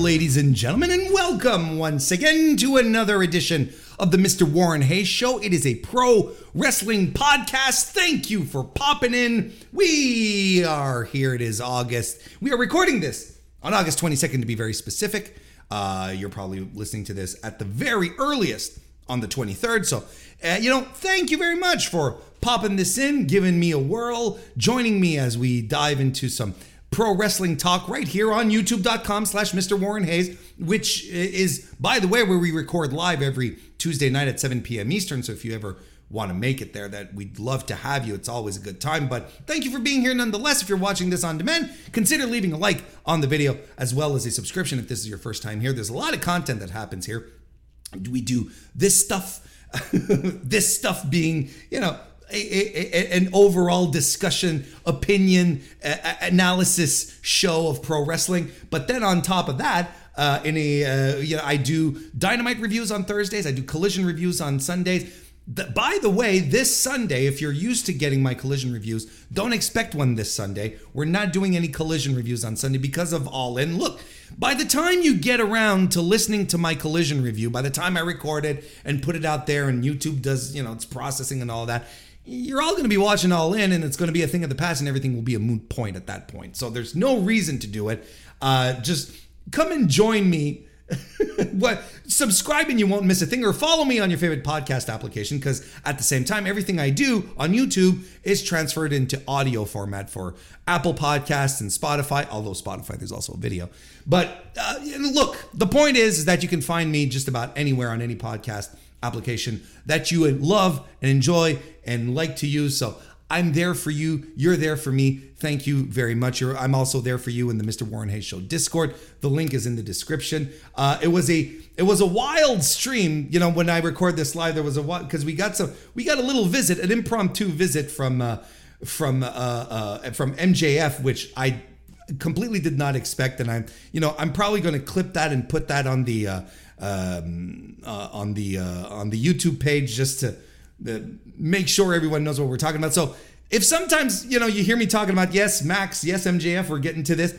ladies and gentlemen, and welcome once again to another edition of the Mr. Warren Hayes Show. It is a pro wrestling podcast. Thank you for popping in. We are here. It is August. We are recording this on August 22nd to be very specific. Uh, you're probably listening to this at the very earliest on the 23rd. So, uh, you know, thank you very much for popping this in, giving me a whirl, joining me as we dive into some pro wrestling talk right here on youtube.com slash Mr. Warren Hayes, which is, by the way, where we record live every Tuesday night at 7 p.m. Eastern. So if you ever want to make it there, that we'd love to have you. It's always a good time. But thank you for being here nonetheless. If you're watching this on demand, consider leaving a like on the video as well as a subscription if this is your first time here. There's a lot of content that happens here. Do we do this stuff, this stuff being, you know, a, a, an overall discussion, opinion, analysis show of pro wrestling. But then on top of that, uh, in a uh, you know, I do dynamite reviews on Thursdays. I do collision reviews on Sundays. The, by the way, this Sunday, if you're used to getting my collision reviews, don't expect one this Sunday. We're not doing any collision reviews on Sunday because of All In. Look, by the time you get around to listening to my collision review, by the time I record it and put it out there and YouTube does, you know, its processing and all that, you're all going to be watching All In, and it's going to be a thing of the past, and everything will be a moot point at that point. So there's no reason to do it. Uh, just come and join me. what subscribe and you won't miss a thing or follow me on your favorite podcast application because at the same time everything i do on youtube is transferred into audio format for apple podcasts and spotify although spotify there's also a video but uh, look the point is, is that you can find me just about anywhere on any podcast application that you love and enjoy and like to use. So I'm there for you. You're there for me. Thank you very much. I'm also there for you in the Mr. Warren Hayes Show Discord. The link is in the description. Uh, it was a it was a wild stream. You know, when I record this live, there was a because we got some we got a little visit, an impromptu visit from uh, from uh, uh, from MJF, which I completely did not expect, and I'm you know I'm probably going to clip that and put that on the uh, um, uh, on the uh, on the YouTube page just to make sure everyone knows what we're talking about. So if sometimes you know you hear me talking about yes Max, yes MJF, we're getting to this.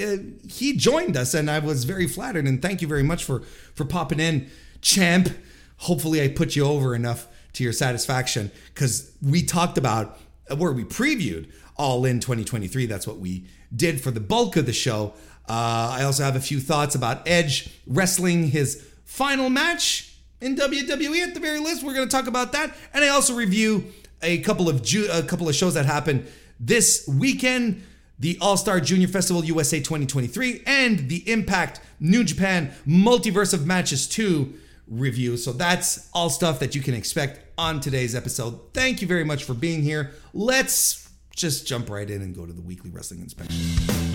Uh, he joined us, and I was very flattered. And thank you very much for for popping in, champ. Hopefully, I put you over enough to your satisfaction because we talked about uh, where we previewed All In 2023. That's what we did for the bulk of the show. Uh, I also have a few thoughts about Edge wrestling his final match in WWE at the very least. We're going to talk about that, and I also review a couple of ju- a couple of shows that happened this weekend: the All Star Junior Festival USA 2023 and the Impact New Japan Multiverse of Matches 2 review. So that's all stuff that you can expect on today's episode. Thank you very much for being here. Let's just jump right in and go to the weekly wrestling inspection.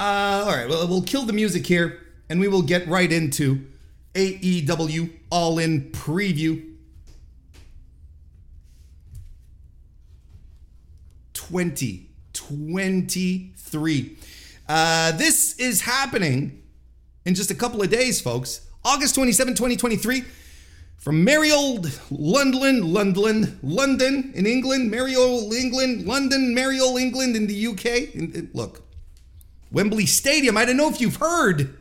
Uh, all right, well, we'll kill the music here and we will get right into AEW All In Preview 2023. Uh, this is happening in just a couple of days, folks. August 27, 2023. From merry old London, London, London in England, merry old England, London, merry old England in the UK. look, Wembley Stadium. I don't know if you've heard.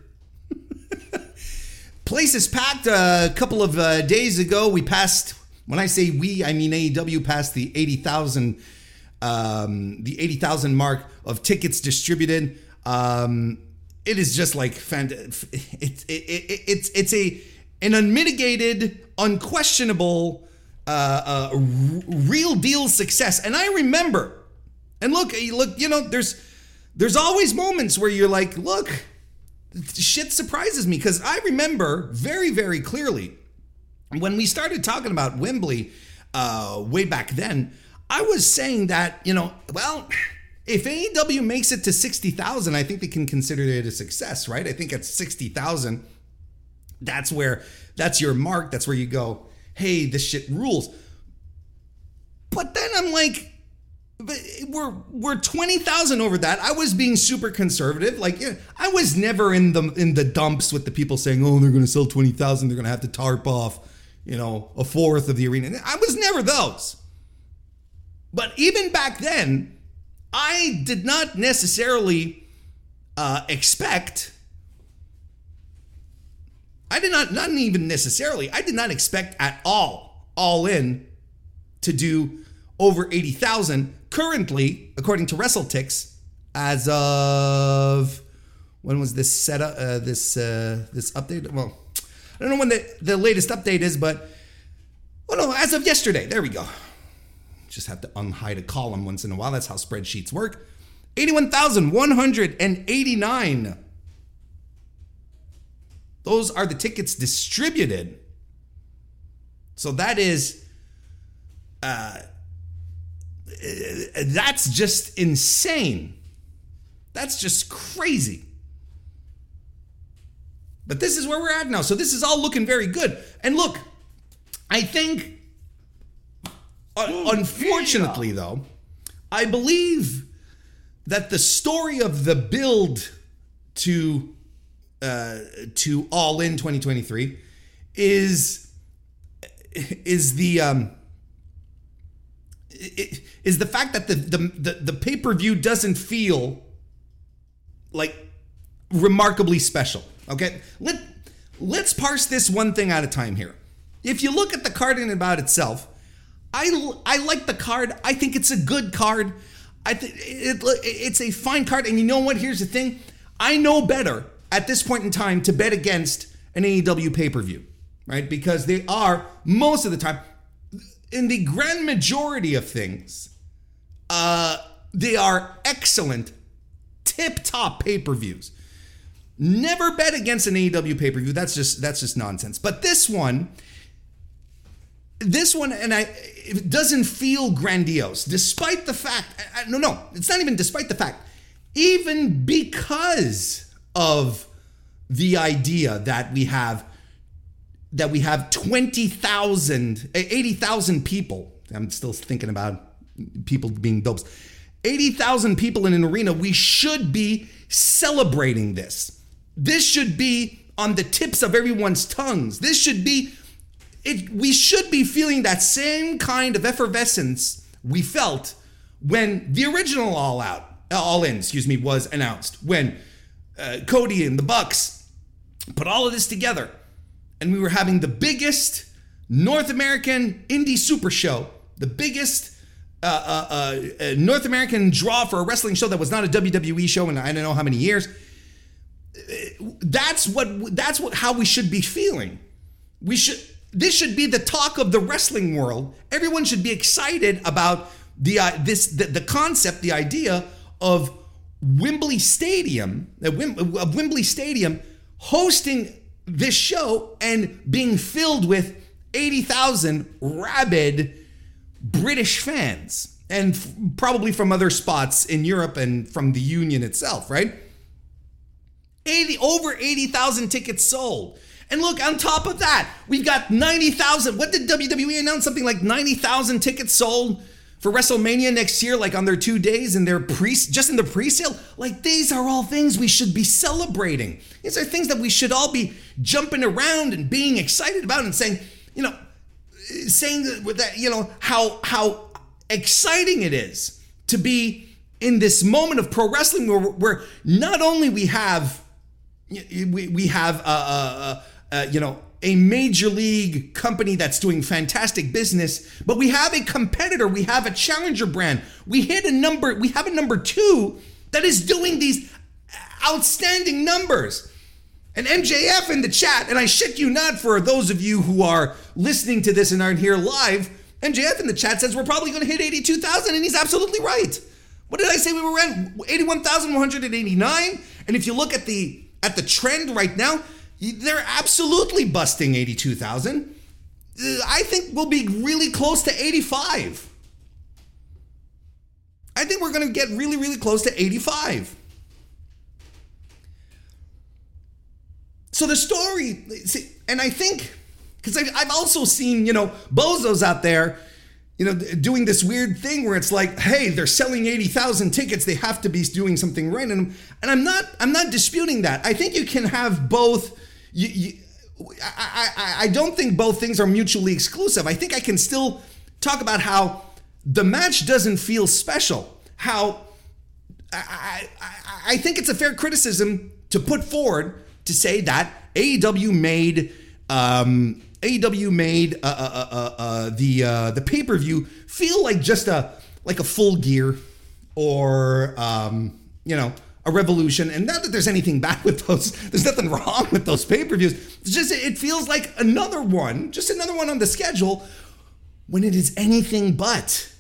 Place is packed. a couple of uh, days ago, we passed. When I say we, I mean AEW passed the eighty thousand, um, the eighty thousand mark of tickets distributed. Um, it is just like It's it, it, it, it's it's a an unmitigated, unquestionable, uh, uh, real deal success. And I remember, and look, look, you know, there's there's always moments where you're like, look, shit surprises me because I remember very, very clearly when we started talking about Wembley uh, way back then. I was saying that, you know, well, if AEW makes it to 60,000, I think they can consider it a success, right? I think at 60,000, that's where, that's your mark. That's where you go, hey, this shit rules. But then I'm like, but we're we're 20,000 over that. I was being super conservative. Like I was never in the in the dumps with the people saying, "Oh, they're going to sell 20,000, they're going to have to tarp off, you know, a fourth of the arena." I was never those. But even back then, I did not necessarily uh, expect. I did not, not even necessarily, I did not expect at all, all in, to do over 80,000. Currently, according to WrestleTix, as of when was this set up? Uh, this uh, this update? Well, I don't know when the, the latest update is, but well, no, as of yesterday. There we go. Just have to unhide a column once in a while. That's how spreadsheets work. 81,189. Those are the tickets distributed. So that is uh that's just insane. That's just crazy. But this is where we're at now. So this is all looking very good. And look, I think uh, unfortunately, though, I believe that the story of the build to uh, to All In 2023 is is the um, is the fact that the the the, the pay per view doesn't feel like remarkably special. Okay, let let's parse this one thing at a time here. If you look at the card in about itself, I I like the card. I think it's a good card. I think it, it's a fine card. And you know what? Here's the thing. I know better at this point in time to bet against an AEW pay per view, right? Because they are most of the time, in the grand majority of things, uh, they are excellent, tip top pay per views. Never bet against an AEW pay per view. That's just that's just nonsense. But this one this one and i it doesn't feel grandiose despite the fact I, no no it's not even despite the fact even because of the idea that we have that we have 20,000 80,000 people. I'm still thinking about people being dopes. 80,000 people in an arena. We should be celebrating this. This should be on the tips of everyone's tongues. This should be it, we should be feeling that same kind of effervescence we felt when the original All Out, All In, excuse me, was announced. When uh, Cody and the Bucks put all of this together, and we were having the biggest North American indie super show, the biggest uh, uh, uh, uh North American draw for a wrestling show that was not a WWE show in I don't know how many years. That's what. That's what. How we should be feeling. We should this should be the talk of the wrestling world. Everyone should be excited about the uh, this the, the concept, the idea of Wembley Stadium, uh, of Wembley Stadium hosting this show and being filled with 80,000 rabid British fans and f- probably from other spots in Europe and from the union itself, right? 80 over 80,000 tickets sold. And look, on top of that, we've got 90,000. What did WWE announce? Something like 90,000 tickets sold for WrestleMania next year, like on their two days and their pre just in the pre-sale. Like these are all things we should be celebrating. These are things that we should all be jumping around and being excited about and saying, you know, saying that you know how how exciting it is to be in this moment of pro wrestling where, where not only we have we, we have a, a, uh, you know, a major league company that's doing fantastic business, but we have a competitor, we have a challenger brand. We hit a number, we have a number two that is doing these outstanding numbers. And MJF in the chat, and I shit you not for those of you who are listening to this and aren't here live, MJF in the chat says we're probably going to hit 82,000, and he's absolutely right. What did I say we were at? 81,189. And if you look at the at the trend right now, they're absolutely busting 82,000. Uh, I think we'll be really close to 85. I think we're going to get really, really close to 85. So the story, and I think, because I've also seen, you know, bozos out there, you know, doing this weird thing where it's like, hey, they're selling 80,000 tickets, they have to be doing something right. And, and I'm not, I'm not disputing that. I think you can have both you, I, I, I don't think both things are mutually exclusive. I think I can still talk about how the match doesn't feel special. How I, I, I think it's a fair criticism to put forward to say that AEW made um, AEW made uh, uh, uh, uh, the uh, the pay per view feel like just a like a full gear or um, you know a revolution. And not that there's anything bad with those. There's nothing wrong with those pay per views. It's just it feels like another one, just another one on the schedule, when it is anything but.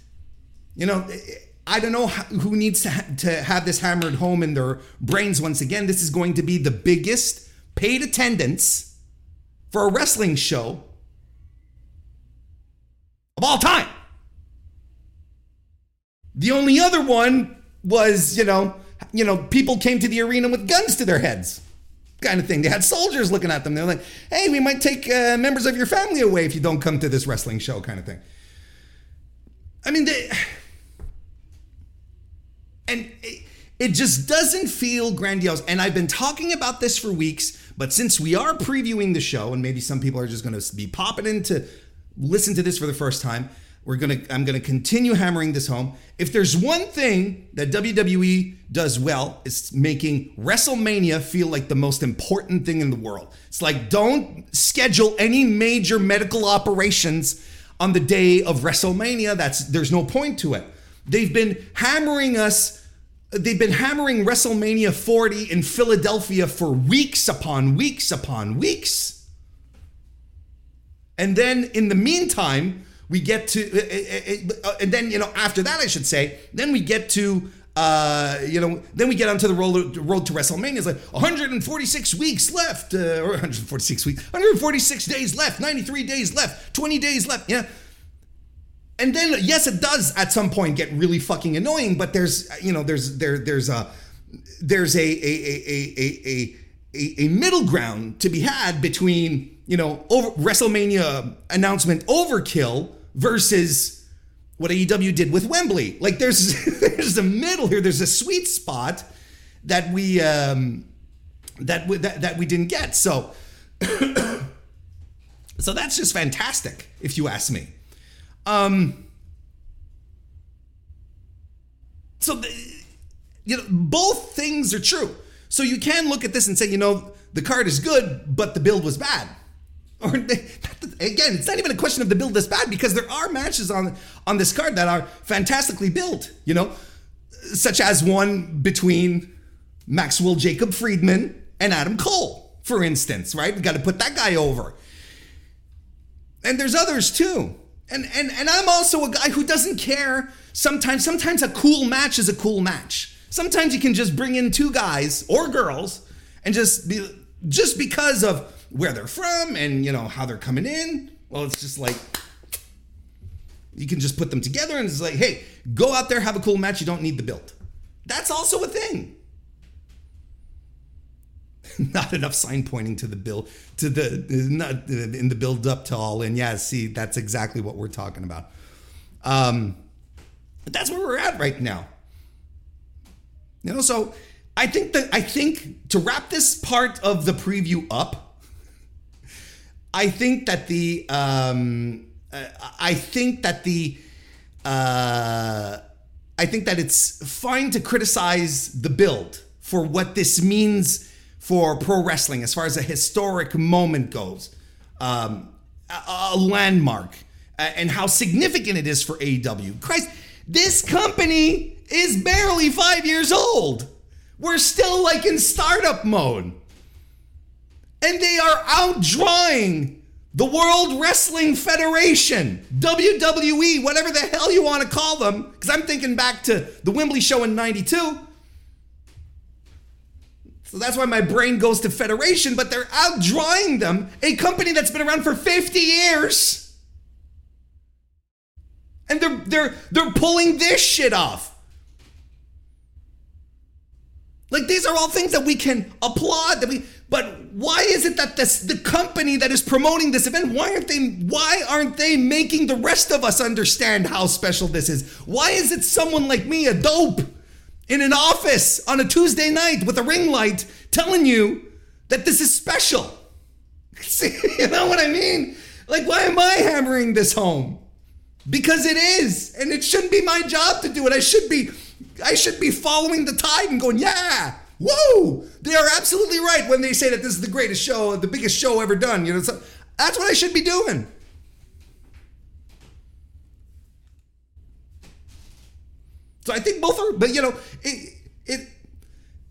You know. Eh, eh, I don't know who needs to, ha- to have this hammered home in their brains once again. This is going to be the biggest paid attendance for a wrestling show of all time. The only other one was, you know, you know, people came to the arena with guns to their heads, kind of thing. They had soldiers looking at them. They're like, "Hey, we might take uh, members of your family away if you don't come to this wrestling show," kind of thing. I mean, they, and it, it just doesn't feel grandiose. And I've been talking about this for weeks, but since we are previewing the show, and maybe some people are just going to be popping in to listen to this for the first time, we're gonna I'm gonna continue hammering this home. If there's one thing that WWE does well, it's making WrestleMania feel like the most important thing in the world. It's like don't schedule any major medical operations on the day of WrestleMania. That's there's no point to it. They've been hammering us they've been hammering WrestleMania 40 in Philadelphia for weeks upon weeks upon weeks. And then in the meantime, we get to, uh, uh, uh, and then, you know, after that, I should say, then we get to, uh, you know, then we get onto the road, road to WrestleMania. It's like 146 weeks left, uh, or 146 weeks, 146 days left, 93 days left, 20 days left. Yeah and then yes, it does at some point get really fucking annoying. But there's you know there's there there's a there's a a a a a a, a middle ground to be had between you know over WrestleMania announcement overkill versus what AEW did with Wembley. Like there's there's a middle here. There's a sweet spot that we um, that we, that, that we didn't get. So so that's just fantastic, if you ask me. Um, so, the, you know, both things are true. So you can look at this and say, you know, the card is good, but the build was bad. Or they, again, it's not even a question of the build this bad because there are matches on on this card that are fantastically built. You know, such as one between Maxwell Jacob Friedman and Adam Cole, for instance. Right? We got to put that guy over. And there's others too. And and and I'm also a guy who doesn't care. Sometimes sometimes a cool match is a cool match. Sometimes you can just bring in two guys or girls and just be just because of where they're from and you know how they're coming in. Well, it's just like you can just put them together and it's like, hey, go out there, have a cool match. You don't need the build. That's also a thing. not enough sign pointing to the bill to the not in the build up to all in. Yeah, see, that's exactly what we're talking about. Um, but that's where we're at right now. You know, so I think that I think to wrap this part of the preview up, I think that the um, uh, I think that the uh, I think that it's fine to criticize the build for what this means for pro wrestling as far as a historic moment goes, um, a, a, landmark, and how significant it is for AEW. Christ, this company is barely five years old. We're still like in startup mode. And they are outdrawing the World Wrestling Federation, WWE, whatever the hell you want to call them. Because I'm thinking back to the Wembley show in 92 so that's why my brain goes to Federation, but they're outdrawing them, a company that's been around for 50 years. And they're they're they're pulling this shit off. Like these are all things that we can applaud that we but why is it that this the company that is promoting this event why aren't they why aren't they making the rest of us understand how special this is? Why is it someone like me a dope in an office on a Tuesday night with a ring light telling you that this is special. See, you know what I mean? Like, why am I hammering this home? because it is, and it shouldn't be my job to do it. I should be, I should be following the tide and going, yeah, whoa, they are absolutely right when they say that this is the greatest show, the biggest show ever done. You know, so that's what I should be doing. So I think both are, but you know, it, it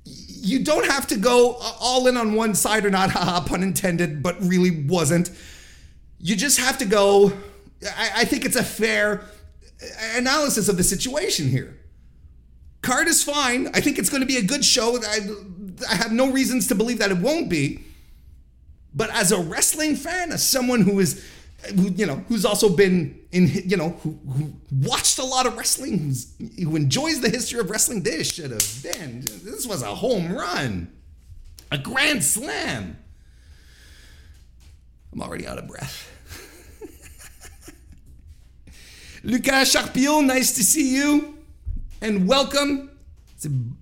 you don't have to go all in on one side or not, haha, pun intended, but really wasn't. You just have to go. I, I think it's a fair uh, analysis of the situation here. Card is fine. I think it's going to be a good show. I, I have no reasons to believe that it won't be. But as a wrestling fan, as someone who is who, you know, who's also been in, you know, who, who watched a lot of wrestling, who enjoys the history of wrestling. This should have been, this was a home run, a grand slam. I'm already out of breath. Lucas Charpillon, nice to see you and welcome.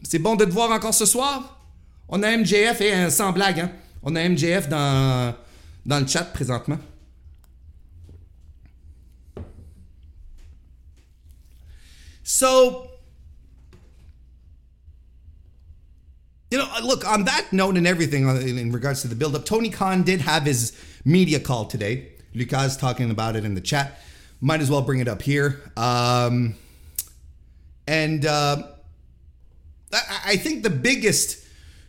C'est bon de te voir encore ce soir. On a MJF et sans blague, hein? On a MJF dans, dans le chat présentement. So, you know, look, on that note and everything in regards to the build-up, Tony Khan did have his media call today. Lucas talking about it in the chat. Might as well bring it up here. Um, and uh, I, think the biggest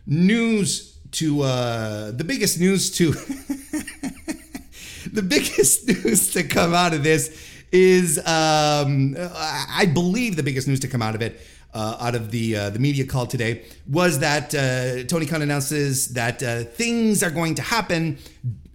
news to uh, the biggest news to the biggest news to come out of this is um, I believe the biggest news to come out of it. Uh, out of the uh, the media call today was that uh, Tony Khan announces that uh, things are going to happen,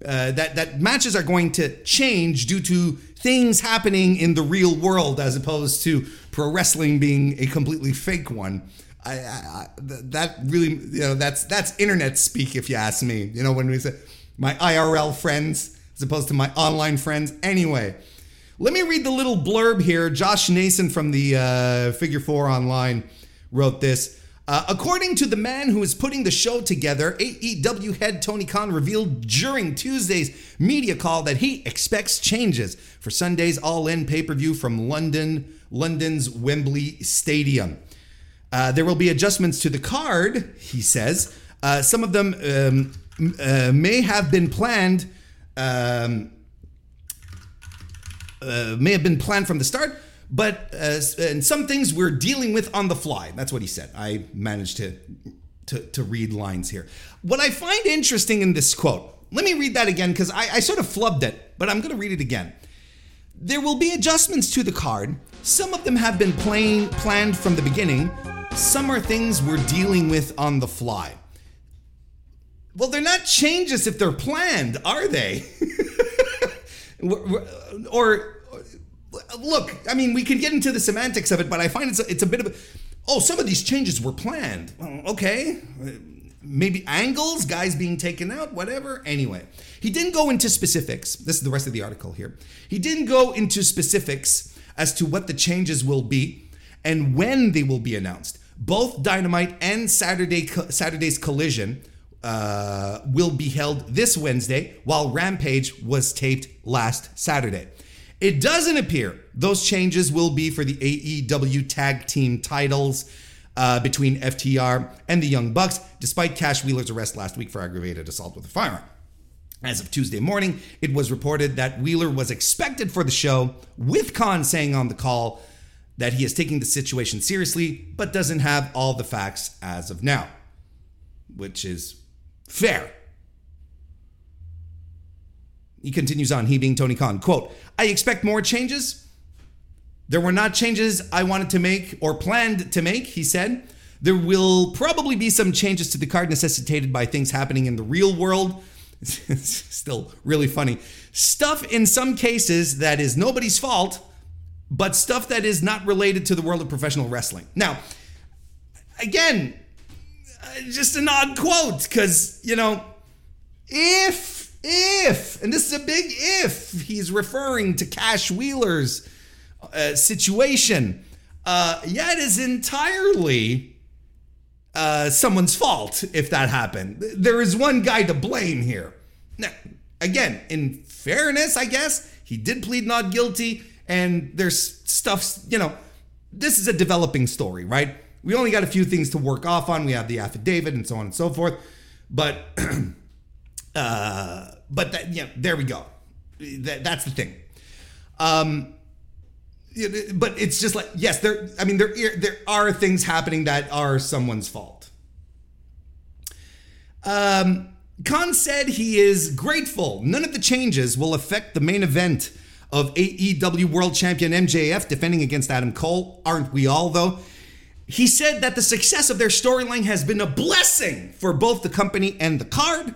uh, that that matches are going to change due to things happening in the real world as opposed to pro wrestling being a completely fake one. I, I, that really you know that's that's internet speak if you ask me. You know when we say my IRL friends as opposed to my online friends. Anyway. Let me read the little blurb here. Josh Nason from the uh, Figure Four Online wrote this. Uh, according to the man who is putting the show together, AEW head Tony Khan revealed during Tuesday's media call that he expects changes for Sunday's All In pay per view from London, London's Wembley Stadium. Uh, there will be adjustments to the card, he says. Uh, some of them um, uh, may have been planned. Um, uh, may have been planned from the start, but uh, and some things we're dealing with on the fly. That's what he said. I managed to, to, to read lines here. What I find interesting in this quote, let me read that again because I, I sort of flubbed it, but I'm going to read it again. There will be adjustments to the card. Some of them have been plain, planned from the beginning. Some are things we're dealing with on the fly. Well, they're not changes if they're planned, are they? or look, I mean, we can get into the semantics of it, but I find it's a, it's a bit of a, oh, some of these changes were planned. Well, okay, maybe angles, guys being taken out, whatever. Anyway, he didn't go into specifics. This is the rest of the article here. He didn't go into specifics as to what the changes will be and when they will be announced. Both Dynamite and Saturday Saturday's Collision uh, will be held this Wednesday, while Rampage was taped last Saturday. It doesn't appear those changes will be for the AEW tag team titles uh, between FTR and the Young Bucks, despite Cash Wheeler's arrest last week for aggravated assault with a firearm. As of Tuesday morning, it was reported that Wheeler was expected for the show, with Khan saying on the call that he is taking the situation seriously, but doesn't have all the facts as of now, which is fair. He continues on, he being Tony Khan, quote, I expect more changes. There were not changes I wanted to make or planned to make, he said. There will probably be some changes to the card necessitated by things happening in the real world. It's still really funny. Stuff in some cases that is nobody's fault, but stuff that is not related to the world of professional wrestling. Now, again, uh, just an odd quote because, you know, if, if, and this is a big if, he's referring to Cash Wheeler's uh, situation, uh, yeah, it is entirely uh, someone's fault if that happened. There is one guy to blame here. Now, again, in fairness, I guess, he did plead not guilty and there's stuff, you know, this is a developing story, right? We only got a few things to work off on. We have the affidavit and so on and so forth. But, uh, but that, yeah, there we go. That, that's the thing. Um, but it's just like yes, there. I mean, there there are things happening that are someone's fault. Um, Khan said he is grateful. None of the changes will affect the main event of AEW World Champion MJF defending against Adam Cole. Aren't we all though? He said that the success of their storyline has been a blessing for both the company and the card.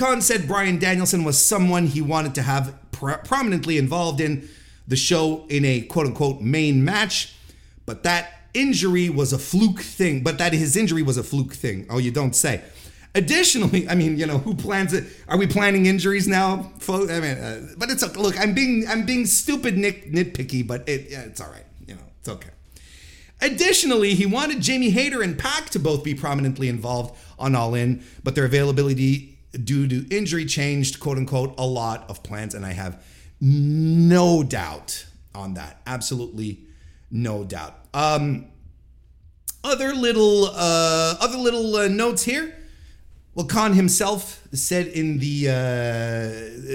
Khan said Bryan Danielson was someone he wanted to have pr- prominently involved in the show in a quote unquote main match, but that injury was a fluke thing. But that his injury was a fluke thing. Oh, you don't say. Additionally, I mean, you know, who plans it? Are we planning injuries now. I mean, uh, but it's okay. Look, I'm being I'm being stupid, nit, nitpicky, but it yeah, it's all right. You know, it's okay. Additionally, he wanted Jamie Hayter and Pac to both be prominently involved on All In, but their availability due to injury changed, quote unquote, a lot of plans, and I have no doubt on that. Absolutely no doubt. Um, other little uh, other little uh, notes here. Well, Khan himself said in the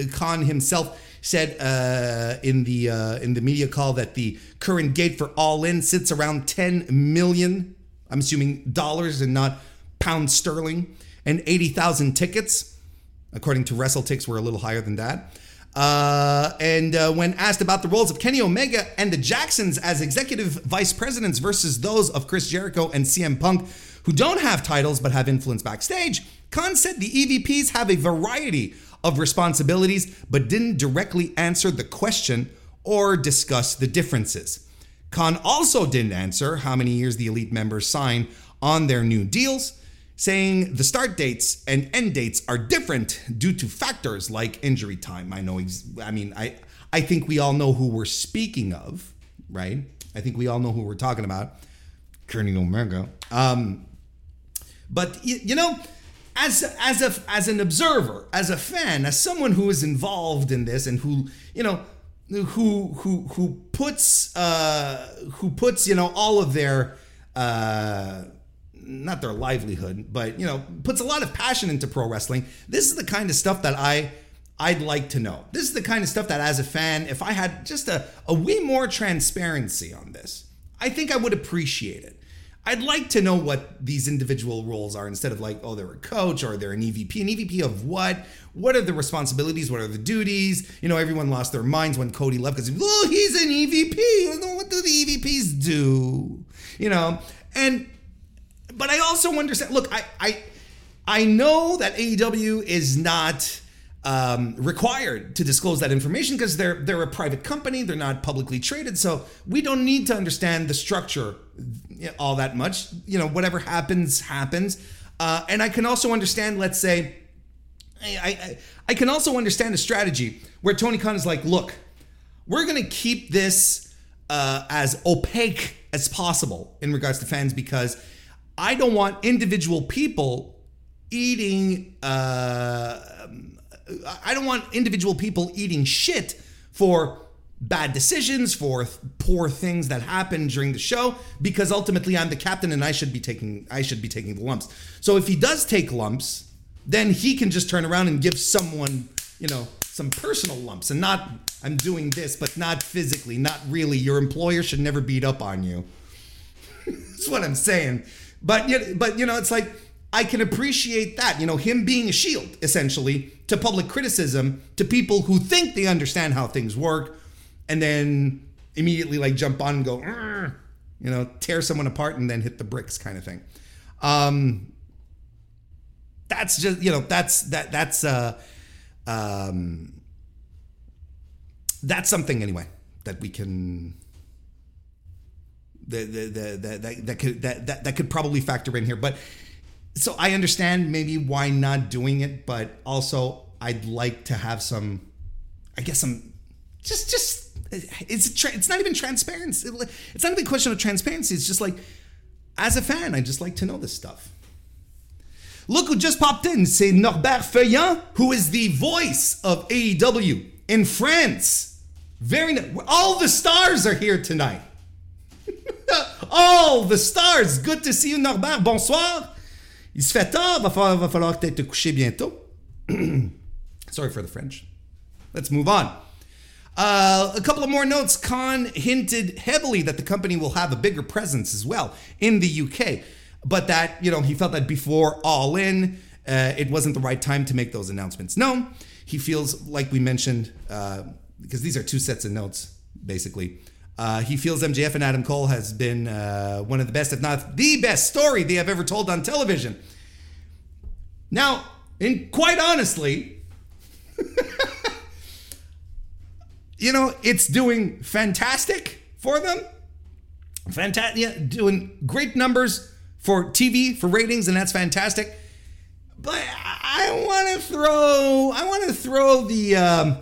uh, Khan himself said uh, in the uh, in the media call that the current gate for All In sits around 10 million. I'm assuming dollars and not pound sterling, and 80,000 tickets. According to WrestleTix, we're a little higher than that. Uh, and uh, when asked about the roles of Kenny Omega and the Jacksons as executive vice presidents versus those of Chris Jericho and CM Punk, who don't have titles but have influence backstage, Khan said the EVPs have a variety of responsibilities but didn't directly answer the question or discuss the differences. Khan also didn't answer how many years the elite members sign on their new deals saying the start dates and end dates are different due to factors like injury time. I know, ex- I mean, I, I think we all know who we're speaking of, right? I think we all know who we're talking about. Kenny Omega. Um, but you, you know, as as a as an observer, as a fan, as someone who is involved in this and who you know who who who puts uh, who puts you know all of their uh, not their livelihood, but you know, puts a lot of passion into pro wrestling. This is the kind of stuff that I I'd like to know. This is the kind of stuff that as a fan, if I had just a, a wee more transparency on this, I think I would appreciate it. I'd like to know what these individual roles are instead of like, oh, they're a coach or they're an EVP. An EVP of what? What are the responsibilities? What are the duties? You know, everyone lost their minds when Cody left because, oh, he's an EVP. What do the EVPs do? You know, and but I also understand. Look, I I I know that AEW is not um, required to disclose that information because they're they're a private company. They're not publicly traded, so we don't need to understand the structure all that much. You know, whatever happens happens. Uh, and I can also understand, let's say, I, I I can also understand a strategy where Tony Khan is like, look, we're gonna keep this uh, as opaque as possible in regards to fans because I don't want individual people eating. Uh, I don't want individual people eating shit for bad decisions, for poor things that happen during the show, because ultimately I'm the captain and I should be taking I should be taking the lumps. So if he does take lumps, then he can just turn around and give someone, you know, some personal lumps and not I'm doing this, but not physically, not really. Your employer should never beat up on you. That's what I'm saying. But but you know, it's like I can appreciate that. You know, him being a shield essentially to public criticism to people who think they understand how things work, and then immediately like jump on and go, you know, tear someone apart and then hit the bricks kind of thing. Um, that's just you know that's that that's uh um that's something anyway that we can the, the, the, that, that could that, that that could probably factor in here. But so I understand maybe why not doing it, but also I'd like to have some, I guess some, just just it's it's not even transparency. It's not even a question of transparency. It's just like as a fan, I just like to know this stuff. Look who just popped in. C'est Norbert Feuillant, who is the voice of AEW in France. Very nice. All the stars are here tonight. All the stars. Good to see you, Norbert. Bonsoir. Il se fait tard. Va falloir, va falloir peut-être te coucher bientôt. Sorry for the French. Let's move on. Uh, a couple of more notes. Khan hinted heavily that the company will have a bigger presence as well in the UK, but that, you know, he felt that before All In, uh, it wasn't the right time to make those announcements known. He feels, like we mentioned, uh, because these are two sets of notes, basically. Uh, he feels MJF and Adam Cole has been uh, one of the best, if not the best story they have ever told on television. Now, and quite honestly, you know, it's doing fantastic for them. Fantastic, yeah, doing great numbers for TV, for ratings, and that's fantastic. But I want to throw, I want to throw the, um,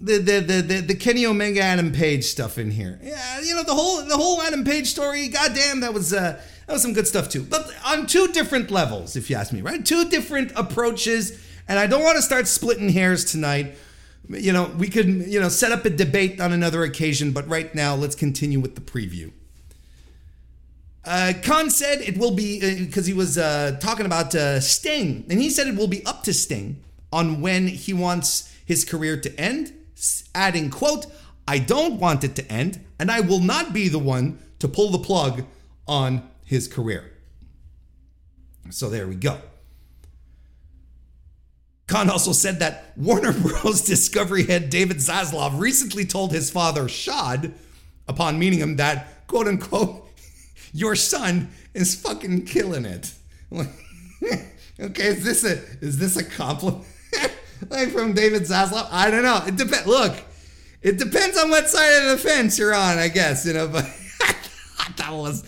the, the, the, the, the Kenny Omega Adam Page stuff in here. Yeah, you know, the whole, the whole Adam Page story, goddamn, that was, uh, that was some good stuff too. But on two different levels, if you ask me, right? Two different approaches. And I don't want to start splitting hairs tonight you know, we could, you know, set up a debate on another occasion, but right now let's continue with the preview. Uh, Khan said it will be because uh, he was uh, talking about uh, Sting, and he said it will be up to Sting on when he wants his career to end, adding, "quote I don't want it to end, and I will not be the one to pull the plug on his career." So there we go. Khan also said that Warner Bros. Discovery head David Zaslav recently told his father, Shad, upon meeting him, that, quote unquote, your son is fucking killing it. okay, is this a is this a compliment? like from David Zaslav? I don't know. It depends. Look, it depends on what side of the fence you're on, I guess. You know, but that was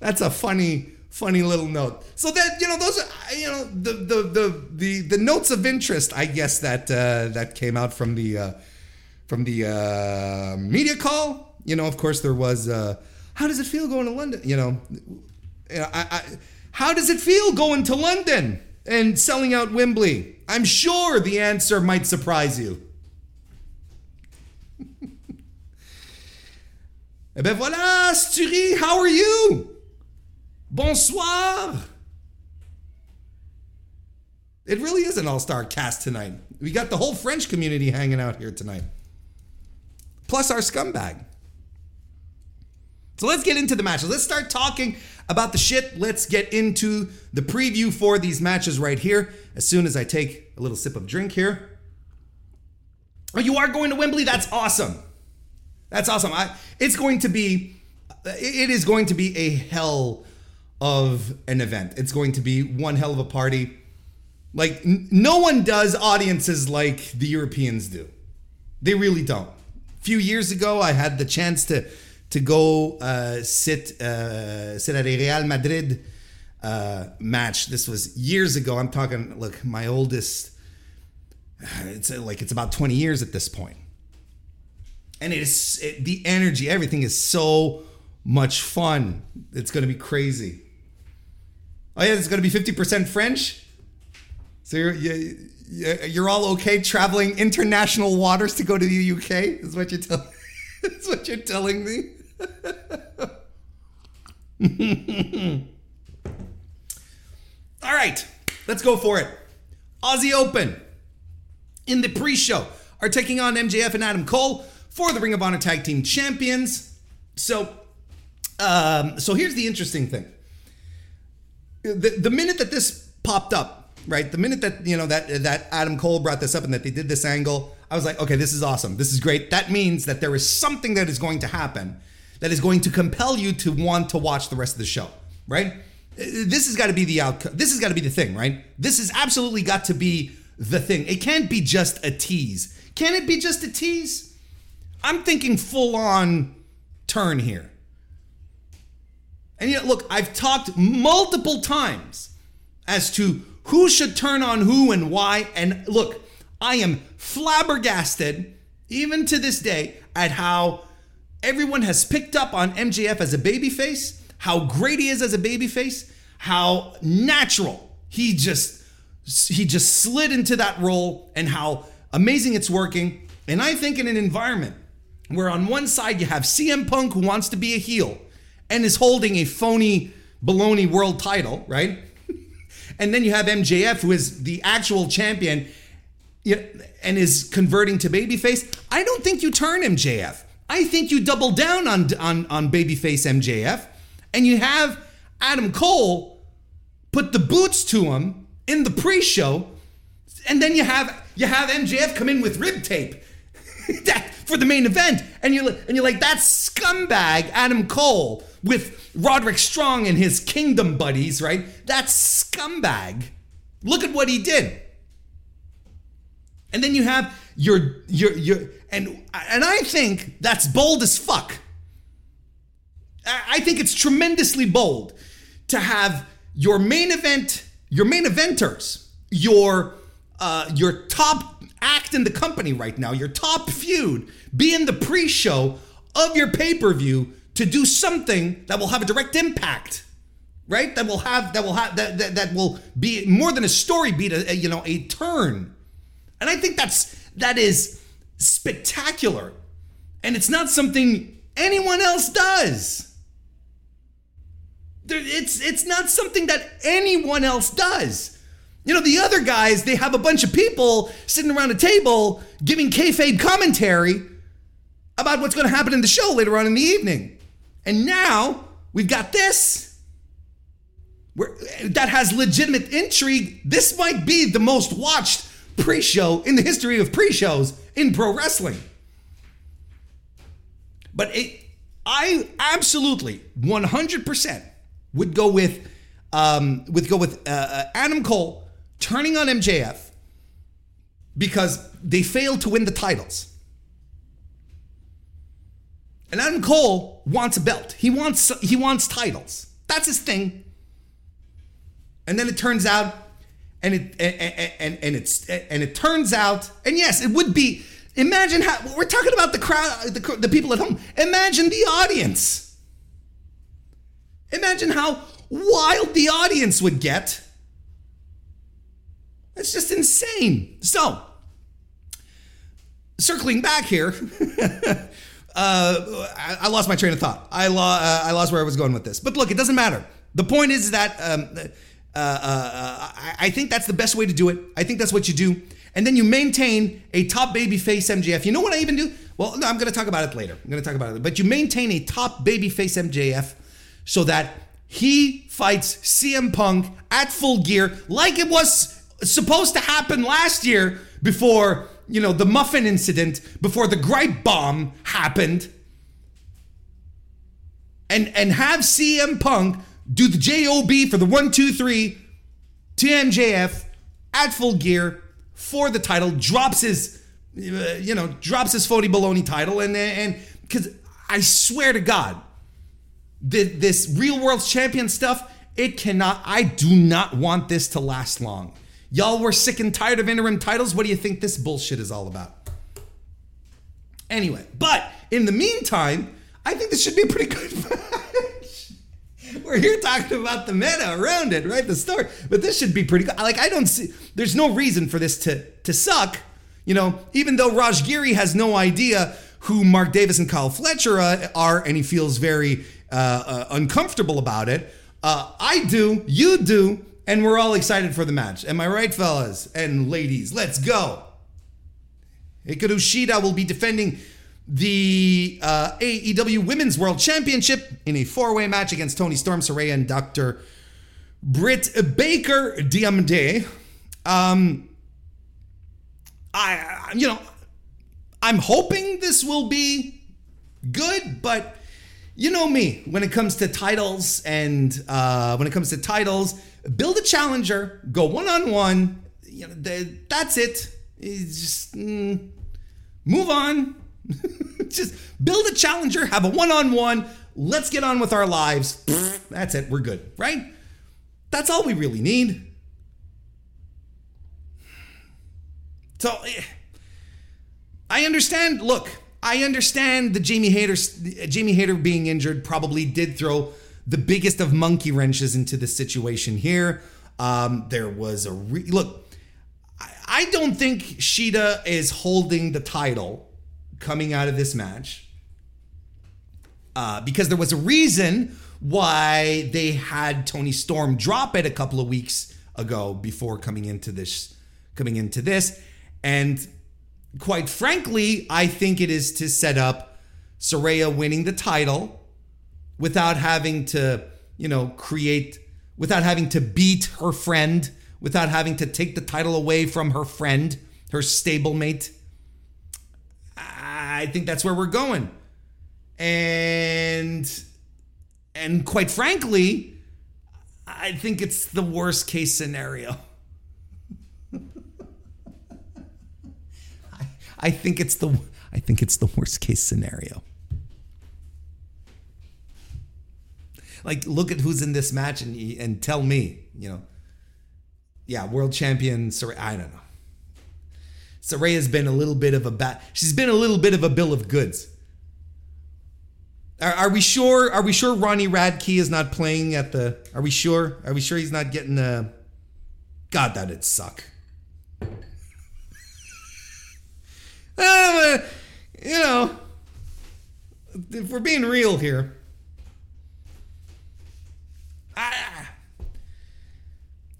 that's a funny funny little note. So that you know, those are you know the the the the, the notes of interest, I guess that uh, that came out from the uh, from the uh, media call. You know, of course, there was. Uh, how does it feel going to London? You know, I, I, how does it feel going to London and selling out Wembley? I'm sure the answer might surprise you. eh ben voilà, Sturi, how are you? Bonsoir. It really is an all star cast tonight. We got the whole French community hanging out here tonight, plus our scumbag. So let's get into the matches. Let's start talking about the shit. Let's get into the preview for these matches right here. As soon as I take a little sip of drink here. Oh, you are going to Wembley? That's awesome. That's awesome. I, it's going to be, it is going to be a hell of an event. It's going to be one hell of a party. Like n- no one does audiences like the Europeans do. They really don't. A few years ago, I had the chance to to go uh, sit uh, sit at a Real Madrid uh, match. This was years ago. I'm talking. Look, my oldest. It's uh, like it's about 20 years at this point. and it is it, the energy. Everything is so much fun. It's going to be crazy. Oh yeah, it's going to be 50% French. So you're you, you're all okay traveling international waters to go to the UK? Is what you're telling? Is what you're telling me? all right, let's go for it. Aussie Open in the pre-show are taking on MJF and Adam Cole for the Ring of Honor Tag Team Champions. So, um, so here's the interesting thing the, the minute that this popped up, right? The minute that you know that that Adam Cole brought this up and that they did this angle, I was like, okay, this is awesome. This is great. That means that there is something that is going to happen that is going to compel you to want to watch the rest of the show, right? This has got to be the outcome. This has got to be the thing, right? This has absolutely got to be the thing. It can't be just a tease. Can it be just a tease? I'm thinking full on turn here. And yet, look, I've talked multiple times as to who should turn on who and why. And look, I am flabbergasted, even to this day, at how everyone has picked up on MJF as a babyface, how great he is as a babyface, how natural he just he just slid into that role, and how amazing it's working. And I think in an environment where on one side you have CM Punk who wants to be a heel and is holding a phony baloney world title, right? and then you have MJF who is the actual champion and is converting to babyface. I don't think you turn MJF. I think you double down on on on babyface MJF and you have Adam Cole put the boots to him in the pre-show and then you have you have MJF come in with rib tape that, for the main event, and you and you're like that scumbag Adam Cole with Roderick Strong and his Kingdom buddies, right? That scumbag. Look at what he did. And then you have your your your and and I think that's bold as fuck. I think it's tremendously bold to have your main event, your main eventers, your uh, your top act in the company right now, your top feud, be in the pre-show of your pay-per-view to do something that will have a direct impact right that will have that will have that, that, that will be more than a story beat a, a, you know a turn and i think that's that is spectacular and it's not something anyone else does it's it's not something that anyone else does you know, the other guys, they have a bunch of people sitting around a table giving kayfabe commentary about what's going to happen in the show later on in the evening. And now we've got this where, that has legitimate intrigue. This might be the most watched pre show in the history of pre shows in pro wrestling. But it, I absolutely 100% would go with um, would go with uh, uh Adam Cole turning on MJF because they failed to win the titles. And Adam Cole wants a belt. He wants he wants titles. That's his thing. And then it turns out and it and, and, and it's and it turns out and yes, it would be imagine how we're talking about the crowd the, the people at home. Imagine the audience. Imagine how wild the audience would get that's just insane. So, circling back here, uh, I, I, lost my train of thought. I, lo- uh, I lost where I was going with this. But look, it doesn't matter. The point is that um, uh, uh, uh I think that's the best way to do it. I think that's what you do. And then you maintain a top baby face MJF. You know what I even do? Well, no, I'm going to talk about it later. I'm going to talk about it. But you maintain a top baby face MJF so that he fights CM Punk at full gear like it was supposed to happen last year before, you know, the muffin incident, before the gripe bomb happened. And and have CM Punk do the JOB for the one, two, three to MJF at full gear for the title, drops his, uh, you know, drops his phony baloney title, and and because I swear to God, this real world champion stuff, it cannot. I do not want this to last long. Y'all were sick and tired of interim titles. What do you think this bullshit is all about? Anyway, but in the meantime, I think this should be a pretty good. We're here talking about the meta around it, right? The story. But this should be pretty good. Like, I don't see, there's no reason for this to, to suck. You know, even though Raj has no idea who Mark Davis and Kyle Fletcher are, and he feels very uh, uh, uncomfortable about it. Uh, I do, you do, and we're all excited for the match. Am I right, fellas and ladies? Let's go. Hikaru Shida will be defending the uh, AEW Women's World Championship in a four-way match against Toni Storm, Saraya, and Dr. Britt Baker DMD. Um, I, you know, I'm hoping this will be good, but you know me when it comes to titles and uh, when it comes to titles build a challenger, go one on one. You know, that's it. It's just mm, move on. just build a challenger, have a one on one. Let's get on with our lives. That's it. We're good, right? That's all we really need. So I understand. Look, I understand the Jamie Hayter, Jamie Hayter being injured probably did throw the biggest of monkey wrenches into the situation here. Um, there was a re- look. I, I don't think Shida is holding the title coming out of this match uh, because there was a reason why they had Toni Storm drop it a couple of weeks ago before coming into this coming into this. And quite frankly I think it is to set up Saraya winning the title without having to you know create without having to beat her friend without having to take the title away from her friend her stablemate I think that's where we're going and and quite frankly, I think it's the worst case scenario. I, I think it's the I think it's the worst case scenario. Like, look at who's in this match and and tell me, you know, yeah, world champion Sorry, I don't know. Saraya's been a little bit of a bat. She's been a little bit of a bill of goods. Are, are, we sure? Are we sure Ronnie Radke is not playing at the? Are we sure? Are we sure he's not getting a? God, that'd suck. uh, you know, if we're being real here, ah,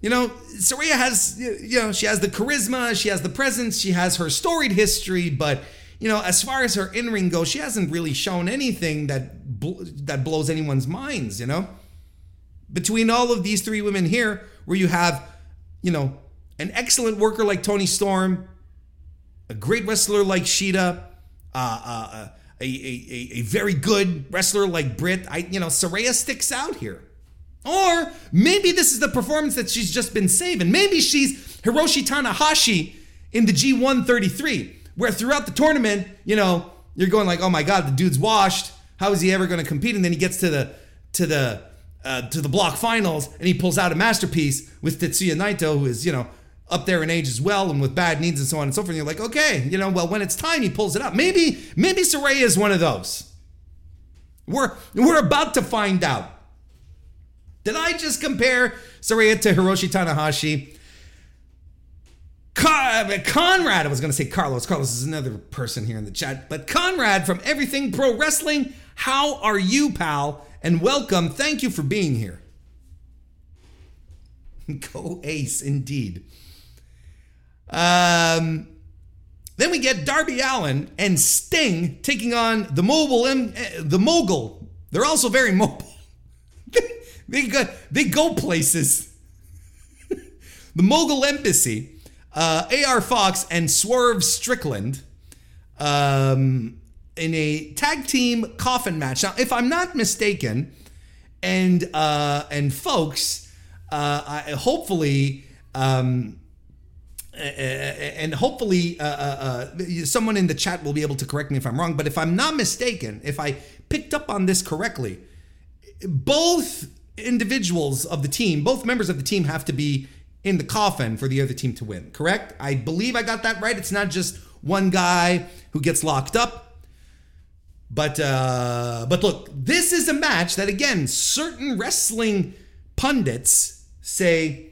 you know, Saraya has, you know, she has the charisma, she has the presence, she has her storied history, but you know, as far as her in ring goes, she hasn't really shown anything that bl- that blows anyone's minds. You know, between all of these three women here, where you have, you know, an excellent worker like Toni Storm, a great wrestler like Shida, uh, uh, uh a, a, a very good wrestler like Britt, I you know, Saraya sticks out here. Or maybe this is the performance that she's just been saving. Maybe she's Hiroshi Tanahashi in the G133 where throughout the tournament, you know, you're going like, oh my god, the dude's washed. How is he ever going to compete? And then he gets to the to the uh, to the block finals and he pulls out a masterpiece with Tetsuya Naito, who is you know up there in age as well and with bad needs and so on and so forth. And you're like, okay, you know, well when it's time, he pulls it up. Maybe maybe Saraya is one of those. We're we're about to find out. Did I just compare Saraya to Hiroshi Tanahashi? Conrad, I was going to say Carlos. Carlos is another person here in the chat. But Conrad from Everything Pro Wrestling, how are you, pal? And welcome. Thank you for being here. Go Ace, indeed. Um, then we get Darby Allin and Sting taking on the mobile, M- eh, the mogul. They're also very mobile. They go, they go places. the mogul embassy uh, AR Fox and Swerve Strickland um, in a tag team coffin match. Now, if I'm not mistaken, and uh, and folks, uh, I, hopefully. Um, and hopefully uh, uh, uh, someone in the chat will be able to correct me if I'm wrong. But if I'm not mistaken, if I picked up on this correctly, both individuals of the team, both members of the team have to be in the coffin for the other team to win, correct? I believe I got that right. It's not just one guy who gets locked up. But uh, but look, this is a match that again, certain wrestling pundits say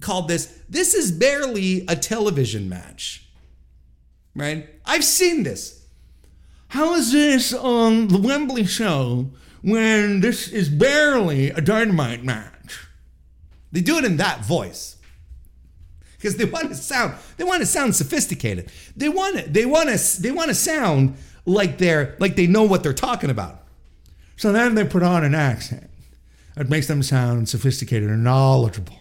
called this this is barely a television match. Right? I've seen this. How is this on the Wembley show when this is barely a dynamite match? They do it in that voice because they want to sound they want to sound sophisticated. They want to they want to they want to sound like they're like they know what they're talking about. So then they put on an accent that makes them sound sophisticated and knowledgeable.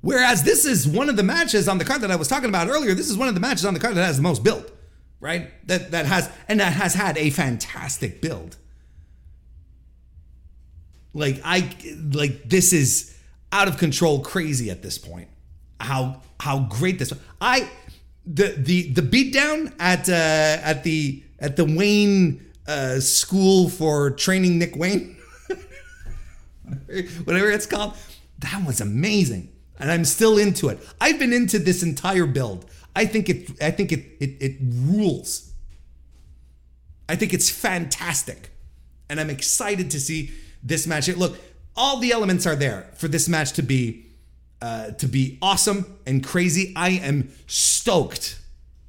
Whereas this is one of the matches on the card that I was talking about earlier. This is one of the matches on the card that has the most build, right? That that has and that has had a fantastic build. Like I like this is out of control crazy at this point. How how great this I the the the beatdown at uh at the at the Wayne uh school for training Nick Wayne whatever it's called that was amazing and I'm still into it. I've been into this entire build. I think it I think it it, it rules. I think it's fantastic. And I'm excited to see this match. Look, all the elements are there for this match to be uh, to be awesome and crazy. I am stoked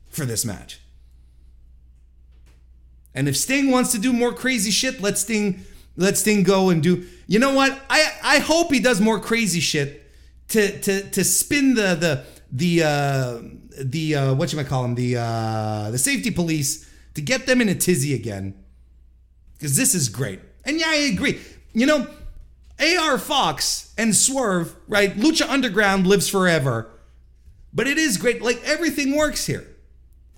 for this match. And if Sting wants to do more crazy shit, let Sting let Sting go and do. You know what? I I hope he does more crazy shit to to to spin the the the uh the uh what you might call them the uh the safety police to get them in a tizzy again. Cuz this is great. And yeah, I agree. You know, AR Fox and Swerve, right? Lucha Underground lives forever. But it is great. Like everything works here.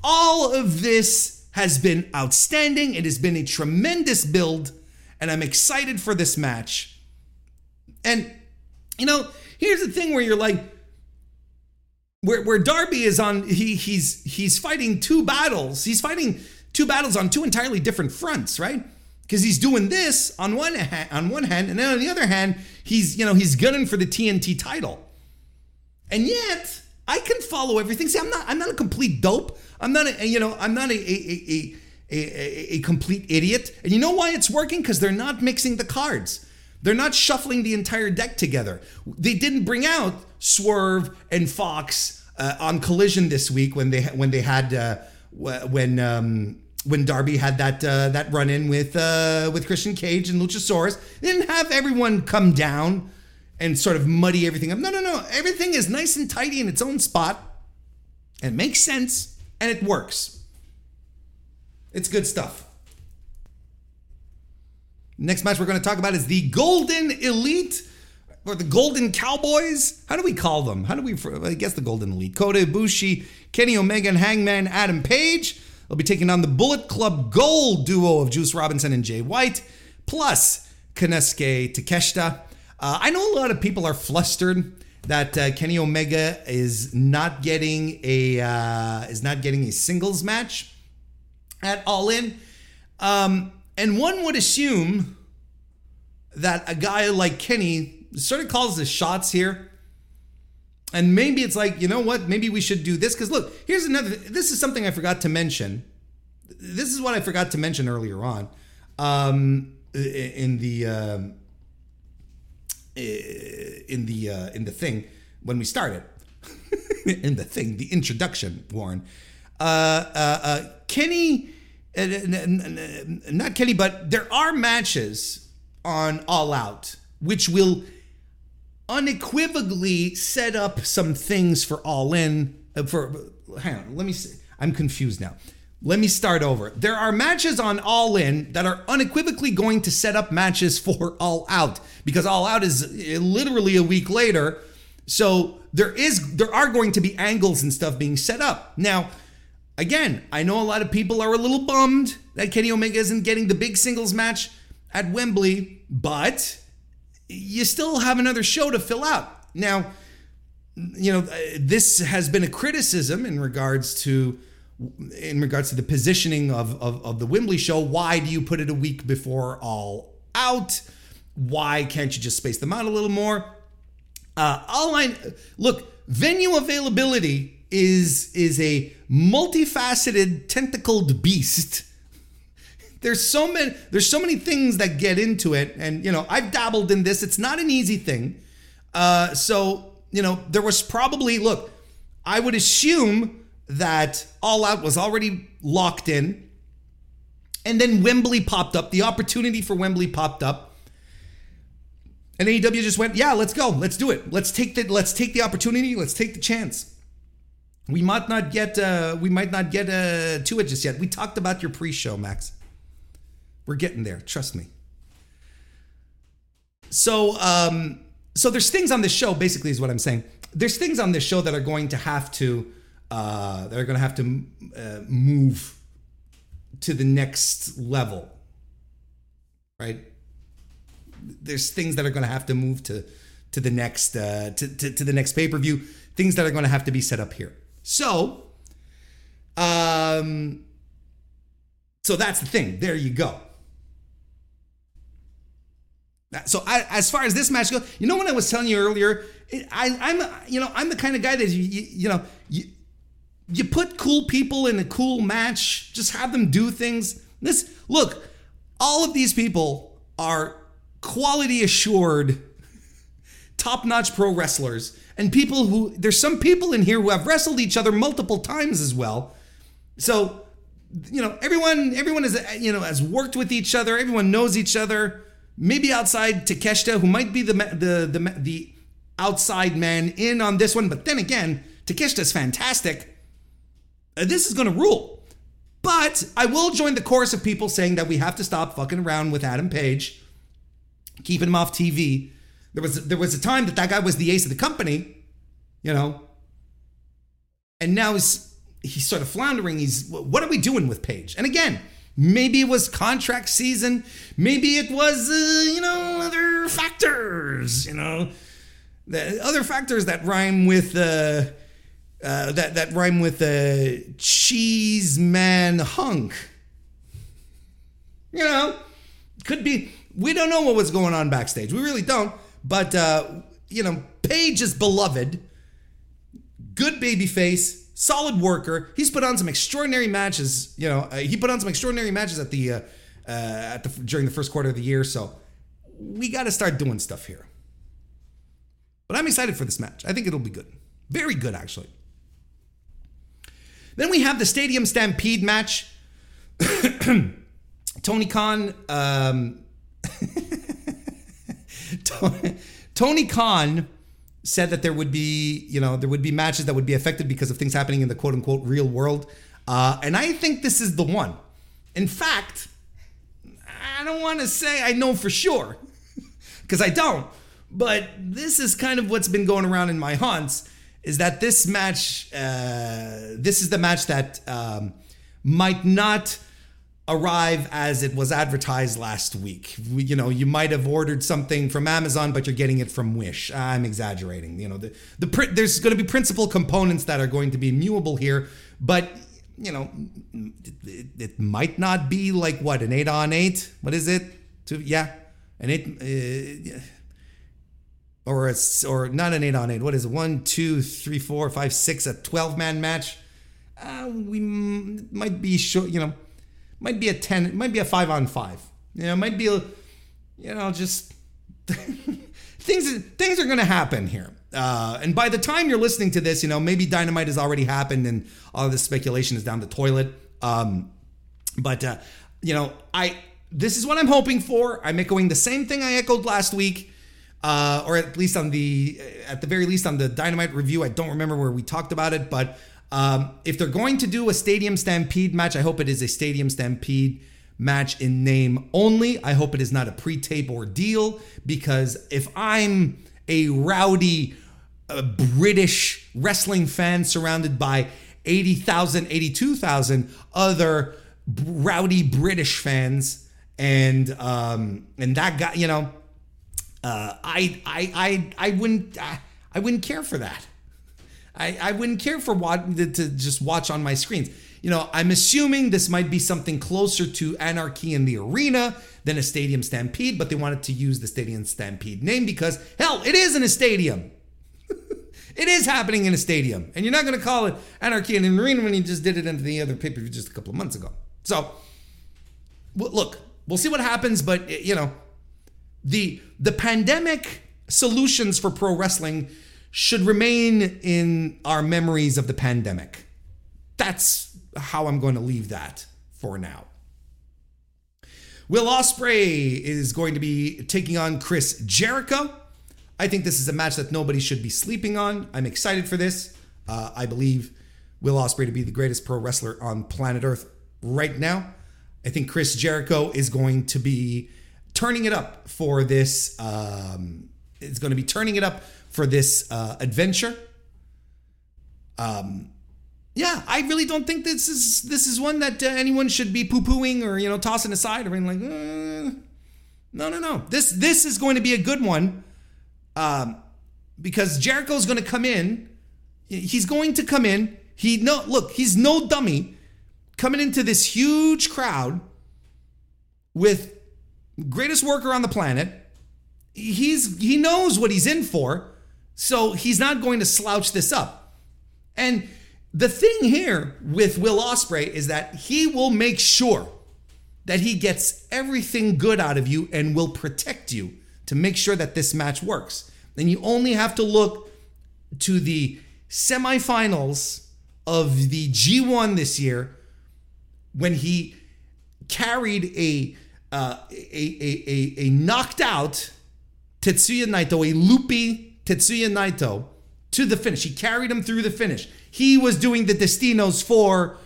All of this has been outstanding. It has been a tremendous build, and I'm excited for this match. And, you know, here's the thing where you're like, where, where Darby is on, he he's he's fighting two battles. He's fighting two battles on two entirely different fronts, right? Because he's doing this on one hand, on one hand, and then on the other hand, he's you know he's gunning for the TNT title. And yet, I can follow everything. See, I'm not I'm not a complete dope. I'm not a, you know, I'm not a, a, a, a, a complete idiot. And you know why it's working? Because they're not mixing the cards. They're not shuffling the entire deck together. They didn't bring out Swerve and Fox uh, on Collision this week when they when they had uh, when um, when Darby had that uh, that run in with uh, with Christian Cage and Luchasaurus. They didn't have everyone come down and sort of muddy everything up. No, no, no. Everything is nice and tidy in its own spot. It makes sense and it works. It's good stuff. Next match we're going to talk about is the Golden Elite or the Golden Cowboys. How do we call them? How do we? I guess the Golden Elite. Kota Ibushi, Kenny Omega, and Hangman Adam Page. They'll be taking on the Bullet Club Gold duo of Juice Robinson and Jay White, plus Konosuke Takeshita. Uh, I know a lot of people are flustered that uh, Kenny Omega is not getting a uh, is not getting a singles match at All In, um, and one would assume that a guy like Kenny sort of calls the shots here. And maybe it's like, you know what? Maybe we should do this. Because look, here's another. This is something I forgot to mention. This is what I forgot to mention earlier on um, in the um, in the uh, in the thing when we started in the thing the introduction warren uh, uh, uh kenny not kenny but there are matches on all out which will unequivocally set up some things for all in for hang on let me see i'm confused now let me start over. There are matches on All In that are unequivocally going to set up matches for All Out because All Out is uh, literally a week later. So there is there are going to be angles and stuff being set up. Now, again, I know a lot of people are a little bummed that Kenny Omega isn't getting the big singles match at Wembley, but you still have another show to fill out. Now, you know, this has been a criticism in regards to in regards to the positioning of, of, of the Wembley show, why do you put it a week before all out? Why can't you just space them out a little more? Uh, all I look, venue availability is is a multifaceted, tentacled beast. There's so many there's so many things that get into it, and you know I've dabbled in this. It's not an easy thing. Uh, so you know there was probably look. I would assume that All Out was already locked in. And then Wembley popped up. The opportunity for Wembley popped up. And AEW just went, yeah, let's go. Let's do it. Let's take the let's take the opportunity. Let's take the chance. We might not get uh we might not get uh to it just yet. We talked about your pre-show, Max. We're getting there, trust me. So um so there's things on this show, basically, is what I'm saying. There's things on this show that are going to have to uh, they're going to have to uh, move to the next level, right? There's things that are going to have to move to to the next uh, to, to, to the next pay per view. Things that are going to have to be set up here. So, um, so that's the thing. There you go. So I, as far as this match goes, you know what I was telling you earlier, I, I'm you know I'm the kind of guy that you, you, you know you, you put cool people in a cool match, just have them do things. This look, all of these people are quality assured top-notch pro wrestlers and people who there's some people in here who have wrestled each other multiple times as well. So, you know, everyone everyone is you know has worked with each other. Everyone knows each other. Maybe outside Takeshita, who might be the the the the outside man in on this one, but then again, Takeshita's fantastic. Uh, this is going to rule. But I will join the chorus of people saying that we have to stop fucking around with Adam Page, keeping him off TV. There was there was a time that that guy was the ace of the company, you know, and now he's he's sort of floundering. He's what are we doing with Page? And again, maybe it was contract season, maybe it was uh, you know other factors, you know, the other factors that rhyme with. Uh, uh, that that rhyme with the uh, cheese man hunk. You know, could be. We don't know what was going on backstage. We really don't. But uh, you know, Page is beloved. Good baby face, solid worker. He's put on some extraordinary matches. You know, uh, he put on some extraordinary matches at the uh, uh, at the during the first quarter of the year. So we got to start doing stuff here. But I'm excited for this match. I think it'll be good. Very good, actually. Then we have the Stadium Stampede match. Tony Khan. Um, Tony Khan said that there would be, you know, there would be matches that would be affected because of things happening in the quote unquote real world. Uh, and I think this is the one. In fact, I don't want to say I know for sure because I don't, but this is kind of what's been going around in my haunts is that this match, uh, this is the match that um, might not arrive as it was advertised last week. You know, you might have ordered something from Amazon, but you're getting it from Wish. I'm exaggerating. You know, the the there's going to be principal components that are going to be mutable here, but you know, it, it might not be like what an eight on eight. What is it? To yeah, an eight. Uh, or a, or not an eight on eight. What is it? One, two, three, four, five, six, a twelve man match. Uh, we m- might be sure. You know, might be a ten. It might be a five on five. You know, it might be a, you know, just things. Things are going to happen here. Uh, and by the time you're listening to this, you know, maybe dynamite has already happened and all this speculation is down the toilet. Um, but uh, you know, I this is what I'm hoping for. I'm echoing the same thing I echoed last week uh, or at least on the at the very least on the Dynamite review. I don't remember where we talked about it, but um, if they're going to do a Stadium Stampede match, I hope it is a Stadium Stampede match in name only. I hope it is not a pre-tape ordeal because if I'm a rowdy uh, British wrestling fan surrounded by 80,000, 82,000 other rowdy British fans and um and that guy, you know, uh, I, I, I, I wouldn't, I, I wouldn't care for that. I, I wouldn't care for what to just watch on my screens. You know, I'm assuming this might be something closer to Anarchy in the Arena than a Stadium Stampede, but they wanted to use the Stadium Stampede name because, hell, it is in a stadium. it is happening in a stadium. And you're not going to call it Anarchy in the Arena when you just did it into the other pay per view just a couple of months ago. So, look, we'll see what happens, but, you know, the the pandemic solutions for pro wrestling should remain in our memories of the pandemic. That's how I'm going to leave that for now. Will Ospreay is going to be taking on Chris Jericho. I think this is a match that nobody should be sleeping on. I'm excited for this. Uh, I believe Will Ospreay to be the greatest pro wrestler on planet Earth right now. I think Chris Jericho is going to be turning it up for this. Um, it's going to be turning it up for this uh, adventure. Um, yeah, I really don't think this is this is one that uh, anyone should be poo pooing or you know tossing aside or being like, eh. no, no, no. This this is going to be a good one, um, because Jericho's going to come in. He's going to come in. He no look. He's no dummy, coming into this huge crowd with greatest worker on the planet. He's he knows what he's in for, so he's not going to slouch this up. And the thing here with Will Ospreay is that he will make sure that he gets everything good out of you and will protect you to make sure that this match works. Then you only have to look to the semifinals of the G1 this year when he carried a uh, a, a, a, a knocked out Tetsuya Naito, a loopy Tetsuya Naito to the finish. He carried him through the finish. He was doing the destinos for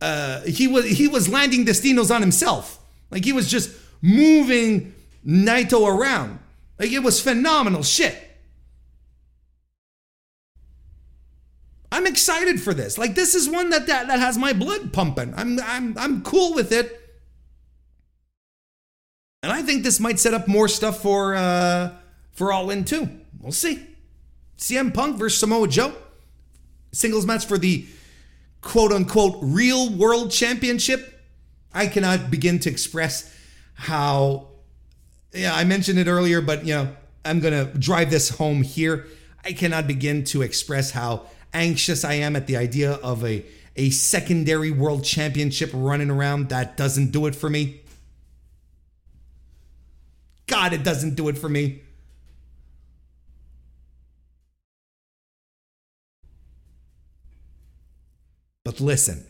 uh, he was he was landing destinos on himself. Like he was just moving Naito around. Like it was phenomenal shit. I'm excited for this. Like this is one that that, that has my blood pumping. I'm I'm I'm cool with it. And I think this might set up more stuff for uh for All In too. We'll see. CM Punk versus Samoa Joe. Singles match for the quote unquote real world championship. I cannot begin to express how yeah, I mentioned it earlier, but you know, I'm gonna drive this home here. I cannot begin to express how anxious I am at the idea of a, a secondary world championship running around. That doesn't do it for me. God, it doesn't do it for me. Listen,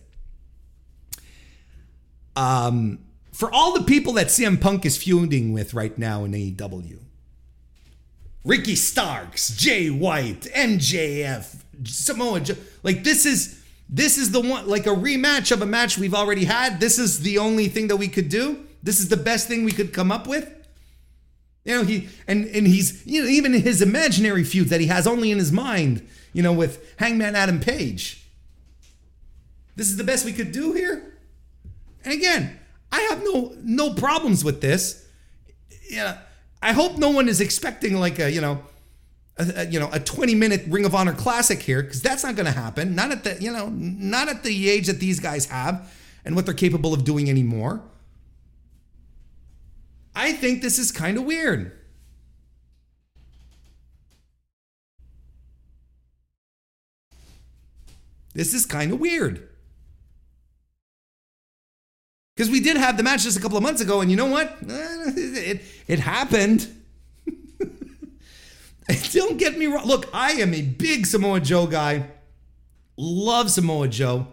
um, for all the people that CM Punk is feuding with right now in AEW, Ricky Starks, Jay White, MJF, Samoa Joe, like this is this is the one like a rematch of a match we've already had. This is the only thing that we could do. This is the best thing we could come up with. You know, he and and he's you know even his imaginary feuds that he has only in his mind, you know, with Hangman Adam Page. This is the best we could do here. And again, I have no no problems with this. Yeah, I hope no one is expecting like a you know, a, a, you know, a 20 minute Ring of Honor classic here because that's not going to happen. Not at the you know, not at the age that these guys have and what they're capable of doing anymore. I think this is kind of weird. This is kind of weird. Because we did have the match just a couple of months ago, and you know what? Eh, it, it happened. Don't get me wrong. Look, I am a big Samoa Joe guy. Love Samoa Joe.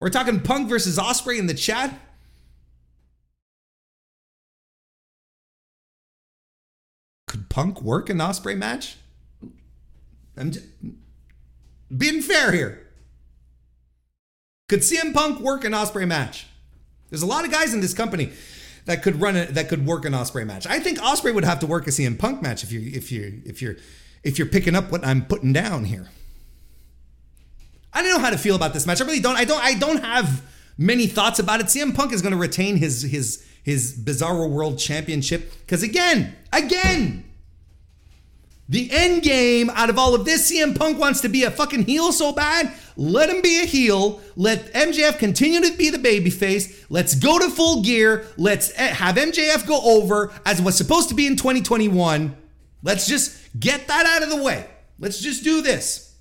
We're talking Punk versus Ospreay in the chat. Could Punk work an Ospreay match? I'm just being fair here. Could CM Punk work an Ospreay match? There's a lot of guys in this company that could run it that could work an Ospreay match. I think Ospreay would have to work a CM Punk match if you if you if you're if you're picking up what I'm putting down here. I don't know how to feel about this match. I really don't. I don't. I don't have many thoughts about it. CM Punk is going to retain his his his Bizarro World Championship because again, again, the end game out of all of this, CM Punk wants to be a fucking heel so bad. Let him be a heel. Let MJF continue to be the babyface. Let's go to full gear. Let's eh, have MJF go over as was supposed to be in 2021. Let's just get that out of the way. Let's just do this.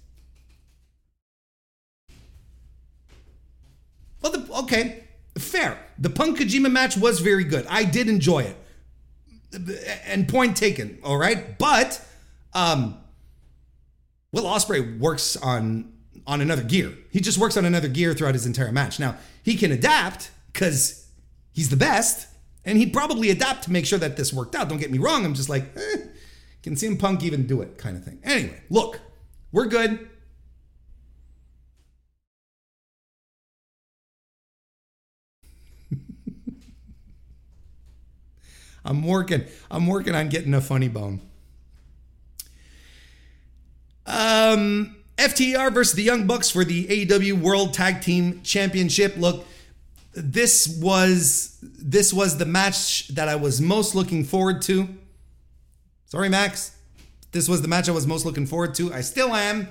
Well, the, okay, fair. The Punk Kojima match was very good. I did enjoy it. And point taken, all right? But um Will Ospreay works on on another gear. He just works on another gear throughout his entire match. Now, he can adapt because he's the best, and he'd probably adapt to make sure that this worked out. Don't get me wrong. I'm just like, eh, can CM Punk even do it kind of thing. Anyway, look, we're good. I'm working. I'm working on getting a funny bone. Um, FTR versus the Young Bucks for the AEW World Tag Team Championship. Look, this was this was the match that I was most looking forward to. Sorry, Max. This was the match I was most looking forward to. I still am.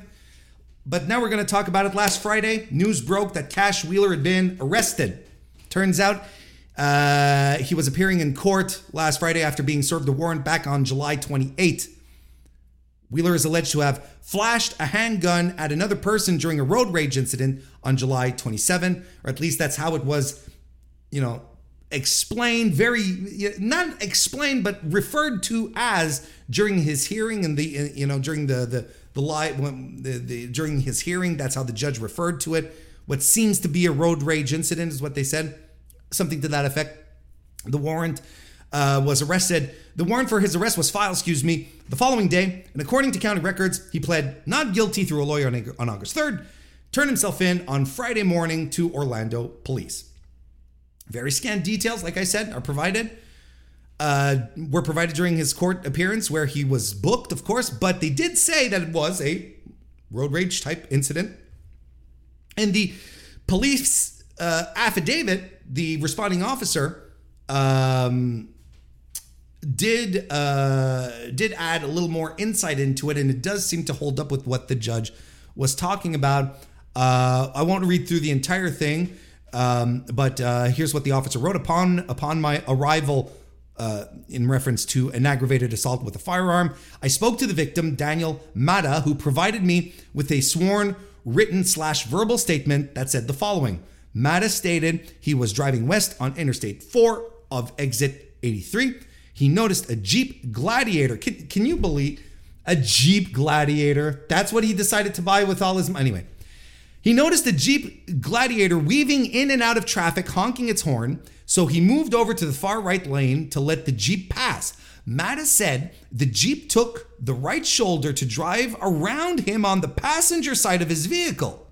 But now we're going to talk about it. Last Friday, news broke that Cash Wheeler had been arrested. Turns out uh, he was appearing in court last Friday after being served a warrant back on July 28. Wheeler is alleged to have flashed a handgun at another person during a road rage incident on July 27, or at least that's how it was, you know, explained very not explained but referred to as during his hearing and the you know during the the the live the, the during his hearing that's how the judge referred to it what seems to be a road rage incident, is what they said. Something to that effect. The warrant uh, was arrested. The warrant for his arrest was filed, excuse me, the following day. And according to county records, he pled not guilty through a lawyer on, on August 3rd, turned himself in on Friday morning to Orlando police. Very scant details, like I said, are provided. Uh, were provided during his court appearance where he was booked, of course, but they did say that it was a road rage type incident. And the police uh, affidavit, the responding officer, um, did uh, did add a little more insight into it, and it does seem to hold up with what the judge was talking about. Uh, I won't read through the entire thing, um, but uh, here's what the officer wrote upon upon my arrival. Uh, in reference to an aggravated assault with a firearm, I spoke to the victim, Daniel Mata, who provided me with a sworn, written slash verbal statement that said the following. Mata stated he was driving west on Interstate 4 of exit 83 he noticed a Jeep Gladiator. Can, can you believe a Jeep Gladiator? That's what he decided to buy with all his money. Anyway, he noticed a Jeep Gladiator weaving in and out of traffic, honking its horn. So he moved over to the far right lane to let the Jeep pass. Mata said the Jeep took the right shoulder to drive around him on the passenger side of his vehicle.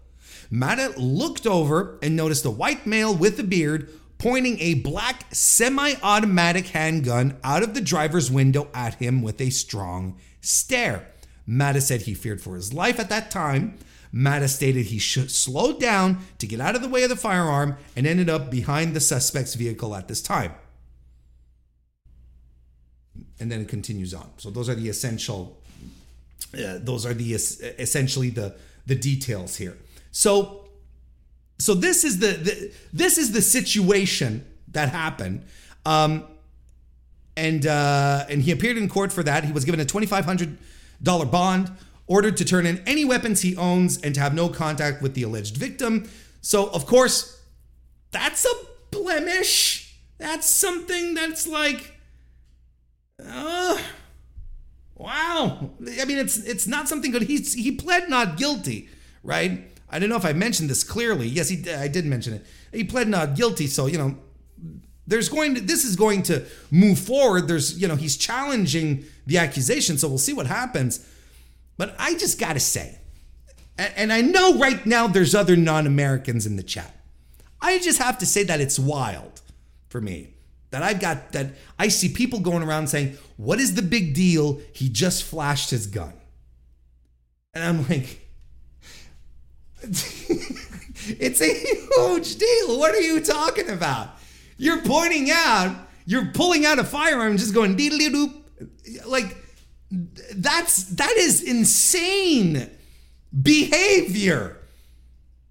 Mata looked over and noticed a white male with a beard pointing a black semi automatic handgun out of the driver's window at him with a strong stare. Mata said he feared for his life at that time. Mata stated he should slow down to get out of the way of the firearm and ended up behind the suspect's vehicle at this time. And then it continues on. So those are the essential. Uh, those are the essentially the the details here. So so this is the, the this is the situation that happened. Um, and uh, and he appeared in court for that. He was given a twenty five hundred dollar bond, ordered to turn in any weapons he owns, and to have no contact with the alleged victim. So of course, that's a blemish. That's something that's like, uh, wow. I mean, it's it's not something good. He's he pled not guilty, right? I don't know if I mentioned this clearly. Yes, he, I did mention it. He pled not guilty, so you know, there's going to this is going to move forward. There's you know he's challenging the accusation, so we'll see what happens. But I just got to say, and I know right now there's other non-Americans in the chat. I just have to say that it's wild for me that I've got that I see people going around saying, "What is the big deal? He just flashed his gun," and I'm like it's a huge deal. What are you talking about? You're pointing out, you're pulling out a firearm and just going deedly doop. Like that's that is insane behavior.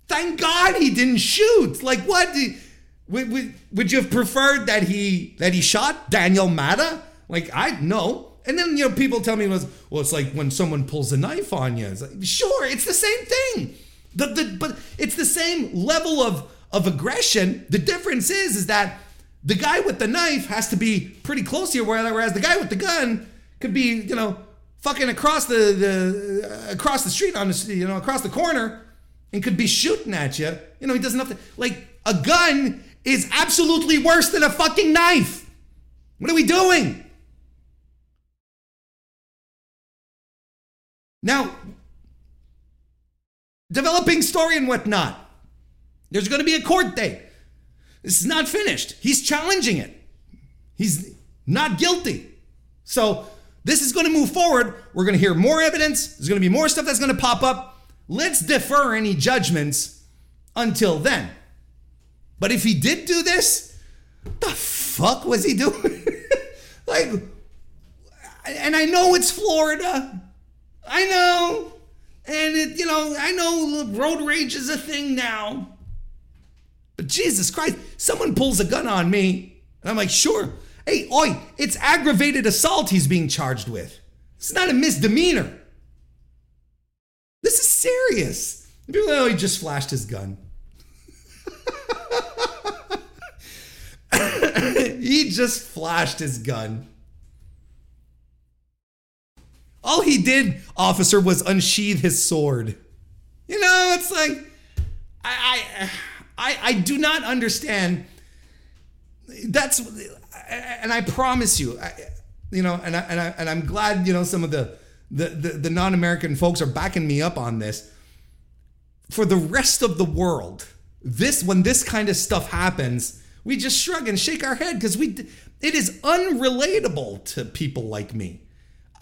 Thank God he didn't shoot. Like what? Would, would, would you have preferred that he that he shot Daniel Mata? Like I no. And then you know people tell me was well it's like when someone pulls a knife on you. It's like sure it's the same thing. The, the, but it's the same level of, of aggression. The difference is, is that the guy with the knife has to be pretty close you, whereas the guy with the gun could be, you know, fucking across the, the uh, across the street on the, you know, across the corner and could be shooting at you. You know, he doesn't have to, like, a gun is absolutely worse than a fucking knife. What are we doing? Now, developing story and whatnot. There's going to be a court date. This is not finished. He's challenging it. He's not guilty. So this is going to move forward. We're going to hear more evidence. There's going to be more stuff that's going to pop up. Let's defer any judgments until then. But if he did do this, the fuck was he doing? like, and I know it's Florida. I know. And it, you know, I know road rage is a thing now. But Jesus Christ, someone pulls a gun on me, and I'm like, sure. Hey, oi, it's aggravated assault he's being charged with. It's not a misdemeanor. This is serious. People oh, he just flashed his gun. he just flashed his gun. All he did, officer, was unsheath his sword. You know, it's like, I, I, I do not understand. That's, and I promise you, I, you know, and I, and I, and I'm glad, you know, some of the, the, the, the non-American folks are backing me up on this. For the rest of the world, this when this kind of stuff happens, we just shrug and shake our head because we it is unrelatable to people like me.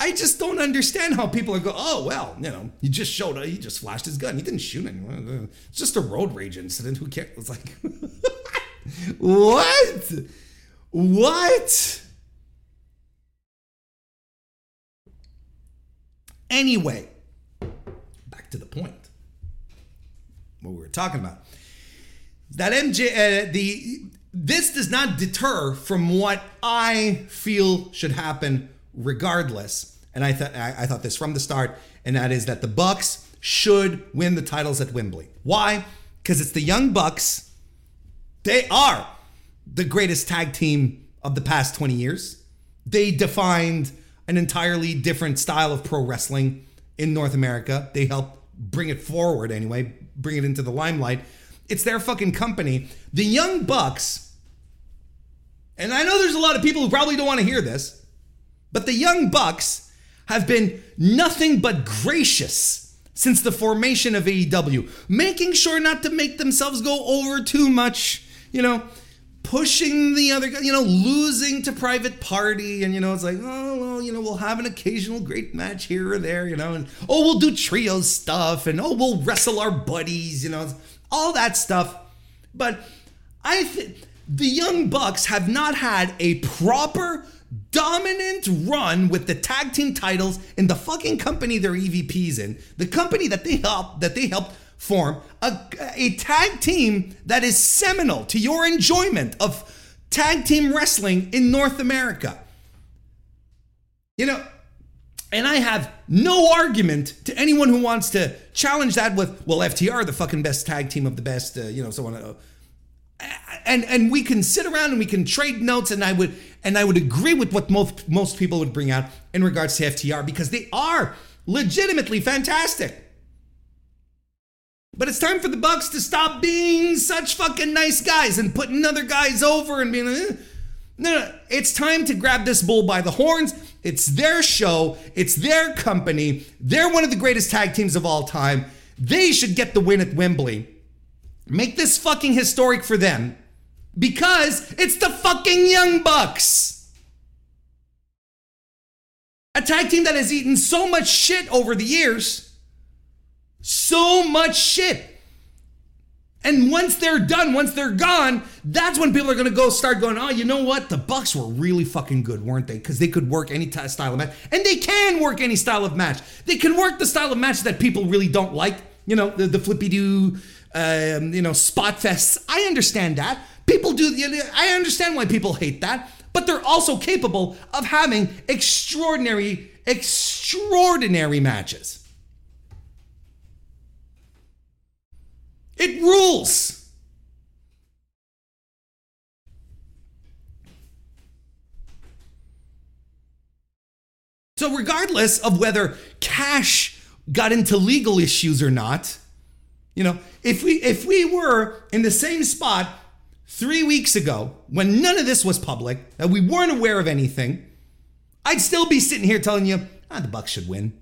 I just don't understand how people are go. Oh well, you know, he just showed. Up, he just flashed his gun. He didn't shoot anyone. It's just a road rage incident. Who cares? It's like, what? What? Anyway, back to the point. What we were talking about. That MJ, uh, the this does not deter from what I feel should happen regardless. And I thought I thought this from the start, and that is that the Bucks should win the titles at Wembley. Why? Because it's the Young Bucks. They are the greatest tag team of the past 20 years. They defined an entirely different style of pro wrestling in North America. They helped bring it forward anyway, bring it into the limelight. It's their fucking company. The Young Bucks, and I know there's a lot of people who probably don't want to hear this, but the Young Bucks have been nothing but gracious since the formation of AEW, making sure not to make themselves go over too much, you know, pushing the other you know, losing to Private Party, and you know, it's like, oh well, you know, we'll have an occasional great match here or there, you know, and oh, we'll do trio stuff, and oh, we'll wrestle our buddies, you know, all that stuff. But I think the Young Bucks have not had a proper dominant run with the tag team titles in the fucking company they're EVPs in, the company that they help that they helped form, a, a tag team that is seminal to your enjoyment of tag team wrestling in North America. You know, and I have no argument to anyone who wants to challenge that with, well, FTR, the fucking best tag team of the best, uh, you know, so on. And and we can sit around and we can trade notes and I would and I would agree with what most most people would bring out in regards to FTR because they are legitimately fantastic. But it's time for the Bucks to stop being such fucking nice guys and putting other guys over and being eh. no, no, it's time to grab this bull by the horns. It's their show, it's their company. They're one of the greatest tag teams of all time. They should get the win at Wembley. Make this fucking historic for them because it's the fucking Young Bucks. A tag team that has eaten so much shit over the years. So much shit. And once they're done, once they're gone, that's when people are gonna go start going, oh, you know what? The Bucks were really fucking good, weren't they? Because they could work any t- style of match. And they can work any style of match. They can work the style of match that people really don't like. You know, the, the flippy do, um, you know, spot fests. I understand that. People do, I understand why people hate that, but they're also capable of having extraordinary, extraordinary matches. It rules. So, regardless of whether Cash got into legal issues or not, you know, if we if we were in the same spot three weeks ago, when none of this was public, that we weren't aware of anything, I'd still be sitting here telling you, ah, the Bucks should win.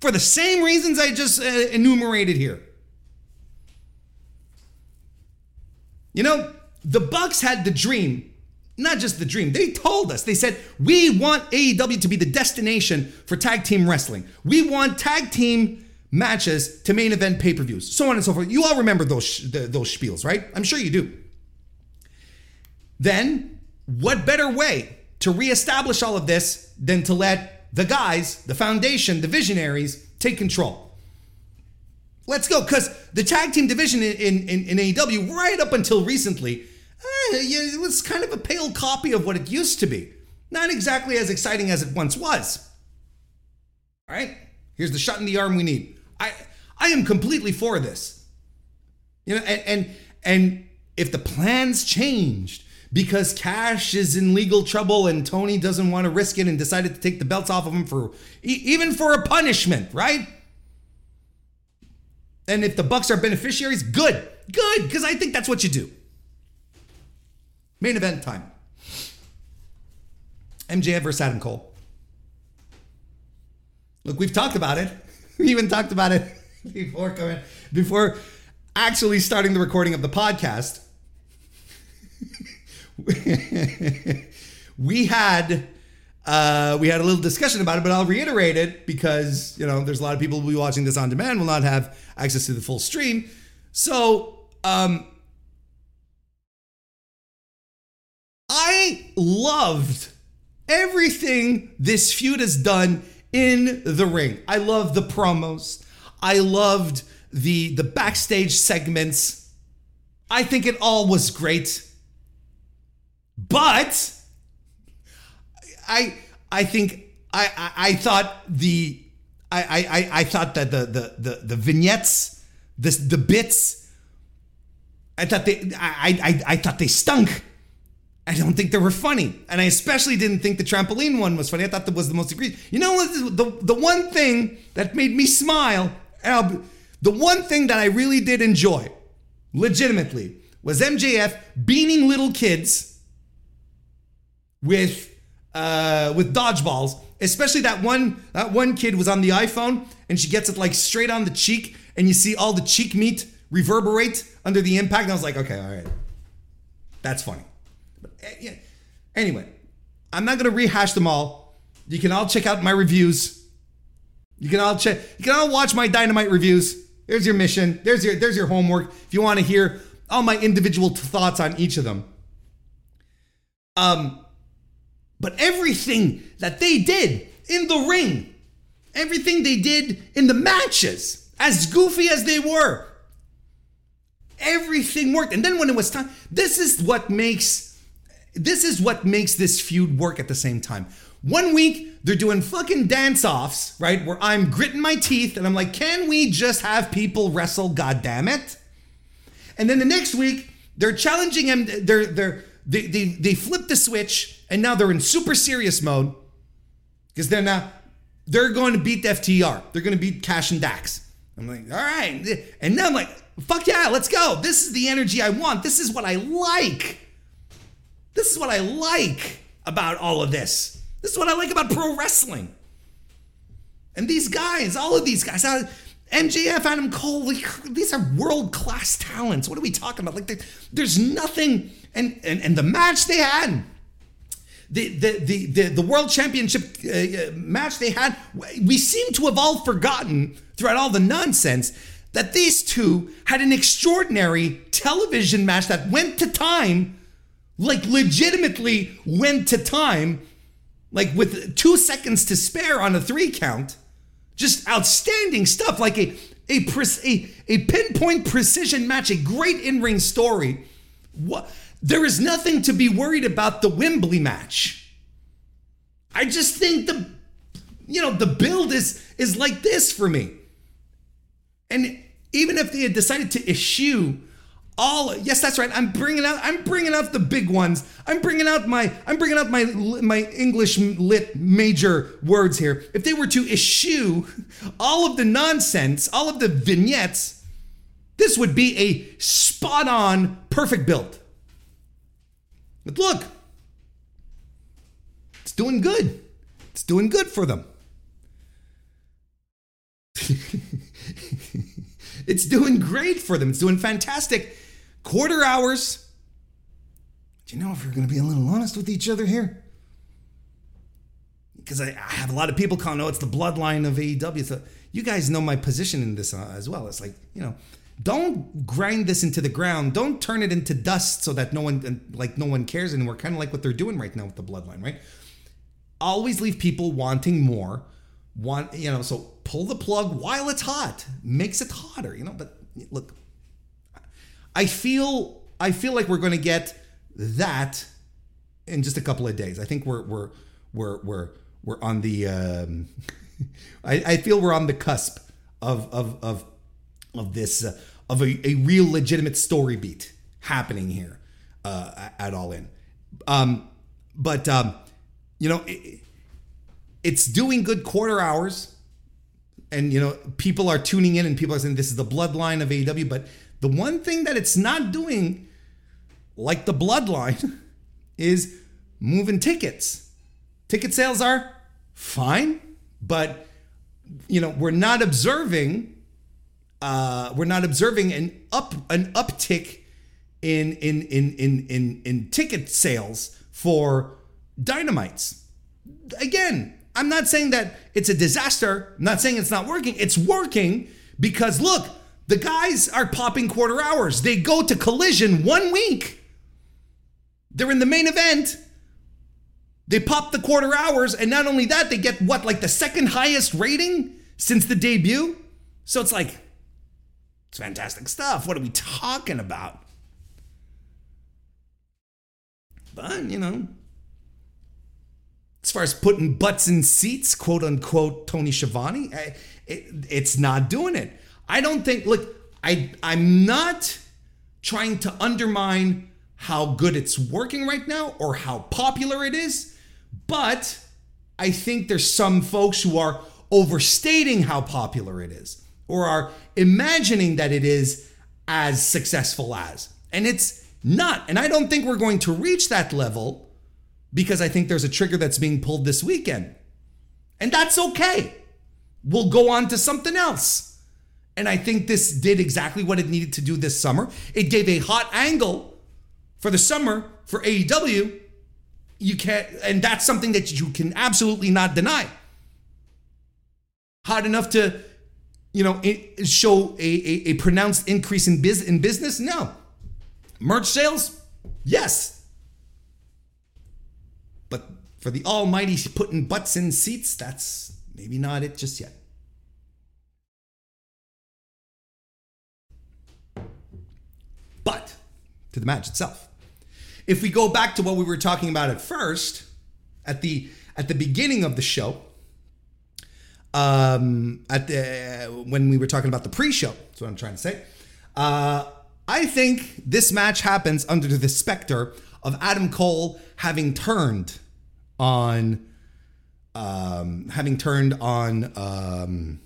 For the same reasons I just uh, enumerated here. You know, the Bucks had the dream, not just the dream. They told us. They said, "We want AEW to be the destination for tag team wrestling. We want tag team matches to main event pay-per-views, so on and so forth." You all remember those the, those spiels, right? I'm sure you do. Then, what better way to reestablish all of this than to let the guys, the foundation, the visionaries take control? Let's go, because the tag team division in, in, in AEW, right up until recently, eh, it was kind of a pale copy of what it used to be. Not exactly as exciting as it once was. All right, here's the shot in the arm we need. I I am completely for this. You know, and and, and if the plans changed because Cash is in legal trouble and Tony doesn't want to risk it and decided to take the belts off of him for even for a punishment, right? And if the Bucks are beneficiaries, good, good, because I think that's what you do. Main event time. MJF versus Adam Cole. Look, we've talked about it. We even talked about it before coming, before actually starting the recording of the podcast. we had uh, we had a little discussion about it, but I'll reiterate it because you know there's a lot of people who will be watching this on demand will not have access to the full stream. So um, I loved everything this feud has done in the ring. I love the promos. I loved the the backstage segments. I think it all was great. But I I think I I, I thought the I, I I thought that the the the, the vignettes, the the bits, I thought they I, I I thought they stunk. I don't think they were funny, and I especially didn't think the trampoline one was funny. I thought that was the most egregious. You know what? The the one thing that made me smile, and the one thing that I really did enjoy, legitimately, was MJF beating little kids with uh, with dodgeballs. Especially that one that one kid was on the iPhone and she gets it like straight on the cheek, and you see all the cheek meat reverberate under the impact. And I was like, okay, all right, that's funny. But, yeah. Anyway, I'm not gonna rehash them all. You can all check out my reviews. You can all check. You can all watch my dynamite reviews. There's your mission. There's your there's your homework. If you want to hear all my individual thoughts on each of them. Um, but everything that they did in the ring, everything they did in the matches, as goofy as they were, everything worked. And then when it was time, this is what makes this is what makes this feud work at the same time. One week they're doing fucking dance offs, right? Where I'm gritting my teeth and I'm like, can we just have people wrestle? God damn it! And then the next week they're challenging him. They're they're they they they flip the switch and now they're in super serious mode because they're now they're going to beat FTR. They're going to beat Cash and Dax. I'm like, all right, and now I'm like, fuck yeah, let's go. This is the energy I want. This is what I like. This is what I like about all of this. This is what I like about pro wrestling. And these guys, all of these guys, MJF, Adam Cole, like, these are world class talents. What are we talking about? Like, there's nothing. And, and and the match they had, the the the the, the world championship uh, match they had, we seem to have all forgotten throughout all the nonsense that these two had an extraordinary television match that went to time like legitimately went to time, like with two seconds to spare on a three count. Just outstanding stuff, like a a a, a pinpoint precision match, a great in ring story. What? There is nothing to be worried about the Wembley match. I just think the you know the build is is like this for me. And even if they had decided to issue all yes that's right. I'm bringing out i'm bringing out the big ones. I'm bringing out my i'm bringing out my my english lit major words here. If they were to eschew all of the nonsense all of the vignettes this would be a spot on perfect build. But look it's doing good. It's doing good for them. It's doing great for them. It's doing fantastic quarter hours. Do you know if we're going to be a little honest with each other here? Because I, I, have a lot of people calling, oh, it's the bloodline of AEW. So you guys know my position in this uh, as well. It's like, you know, don't grind this into the ground. Don't turn it into dust so that no one, like, no one cares anymore. Kind of like what they're doing right now with the bloodline, right? Always leave people wanting more. Want, you know, so pull the plug while it's hot. Makes it hotter, you know. But look, I feel I feel like we're going to get that in just a couple of days. I think we're we're we're we're we're on the um, I, I feel we're on the cusp of of of of this uh, of a, a real legitimate story beat happening here uh, at All In. Um, but um, you know, it, it's doing good quarter hours. and you know, people are tuning in and people are saying this is the bloodline of AEW, but the one thing that it's not doing, like the bloodline, is moving tickets. Ticket sales are fine, but you know, we're not observing uh, we're not observing an up an uptick in in in in in in ticket sales for dynamites. Again, I'm not saying that it's a disaster. I'm not saying it's not working. It's working because look, the guys are popping quarter hours. They go to collision one week. They're in the main event. They pop the quarter hours, and not only that, they get what, like the second highest rating since the debut? So it's like, it's fantastic stuff. What are we talking about? But, you know, as far as putting butts in seats, quote unquote, Tony Schiavone, eh, it, it's not doing it. I don't think, look, I, I'm not trying to undermine how good it's working right now or how popular it is, but I think there's some folks who are overstating how popular it is or are imagining that it is as successful as. And it's not. And I don't think we're going to reach that level because I think there's a trigger that's being pulled this weekend. And that's okay. We'll go on to something else. And I think this did exactly what it needed to do this summer. It gave a hot angle for the summer for AEW. You can't, and that's something that you can absolutely not deny. Hot enough to, you know, show a, a, a pronounced increase in, biz, in business? No. Merch sales? Yes. But for the almighty putting butts in seats, that's maybe not it just yet. But to the match itself. If we go back to what we were talking about at first, at the at the beginning of the show, um, at the when we were talking about the pre-show, that's what I'm trying to say. Uh, I think this match happens under the specter of Adam Cole having turned on, um, having turned on um,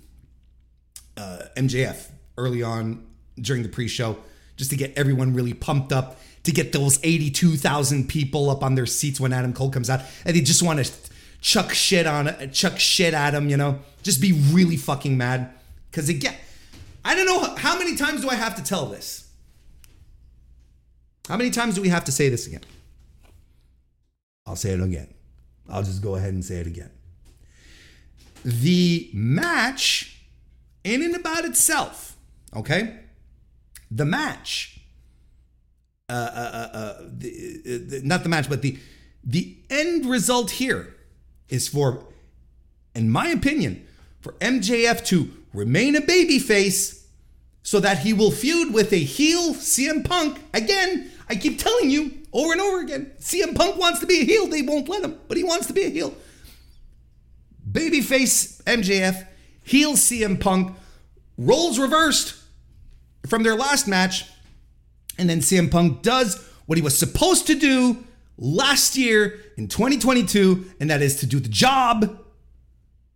uh, MJF early on during the pre-show, just to get everyone really pumped up, to get those 82,000 people up on their seats when Adam Cole comes out, and they just want to chuck shit on, chuck shit at him, you know, just be really fucking mad. Because again, I don't know how many times do I have to tell this. How many times do we have to say this again? I'll say it again. I'll just go ahead and say it again. The match, in and about itself, okay? The match, uh, uh, uh, uh the, the, not the match, but the the end result here is for, in my opinion, for MJF to remain a babyface so that he will feud with a heel CM Punk again I keep telling you over and over again CM Punk wants to be a heel. They won't let him, but he wants to be a heel. Babyface MJF, heel CM Punk, roles reversed from their last match. And then CM Punk does what he was supposed to do last year in 2022, and that is to do the job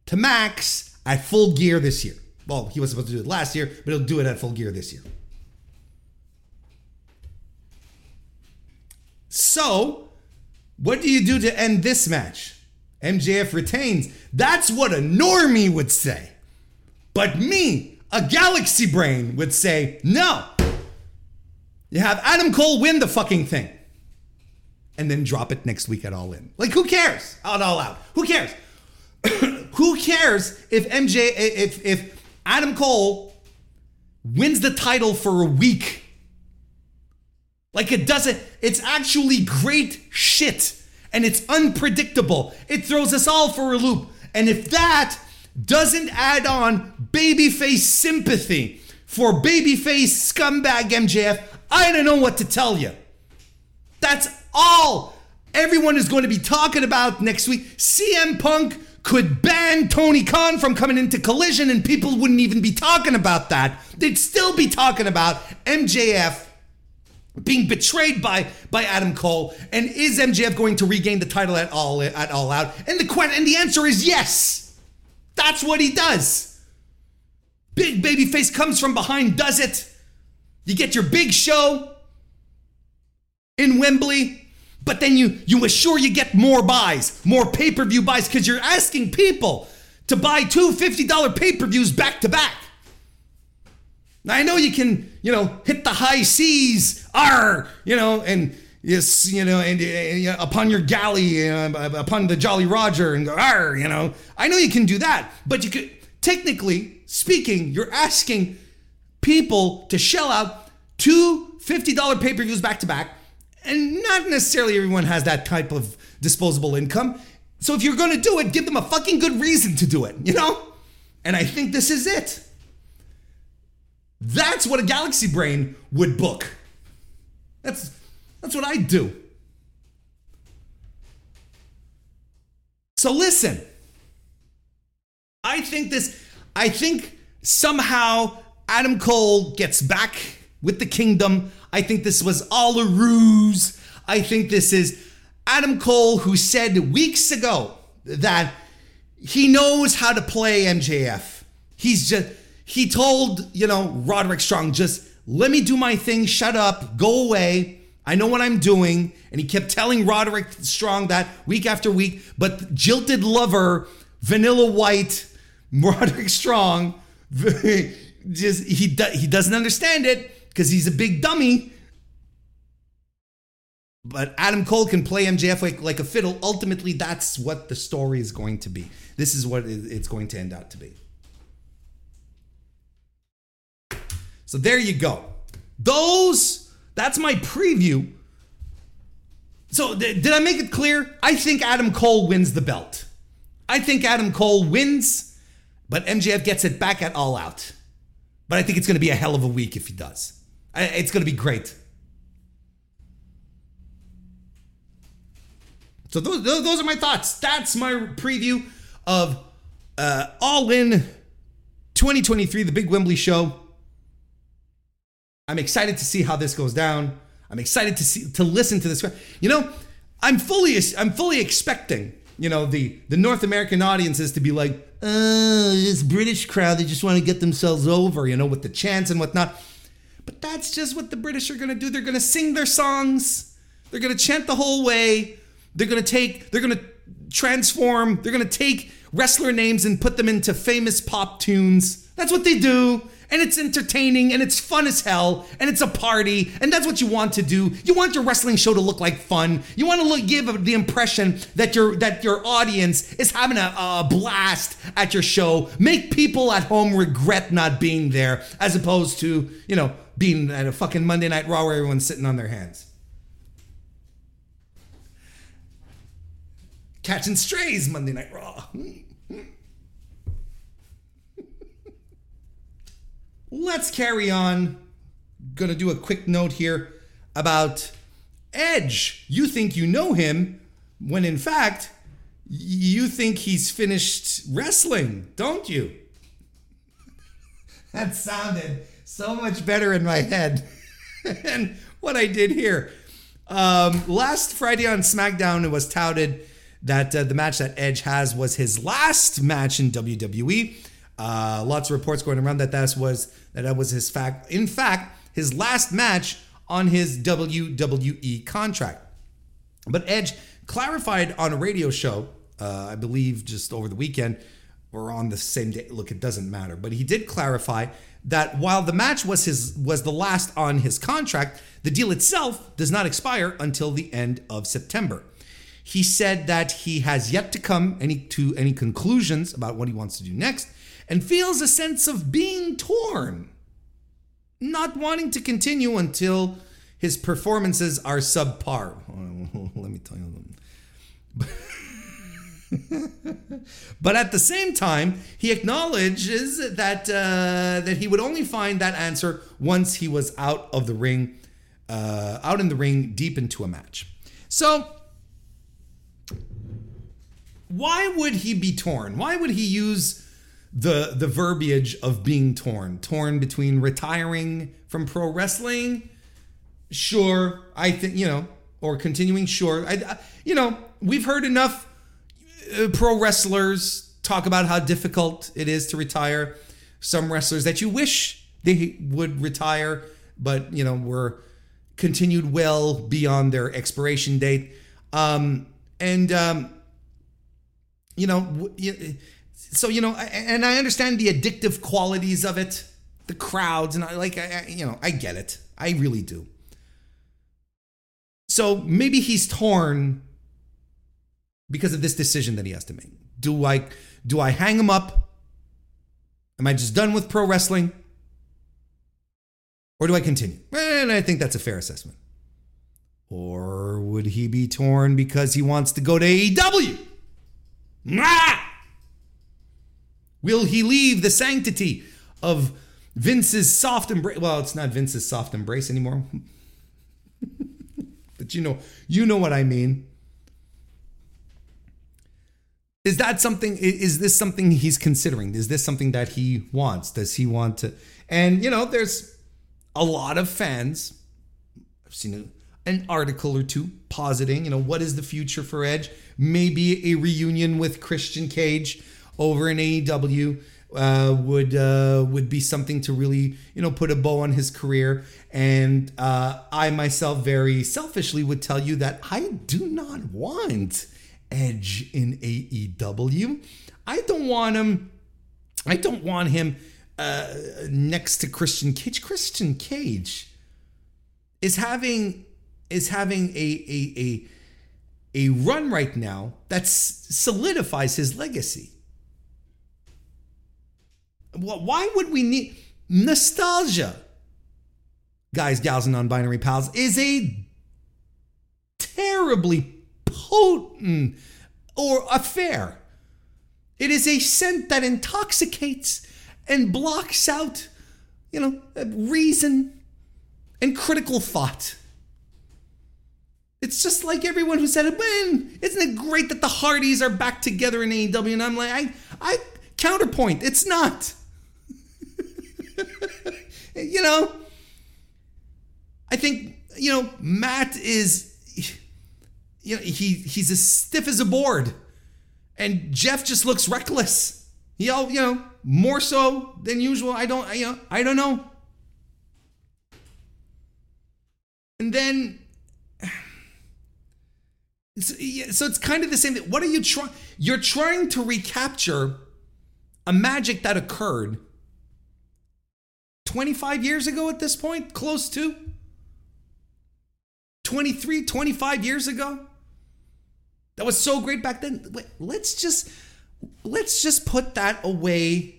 to Max at full gear this year. Well, he was supposed to do it last year, but he'll do it at full gear this year. So, what do you do to end this match? MJF retains. That's what a normie would say. But me, a galaxy brain, would say, no. You have Adam Cole win the fucking thing. And then drop it next week at All In. Like, who cares? Out all out. Who cares? who cares if MJ, if, if Adam Cole wins the title for a week like it doesn't, it's actually great shit and it's unpredictable. It throws us all for a loop. And if that doesn't add on babyface sympathy for babyface scumbag MJF, I don't know what to tell you. That's all everyone is going to be talking about next week. CM Punk could ban Tony Khan from coming into collision and people wouldn't even be talking about that. They'd still be talking about MJF being betrayed by by Adam Cole, and is MJF going to regain the title at all at all out? And the and the answer is yes. That's what he does. Big babyface comes from behind, does it. You get your big show in Wembley, but then you you assure you get more buys, more pay-per-view buys because you're asking people to buy two $50 pay-per-views back to back. Now I know you can, you know, hit the high seas, R, you know, and yes, you know, and, and, upon your galley, uh, upon the Jolly Roger, and go, R, you know. I know you can do that, but you could, technically speaking, you're asking people to shell out two $50 pay per views back to back, and not necessarily everyone has that type of disposable income. So if you're going to do it, give them a fucking good reason to do it, you know? And I think this is it. That's what a galaxy brain would book. That's that's what I do. So listen. I think this I think somehow Adam Cole gets back with the kingdom. I think this was all a ruse. I think this is Adam Cole who said weeks ago that he knows how to play MJF. He's just he told, you know, Roderick Strong, just let me do my thing, shut up, go away. I know what I'm doing. And he kept telling Roderick Strong that week after week. But jilted lover, vanilla white, Roderick Strong, just he he doesn't understand it because he's a big dummy. But Adam Cole can play MJF like, like a fiddle. Ultimately, that's what the story is going to be. This is what it's going to end out to be. So there you go. Those, that's my preview. So th- did I make it clear? I think Adam Cole wins the belt. I think Adam Cole wins, but MJF gets it back at All Out. But I think it's going to be a hell of a week if he does. It's going to be great. So those, those are my thoughts. That's my preview of uh, All In 2023, the Big Wembley Show. I'm excited to see how this goes down. I'm excited to see to listen to this. You know, I'm fully I'm fully expecting you know the the North American audiences to be like, uh, this British crowd they just want to get themselves over, you know, with the chants and whatnot. But that's just what the British are gonna do. They're gonna sing their songs. They're gonna chant the whole way. They're gonna take. They're gonna transform. They're gonna take wrestler names and put them into famous pop tunes. That's what they do and it's entertaining and it's fun as hell and it's a party and that's what you want to do. You want your wrestling show to look like fun. You want to look, give the impression that your that your audience is having a, a blast at your show. Make people at home regret not being there as opposed to you know being at a fucking Monday Night Raw where everyone's sitting on their hands. Catching strays Monday Night Raw. Hmm. Let's carry on. Gonna do a quick note here about Edge. You think you know him when in fact you think he's finished wrestling, don't you? that sounded so much better in my head than what I did here. Um, last Friday on SmackDown, it was touted that uh, the match that Edge has was his last match in WWE. Uh, lots of reports going around that that was that that was his fact. In fact, his last match on his WWE contract. But Edge clarified on a radio show, uh, I believe, just over the weekend or on the same day. Look, it doesn't matter, but he did clarify that while the match was his was the last on his contract, the deal itself does not expire until the end of September. He said that he has yet to come any to any conclusions about what he wants to do next, and feels a sense of being torn, not wanting to continue until his performances are subpar. Let me tell you. but at the same time, he acknowledges that uh, that he would only find that answer once he was out of the ring, uh, out in the ring, deep into a match. So, why would he be torn? Why would he use the the verbiage of being torn, torn between retiring from pro wrestling, sure, I think you know, or continuing, sure, I, I you know, we've heard enough uh, pro wrestlers talk about how difficult it is to retire. some wrestlers that you wish they would retire, but you know were continued well beyond their expiration date. Um, and um, you know, so you know, and I understand the addictive qualities of it, the crowds, and I like, I, you know, I get it, I really do. So maybe he's torn because of this decision that he has to make. Do I do I hang him up? Am I just done with pro wrestling? Or do I continue? And I think that's a fair assessment. Or would he be torn because he wants to go to AEW? Ah! Will he leave the sanctity of Vince's soft embrace? Well, it's not Vince's soft embrace anymore. but you know, you know what I mean. Is that something? Is this something he's considering? Is this something that he wants? Does he want to? And you know, there's a lot of fans. I've seen an article or two positing, you know, what is the future for Edge? Maybe a reunion with Christian Cage over in AEW uh, would uh, would be something to really, you know, put a bow on his career. And uh, I myself, very selfishly, would tell you that I do not want Edge in AEW. I don't want him. I don't want him uh, next to Christian Cage. Christian Cage is having is having a a a a run right now that solidifies his legacy. Why would we need nostalgia? Guys, gals, and non binary pals is a terribly potent or affair. It is a scent that intoxicates and blocks out, you know, reason and critical thought. It's just like everyone who said man, isn't it great that the Hardys are back together in AEW? And I'm like, I, I counterpoint, it's not. you know, I think, you know, Matt is you know, he he's as stiff as a board. And Jeff just looks reckless. He all, you know, more so than usual. I don't, you know, I don't know. And then, so, so it's kind of the same thing. What are you trying? You're trying to recapture a magic that occurred 25 years ago at this point, close to 23, 25 years ago that was so great back then. Let's just let's just put that away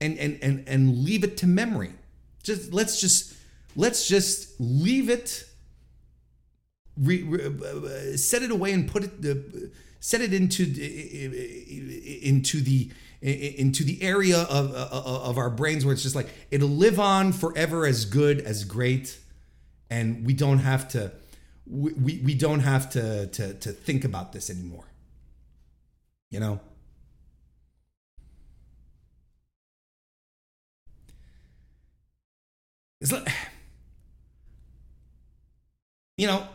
and and and and leave it to memory. Just let's just let's just leave it re, re, uh, set it away and put it uh, set it into into the into the area of, of our brains where it's just like it'll live on forever as good as great and we don't have to we, we, don't have to, to, to think about this anymore. You know? It's like, you know,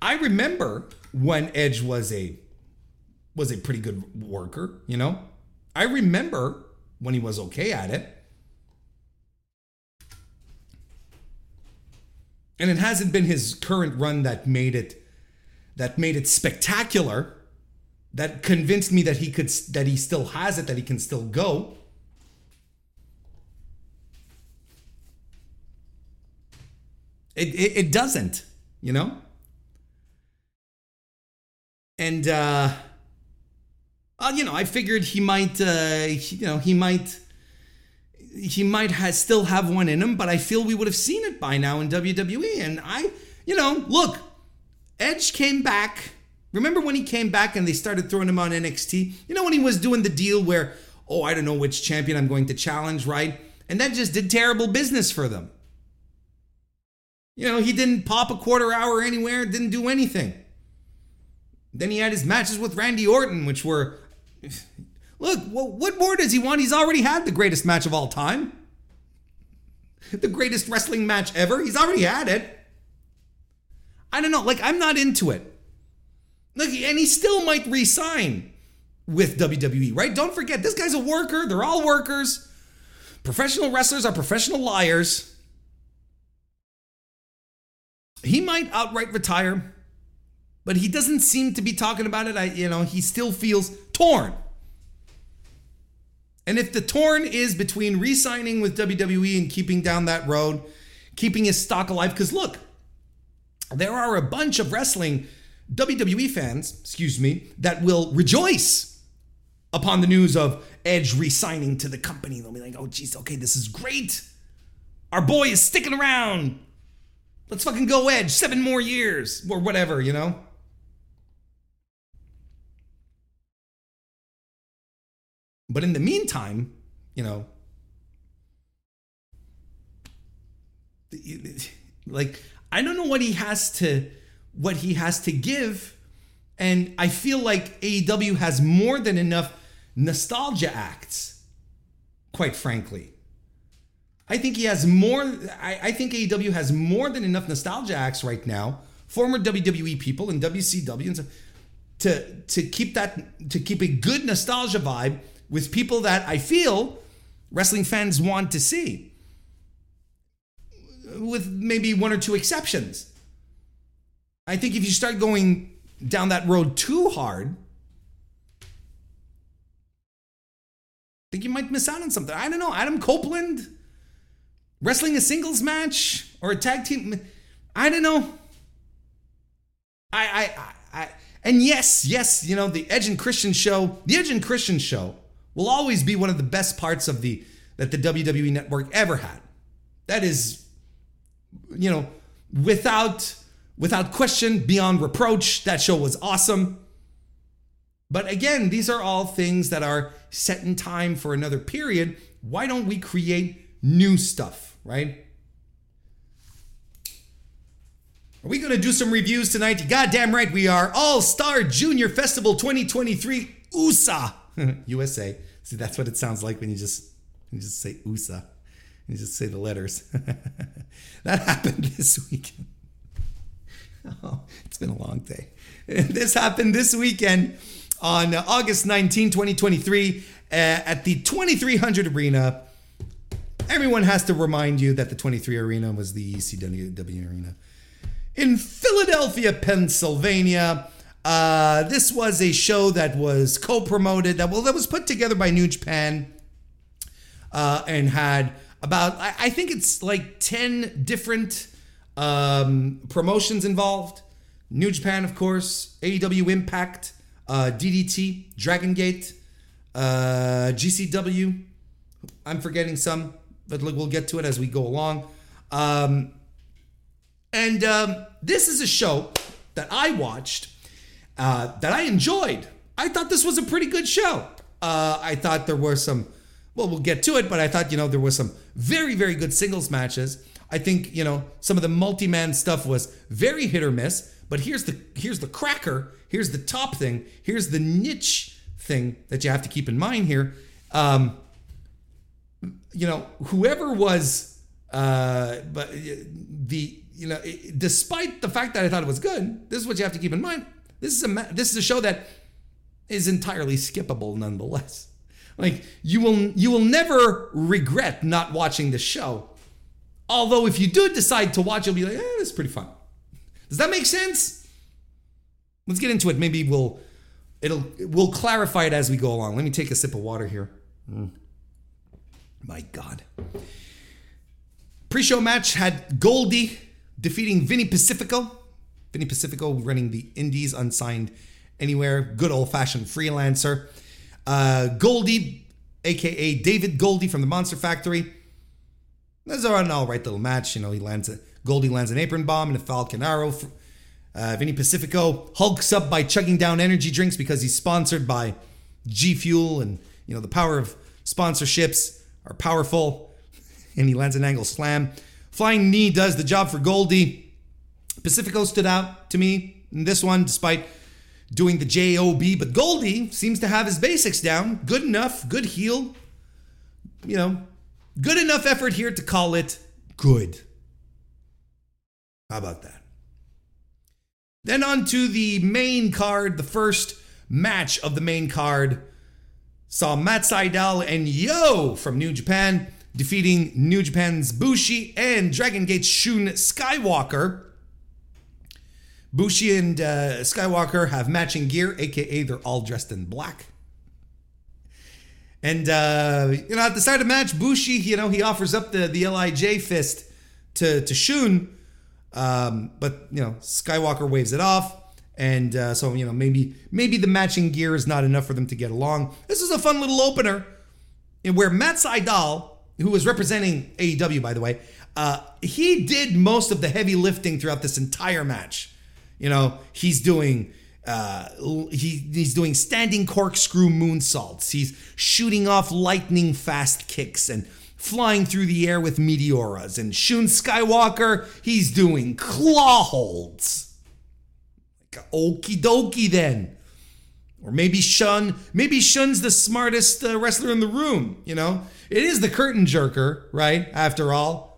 I remember when Edge was a was a pretty good worker, you know? I remember when he was okay at it. and it hasn't been his current run that made it that made it spectacular that convinced me that he could that he still has it that he can still go it it, it doesn't you know and uh, uh you know i figured he might uh you know he might he might still have one in him, but I feel we would have seen it by now in WWE. And I, you know, look, Edge came back. Remember when he came back and they started throwing him on NXT? You know when he was doing the deal where, oh, I don't know which champion I'm going to challenge, right? And that just did terrible business for them. You know, he didn't pop a quarter hour anywhere, didn't do anything. Then he had his matches with Randy Orton, which were Look, what more does he want? He's already had the greatest match of all time. The greatest wrestling match ever. He's already had it. I don't know. Like, I'm not into it. Look, and he still might resign. with WWE, right? Don't forget, this guy's a worker. They're all workers. Professional wrestlers are professional liars. He might outright retire, but he doesn't seem to be talking about it. I, you know, he still feels torn. And if the torn is between re signing with WWE and keeping down that road, keeping his stock alive, because look, there are a bunch of wrestling WWE fans, excuse me, that will rejoice upon the news of Edge re-signing to the company. They'll be like, "Oh, geez, okay, this is great. Our boy is sticking around. Let's fucking go Edge, seven more years or whatever, you know." But in the meantime, you know, like I don't know what he has to what he has to give and I feel like AEW has more than enough nostalgia acts quite frankly. I think he has more I, I think AEW has more than enough nostalgia acts right now, former WWE people and WCW and so, to to keep that to keep a good nostalgia vibe with people that I feel wrestling fans want to see, with maybe one or two exceptions. I think if you start going down that road too hard, I think you might miss out on something. I don't know. Adam Copeland wrestling a singles match or a tag team. I don't know. I, I, I, I and yes, yes, you know, the Edge and Christian show, the Edge and Christian show will always be one of the best parts of the that the WWE network ever had. That is you know, without without question, beyond reproach, that show was awesome. But again, these are all things that are set in time for another period. Why don't we create new stuff, right? Are we going to do some reviews tonight? Goddamn right we are. All Star Junior Festival 2023 USA. USA. See, that's what it sounds like when you just you just say USA. You just say the letters. that happened this weekend. Oh, it's been a long day. This happened this weekend on August 19, 2023, uh, at the 2300 Arena. Everyone has to remind you that the 23 Arena was the ECW Arena in Philadelphia, Pennsylvania. Uh, this was a show that was co-promoted, that well, that was put together by New Japan, uh, and had about I, I, think it's like ten different um, promotions involved. New Japan, of course, AEW Impact, uh, DDT, Dragon Gate, uh, GCW. I'm forgetting some, but look, we'll get to it as we go along. Um, and um, this is a show that I watched uh, that I enjoyed. I thought this was a pretty good show. Uh, I thought there were some, well, we'll get to it, but I thought, you know, there was some very, very good singles matches. I think, you know, some of the multi-man stuff was very hit or miss, but here's the here's the cracker, here's the top thing, here's the niche thing that you have to keep in mind here. Um, you know, whoever was uh, but uh, the you know, despite the fact that I thought it was good, this is what you have to keep in mind. This is a this is a show that is entirely skippable nonetheless. Like you will you will never regret not watching the show. Although if you do decide to watch, you'll be like, eh, this is pretty fun. Does that make sense? Let's get into it. Maybe we'll it'll we'll clarify it as we go along. Let me take a sip of water here. Mm. My God. Pre-show match had Goldie defeating Vinny Pacifico Vinny Pacifico running the Indies, unsigned anywhere. Good old fashioned freelancer. Uh, Goldie, aka David Goldie from the Monster Factory. This is an all right little match. You know, he lands a Goldie lands an apron bomb and a Falcon Arrow. Uh, Vinny Pacifico hulks up by chugging down energy drinks because he's sponsored by G Fuel, and you know the power of sponsorships are powerful. And he lands an angle slam. Flying knee does the job for Goldie. Pacifico stood out to me in this one, despite doing the JOB, but Goldie seems to have his basics down. Good enough, good heel. You know, good enough effort here to call it good. How about that? Then on to the main card, the first match of the main card saw Matt Sydal and YOH from New Japan defeating New Japan's Bushi and Dragon Gate's Shun Skywalker. Bushi and uh, Skywalker have matching gear, aka they're all dressed in black. And uh, you know, at the start of the match, Bushi, you know, he offers up the the Lij fist to to Shun, um, but you know, Skywalker waves it off, and uh, so you know, maybe maybe the matching gear is not enough for them to get along. This is a fun little opener, in where Matt Sydal, who was representing AEW, by the way, uh, he did most of the heavy lifting throughout this entire match. You know, he's doing uh, he, he's doing standing corkscrew moonsaults. He's shooting off lightning fast kicks and flying through the air with meteoras. And Shun Skywalker, he's doing claw holds. Like, okie dokie then. Or maybe Shun, maybe Shun's the smartest uh, wrestler in the room, you know? It is the curtain jerker, right? After all.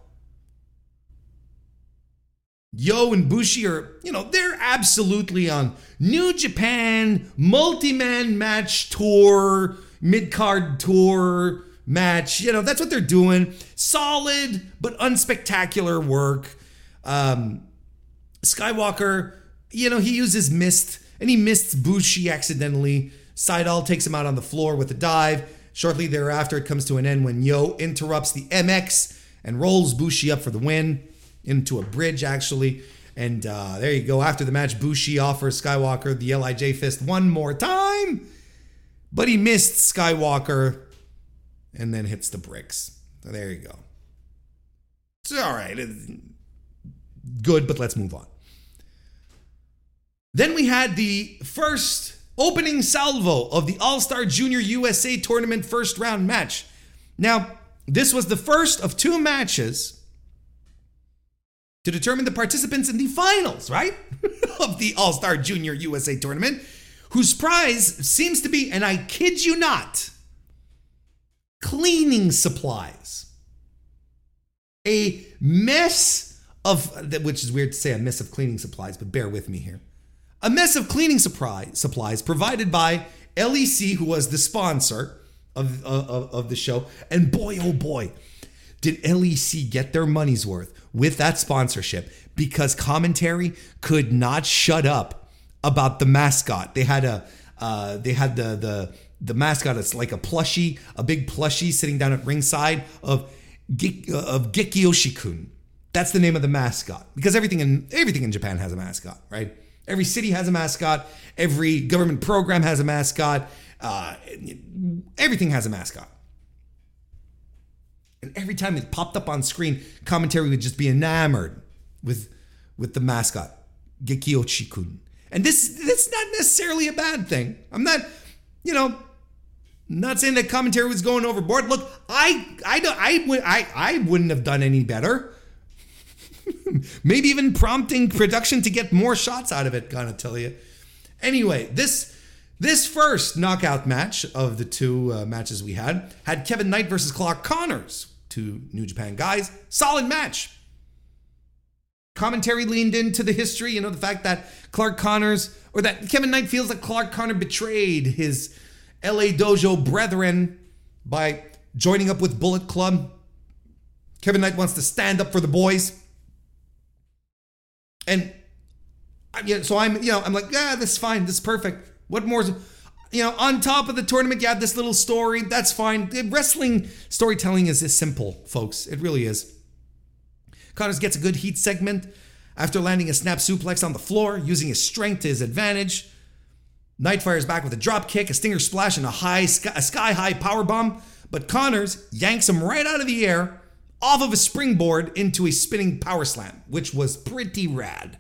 YOH and Bushi are, you know, they're absolutely on New Japan multi-man match tour, mid-card tour match. You know, that's what they're doing. Solid but unspectacular work. Um, Skywalker, you know, he uses mist and he mist Bushi accidentally. Sydal takes him out on the floor with a dive. Shortly thereafter, it comes to an end when YOH interrupts the MX and rolls Bushi up for the win into a bridge, actually. And uh, there you go. After the match, Bushi offers Skywalker the Lij fist one more time, but he mist Skywalker and then hits the bricks. So there you go. It's all right. Good, but let's move on. Then we had the first opening salvo of the All Star Junior USA Tournament first round match. Now, this was the first of two matches to determine the participants in the finals, right? of the All Star Junior USA tournament, whose prize seems to be, and I kid you not, cleaning supplies. A mess of, which is weird to say a mess of cleaning supplies, but bear with me here. A mess of cleaning supply, supplies provided by LEC, who was the sponsor of, uh, of, of the show. And boy, oh boy, did LEC get their money's worth with that sponsorship because commentary could not shut up about the mascot. They had a uh, they had the the the mascot. It's like a plushie, a big plushie sitting down at ringside of uh, of Gekiochi-kun. That's the name of the mascot because everything in everything in Japan has a mascot, right? Every city has a mascot. Every government program has a mascot. Uh, everything has a mascot. And every time it popped up on screen, commentary would just be enamored with with the mascot, Gekiochi-kun. And this that's not necessarily a bad thing. I'm not, you know, not saying that commentary was going overboard. Look, I I don't I would I I wouldn't have done any better. Maybe even prompting production to get more shots out of it, gonna tell you. Anyway, this this first knockout match of the two uh, matches we had had Kevin Knight versus Clark Connors, two New Japan guys. Solid match. Commentary leaned into the history, you know, the fact that Clark Connors, or that Kevin Knight feels that Clark Connor betrayed his LA Dojo brethren by joining up with Bullet Club. Kevin Knight wants to stand up for the boys. And yeah, so I'm, you know, I'm like, yeah, this is fine. This is perfect. What more? You know, on top of the tournament, you have this little story. That's fine. Wrestling storytelling is, is simple, folks. It really is. Connors gets a good heat segment after landing a snap suplex on the floor, using his strength to his advantage. Knight fires back with a drop kick, a stinger splash, and a high sky, sky high power bomb. But Connors yanks him right out of the air, off of a springboard into a spinning power slam, which was pretty rad.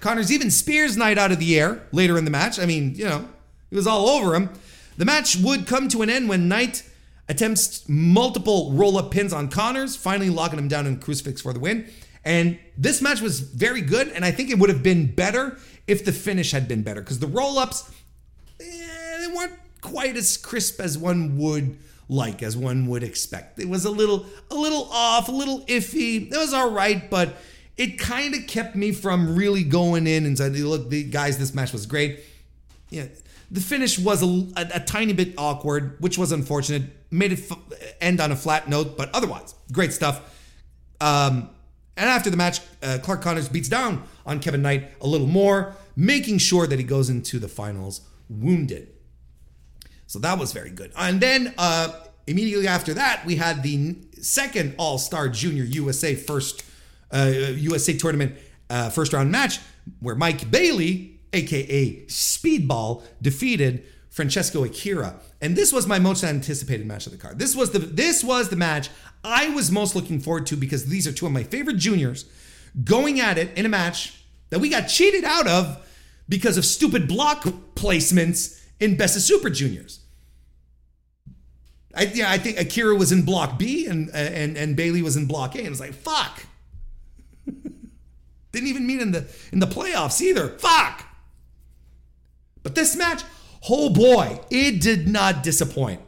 Connors even spears Knight out of the air later in the match. I mean, you know, he was all over him. The match would come to an end when Knight attempts multiple roll up pins on Connors, finally locking him down in crucifix for the win. And this match was very good, and I think it would have been better if the finish had been better because the roll ups, eh, they weren't quite as crisp as one would like, as one would expect. It was a little, a little off, a little iffy. It was all right, but it kind of kept me from really going in and saying, look, the guys, this match was great. yeah, the finish was a, a, a tiny bit awkward, which was unfortunate. Made it f- end on a flat note, but otherwise, great stuff. Um, and after the match, uh, Clark Connors beats down on Kevin Knight a little more, making sure that he goes into the finals wounded. So that was very good. And then uh, immediately after that, we had the second All Star Junior USA first uh, USA tournament uh, first round match where Mike Bailey, aka Speedball, defeated Francesco Akira. And this was my most anticipated match of the card. This was the this was the match I was most looking forward to because these are two of my favorite juniors going at it in a match that we got cheated out of because of stupid block placements in Best of Super Juniors. I, yeah, I think Akira was in Block B and and and Bailey was in Block A, and it's like fuck. Didn't even meet in the in the playoffs either. Fuck. But this match, oh boy, it did not disappoint.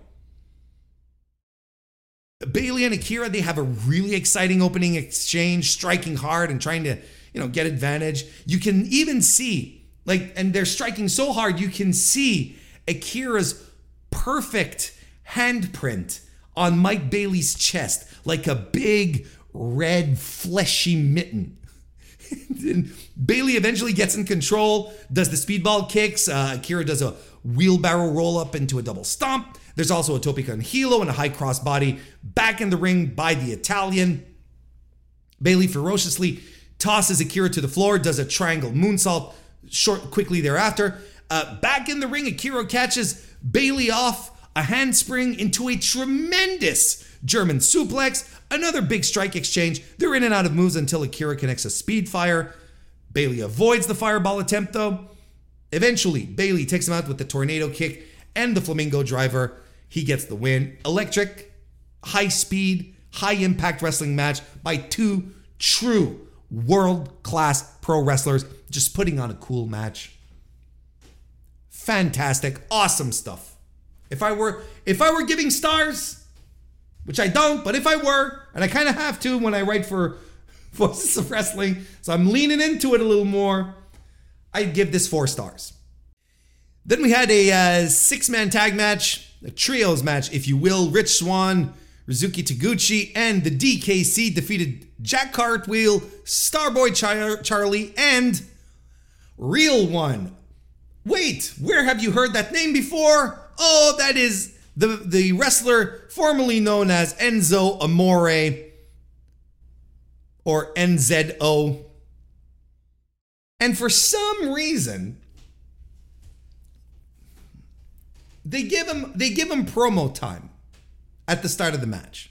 Bailey and Akira, they have a really exciting opening exchange, striking hard and trying to, you know, get advantage. You can even see, like, and they're striking so hard, you can see Akira's perfect handprint on Mike Bailey's chest, like a big red fleshy mitten. Bailey eventually gets in control, does the speedball kicks. Uh, Akira does a wheelbarrow roll up into a double stomp. There's also a tope con hilo and a high cross body back in the ring by the Italian. Bailey ferociously tosses Akira to the floor, does a triangle moonsault short quickly thereafter. Uh, back in the ring, Akira catches Bailey off a handspring into a tremendous German suplex. Another big strike exchange. They're in and out of moves until Akira connects a speed fire. Bailey avoids the fireball attempt though. Eventually, Bailey takes him out with the tornado kick and the flamingo driver. He gets the win. Electric, high speed, high impact wrestling match by two true world class pro wrestlers just putting on a cool match. Fantastic, awesome stuff. If I were if I were giving stars, which I don't, but if I were, and I kind of have to when I write for Voices of Wrestling, so I'm leaning into it a little more, I'd give this 4 stars. Then we had a uh, six-man tag match a trios match, if you will. Rich Swann, Ryusuke Taguchi, and the DKC defeated Jack Cartwheel, Starboy Char- Charlie, and Real One. Wait, where have you heard that name before? Oh, that is the, the wrestler formerly known as Enzo Amore or NZO. And for some reason, they give him they give him promo time at the start of the match.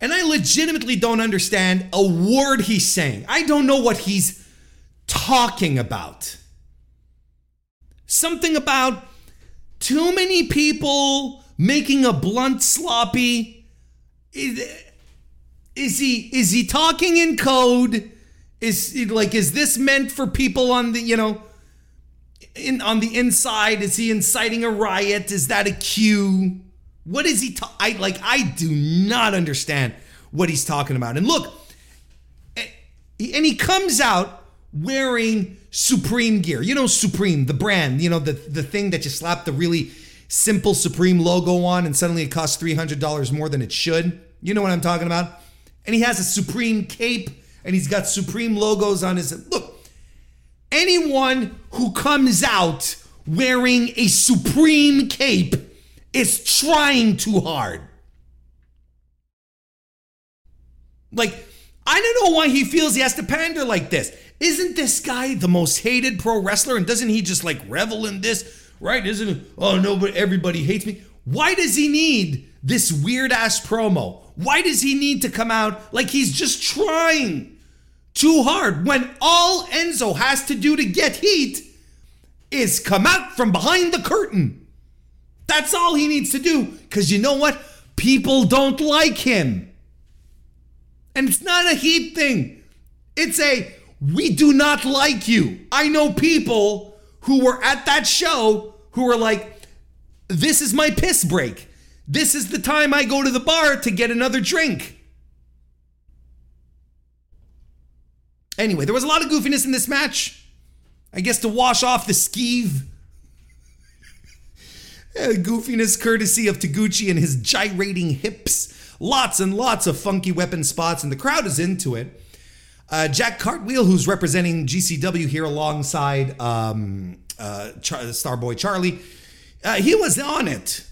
And I legitimately don't understand a word he's saying. I don't know what he's talking about. Something about too many people making a blunt sloppy. Is, is he is he talking in code? Is like is this meant for people on the you know in on the inside? Is he inciting a riot? Is that a cue? What is he? Ta- I like. I do not understand what he's talking about. And look, and he comes out wearing Supreme gear. You know Supreme, the brand. You know the the thing that you slap the really simple Supreme logo on, and suddenly it costs three hundred dollars more than it should. You know what I'm talking about? And he has a Supreme cape, and he's got Supreme logos on his. Look, anyone who comes out wearing a Supreme cape is trying too hard. Like, I don't know why he feels he has to pander like this. Isn't this guy the most hated pro wrestler? And doesn't he just like revel in this? Right? Isn't? Oh, no, but everybody hates me. Why does he need this weird ass promo? Why does he need to come out like he's just trying too hard when all Enzo has to do to get heat is come out from behind the curtain? That's all he needs to do because you know what? People don't like him. And it's not a heat thing, it's a we do not like you. I know people who were at that show who were like, this is my piss break. This is the time I go to the bar to get another drink. Anyway, there was a lot of goofiness in this match. I guess to wash off the skeeve goofiness courtesy of Taguchi and his gyrating hips. Lots and lots of funky weapon spots, and the crowd is into it. Uh, Jack Cartwheel, who's representing GCW here alongside um, uh, Char- Starboy Charlie, uh, he was on it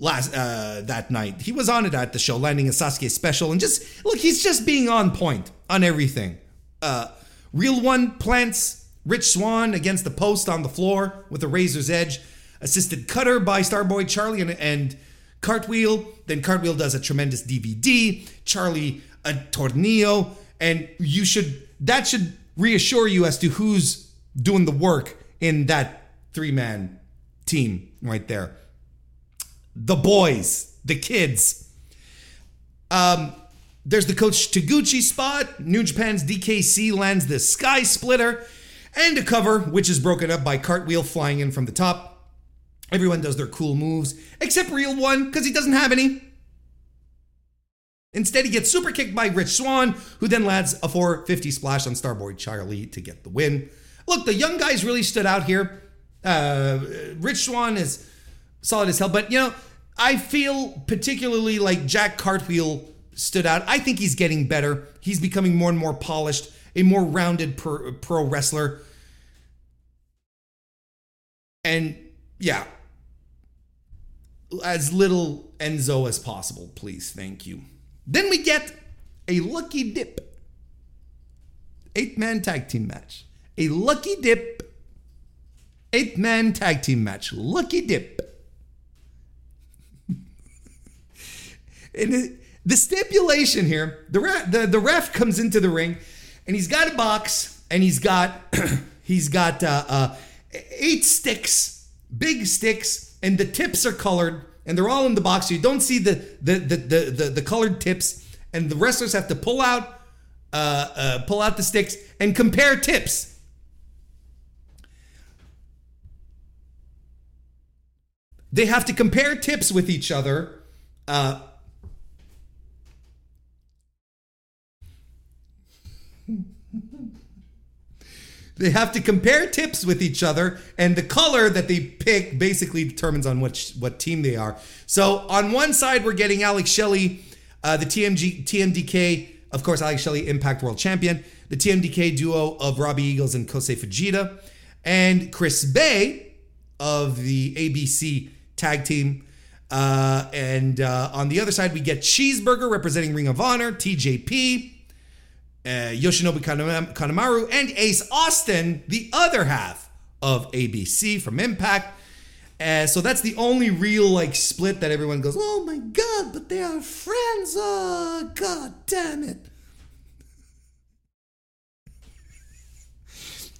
last uh, that night. He was on it at the show, landing a Sasuke special, and just look, he's just being on point on everything. Uh, Real one plants Rich Swann against the post on the floor with a razor's edge, assisted cutter by Starboy Charlie and, and Cartwheel. Then Cartwheel does a tremendous DVD. Charlie a tornillo, and you should that should reassure you as to who's doing the work in that three man team right there. The boys, the kids. Um, there's the Coach Taguchi spot. New Japan's DKC lands the Sky Splitter and a cover, which is broken up by Cartwheel flying in from the top. Everyone does their cool moves, except Real One, because he doesn't have any. Instead, he gets super kicked by Rich Swann, who then lands a 450 splash on Starboy Charlie to get the win. Look, the young guys really stood out here. Uh, Rich Swann is solid as hell, but you know, I feel particularly like Jack Cartwheel stood out. I think he's getting better. He's becoming more and more polished, a more rounded pro, pro wrestler. And yeah, as little Enzo as possible, please. Thank you. Then we get a lucky dip. Eight man tag team match. A lucky dip. Eight man tag team match. Lucky dip. and it, the stipulation here, the ref, the, the ref comes into the ring and he's got a box and he's got he's got uh, uh, eight sticks, big sticks, and the tips are colored and they're all in the box. So you don't see the the the the, the, the colored tips, and the wrestlers have to pull out uh, uh, pull out the sticks and compare tips. They have to compare tips with each other. Uh, they have to compare tips with each other and the color that they pick basically determines on which what team they are. So on one side we're getting alex shelley uh, the tmg tmdk of course alex shelley impact world champion the tmdk duo of robbie eagles and kosei fujita and chris Bey of the abc tag team. Uh, and uh, on the other side we get cheeseburger representing ring of honor tjp uh, Yoshinobu Kanemaru, and Ace Austin, the other half of ABC from Impact. Uh, so that's the only real like split that everyone goes, oh my god, but they are friends. Oh god damn it.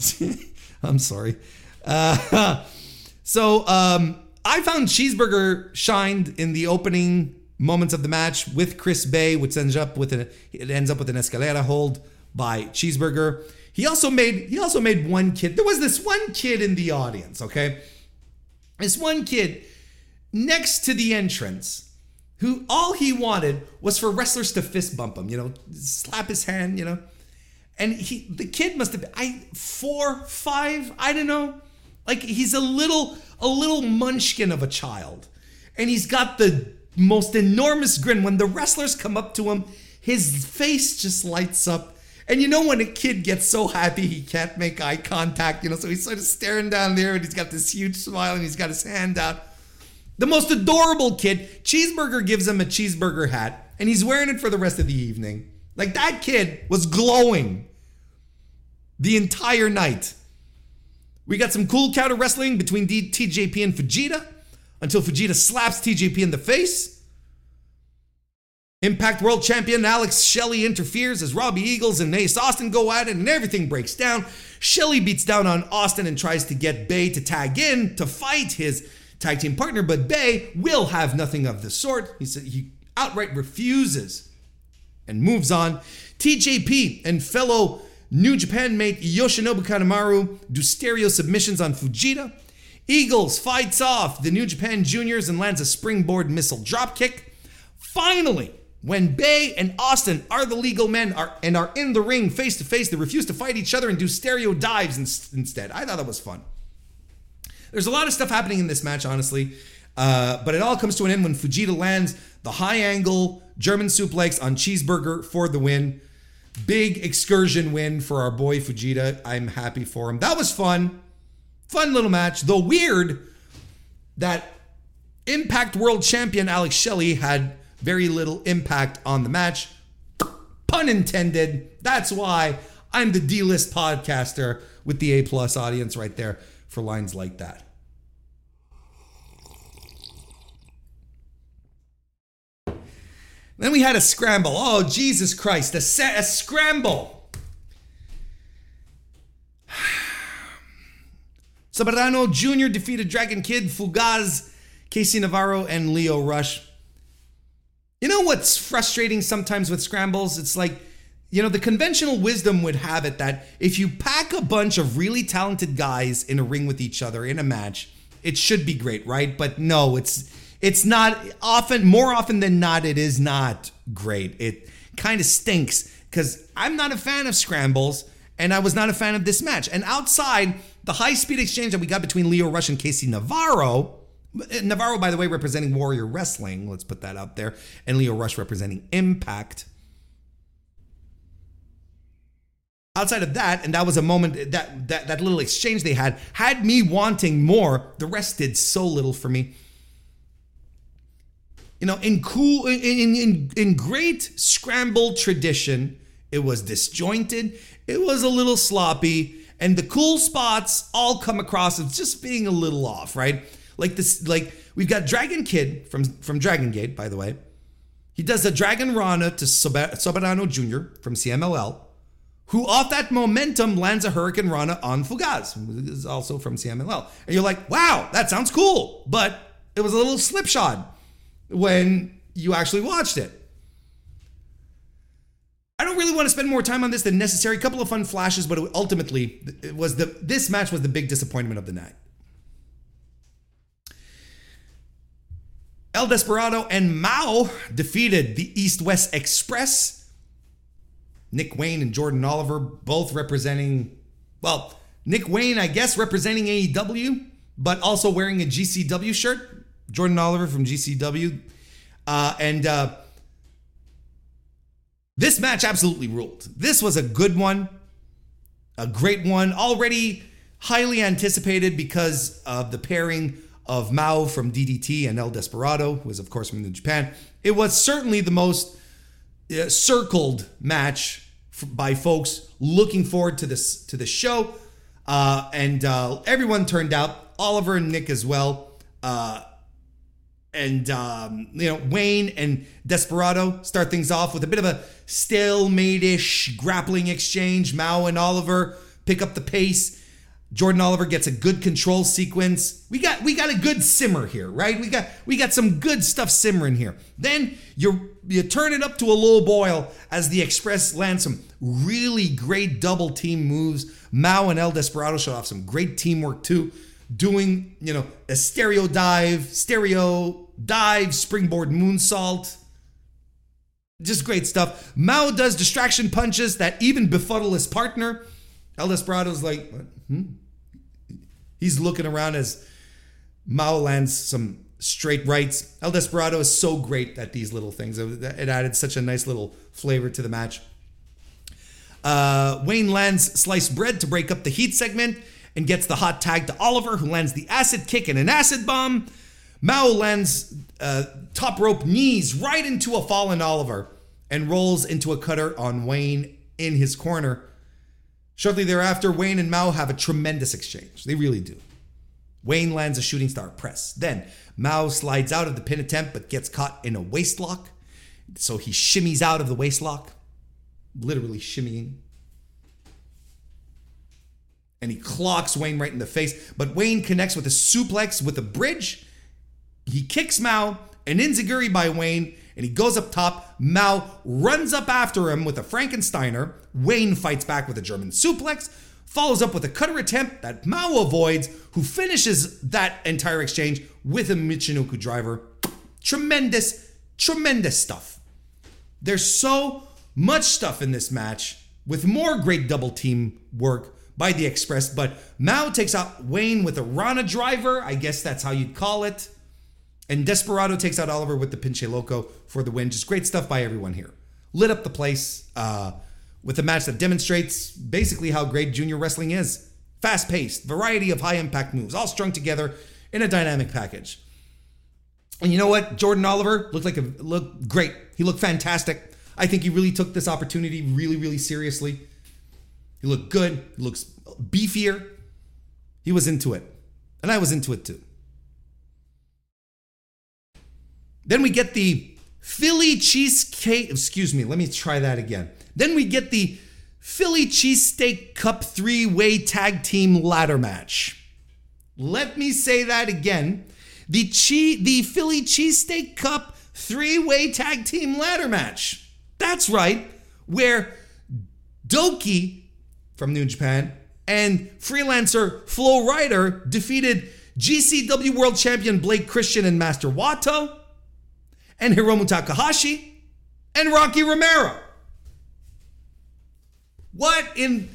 I'm sorry. Uh, so um, I found Cheeseburger shined in the opening moments of the match with Chris Bey, which ends up with an it ends up with an escalera hold by Cheeseburger. He also made he also made one kid. There was this one kid in the audience, okay? This one kid next to the entrance who all he wanted was for wrestlers to fist bump him, you know, slap his hand, you know. And he the kid must have been I four, five, I don't know. Like he's a little a little munchkin of a child. And he's got the most enormous grin. When the wrestlers come up to him, his face just lights up. And you know when a kid gets so happy he can't make eye contact, you know, so he's sort of staring down there and he's got this huge smile and he's got his hand out. The most adorable kid. Cheeseburger gives him a cheeseburger hat and he's wearing it for the rest of the evening. Like that kid was glowing the entire night. We got some cool counter wrestling between TJP and Fujita until Fujita slaps TJP in the face. Impact World Champion Alex Shelley interferes as Robbie Eagles and Ace Austin go at it and everything breaks down. Shelley beats down on Austin and tries to get Bey to tag in to fight his tag team partner, but Bey will have nothing of the sort. He said he outright refuses and moves on. TJP and fellow New Japan mate Yoshinobu Kanemaru do stereo submissions on Fujita. Eagles fights off the New Japan Juniors and lands a springboard missile dropkick. Finally, when Bey and Austin are the legal men are, and are in the ring face to face, they refuse to fight each other and do stereo dives in, instead. I thought that was fun. There's a lot of stuff happening in this match, honestly. Uh, but it all comes to an end when Fujita lands the high angle German suplex on Cheeseburger for the win. Big excursion win for our boy Fujita. I'm happy for him. That was fun. Fun little match. Though weird that Impact World Champion Alex Shelley had very little impact on the match. Pun intended. That's why I'm the D list podcaster with the A plus audience right there for lines like that. Then we had a scramble. Oh, Jesus Christ, a, sa- a scramble. Soberano Jr. defeated Dragon Kid, Fugaz, Casey Navarro, and Leo Rush. You know what's frustrating sometimes with scrambles? It's like, you know, the conventional wisdom would have it that if you pack a bunch of really talented guys in a ring with each other in a match, it should be great, right? But no, it's it's not often more often than not it is not great. It kind of stinks cuz I'm not a fan of scrambles and I was not a fan of this match. And outside the high speed exchange that we got between Leo Rush and Casey Navarro, eh, Navarro, by the way, representing Warrior Wrestling. Let's put that out there. And Leo Rush representing Impact. Outside of that, and that was a moment eh, that that that little exchange they had had me wanting more. The rest did so little for me. You know, in cool, in in in great scramble tradition, it was disjointed. It was a little sloppy, and the cool spots all come across as just being a little off, right? Like this, like we've got Dragon Kid from from Dragon Gate, by the way. He does a Dragon Rana to Soberano Jr. from CMLL, who off that momentum lands a Hurricane Rana on Fugaz, who is also from CMLL. And you're like, wow, that sounds cool. But it was a little slipshod when you actually watched it. I don't really want to spend more time on this than necessary. A couple of fun flashes, but ultimately, it was the this match was the big disappointment of the night. El Desperado and Mao defeated the East West Express. Nick Wayne and Jordan Oliver both representing, well, Nick Wayne, I guess, representing AEW, but also wearing a GCW shirt. Jordan Oliver from GCW. Uh, and uh, this match absolutely ruled. This was a good one, a great one, already highly anticipated because of the pairing of Mao from DDT and El Desperado, who was, of course, from New Japan. It was certainly the most uh, circled match f- by folks looking forward to this to the show. Uh, and uh, everyone turned out, Oliver and Nick as well. Uh, and um, you know Wayne and Desperado start things off with a bit of a stalemate-ish grappling exchange. Mao and Oliver pick up the pace. Jordan Oliver gets a good control sequence. We got we got a good simmer here, right? We got we got some good stuff simmering here. Then you you turn it up to a low boil as the Express lands some really great double team moves. Mao and El Desperado show off some great teamwork too, doing you know a stereo dive, stereo dive, springboard moonsault. Just great stuff. Mao does distraction punches that even befuddle his partner. El Desperado's like, hmm? He's looking around as Mao lands some straight rights. El Desperado is so great at these little things. It added such a nice little flavor to the match. Uh, Wayne lands sliced bread to break up the heat segment and gets the hot tag to Oliver, who lands the acid kick and an acid bomb. Mao lands uh, top rope knees right into a fallen Oliver and rolls into a cutter on Wayne in his corner. Shortly thereafter, Wayne and Mao have a tremendous exchange. They really do. Wayne lands a shooting star press. Then Mao slides out of the pin attempt but gets caught in a waist lock. So he shimmies out of the waist lock, literally shimmying. And he clocks Wayne right in the face. But Wayne connects with a suplex with a bridge. He kicks Mao, an enziguri by Wayne, and he goes up top. Mao runs up after him with a Frankensteiner. Wayne fights back with a German suplex, follows up with a cutter attempt that Mao avoids, who finishes that entire exchange with a Michinoku driver. Tremendous, tremendous stuff. There's so much stuff in this match with more great double team work by the Express, but Mao takes out Wayne with a Rana driver. I guess that's how you'd call it. And Desperado takes out Oliver with the Pinche Loco for the win. Just great stuff by everyone here. Lit up the place uh, with a match that demonstrates basically how great junior wrestling is. Fast paced, variety of high impact moves, all strung together in a dynamic package. And you know what? Jordan Oliver looked like a looked great. He looked fantastic. I think he really took this opportunity really, really seriously. He looked good. He looks beefier. He was into it. And I was into it too. Then we get the Philly cheesecake. Excuse me, let me try that again. Then we get the Philly cheesesteak cup three way tag team ladder match. Let me say that again. The che- the Philly cheesesteak cup three way tag team ladder match. That's right, where Doki from New Japan and freelancer Lowrider defeated GCW World Champion Blake Christian and Master Wato and Hiromu Takahashi and Rocky Romero. What in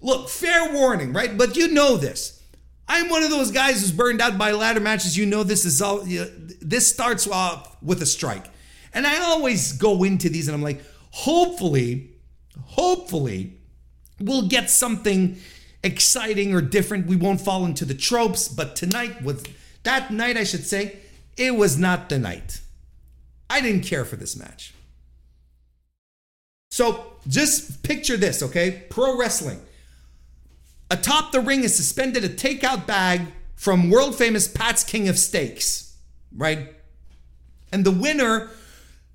look, fair warning, right? But you know this. I'm one of those guys who's burned out by ladder matches. You know this is all you know, this starts off with a strike. And I always go into these and I'm like, hopefully, hopefully, we'll get something exciting or different. We won't fall into the tropes, but tonight was that night, I should say, it was not the night. I didn't care for this match. So just picture this, okay? Pro wrestling. Atop the ring is suspended a takeout bag from world famous Pat's King of Steaks, right? And the winner,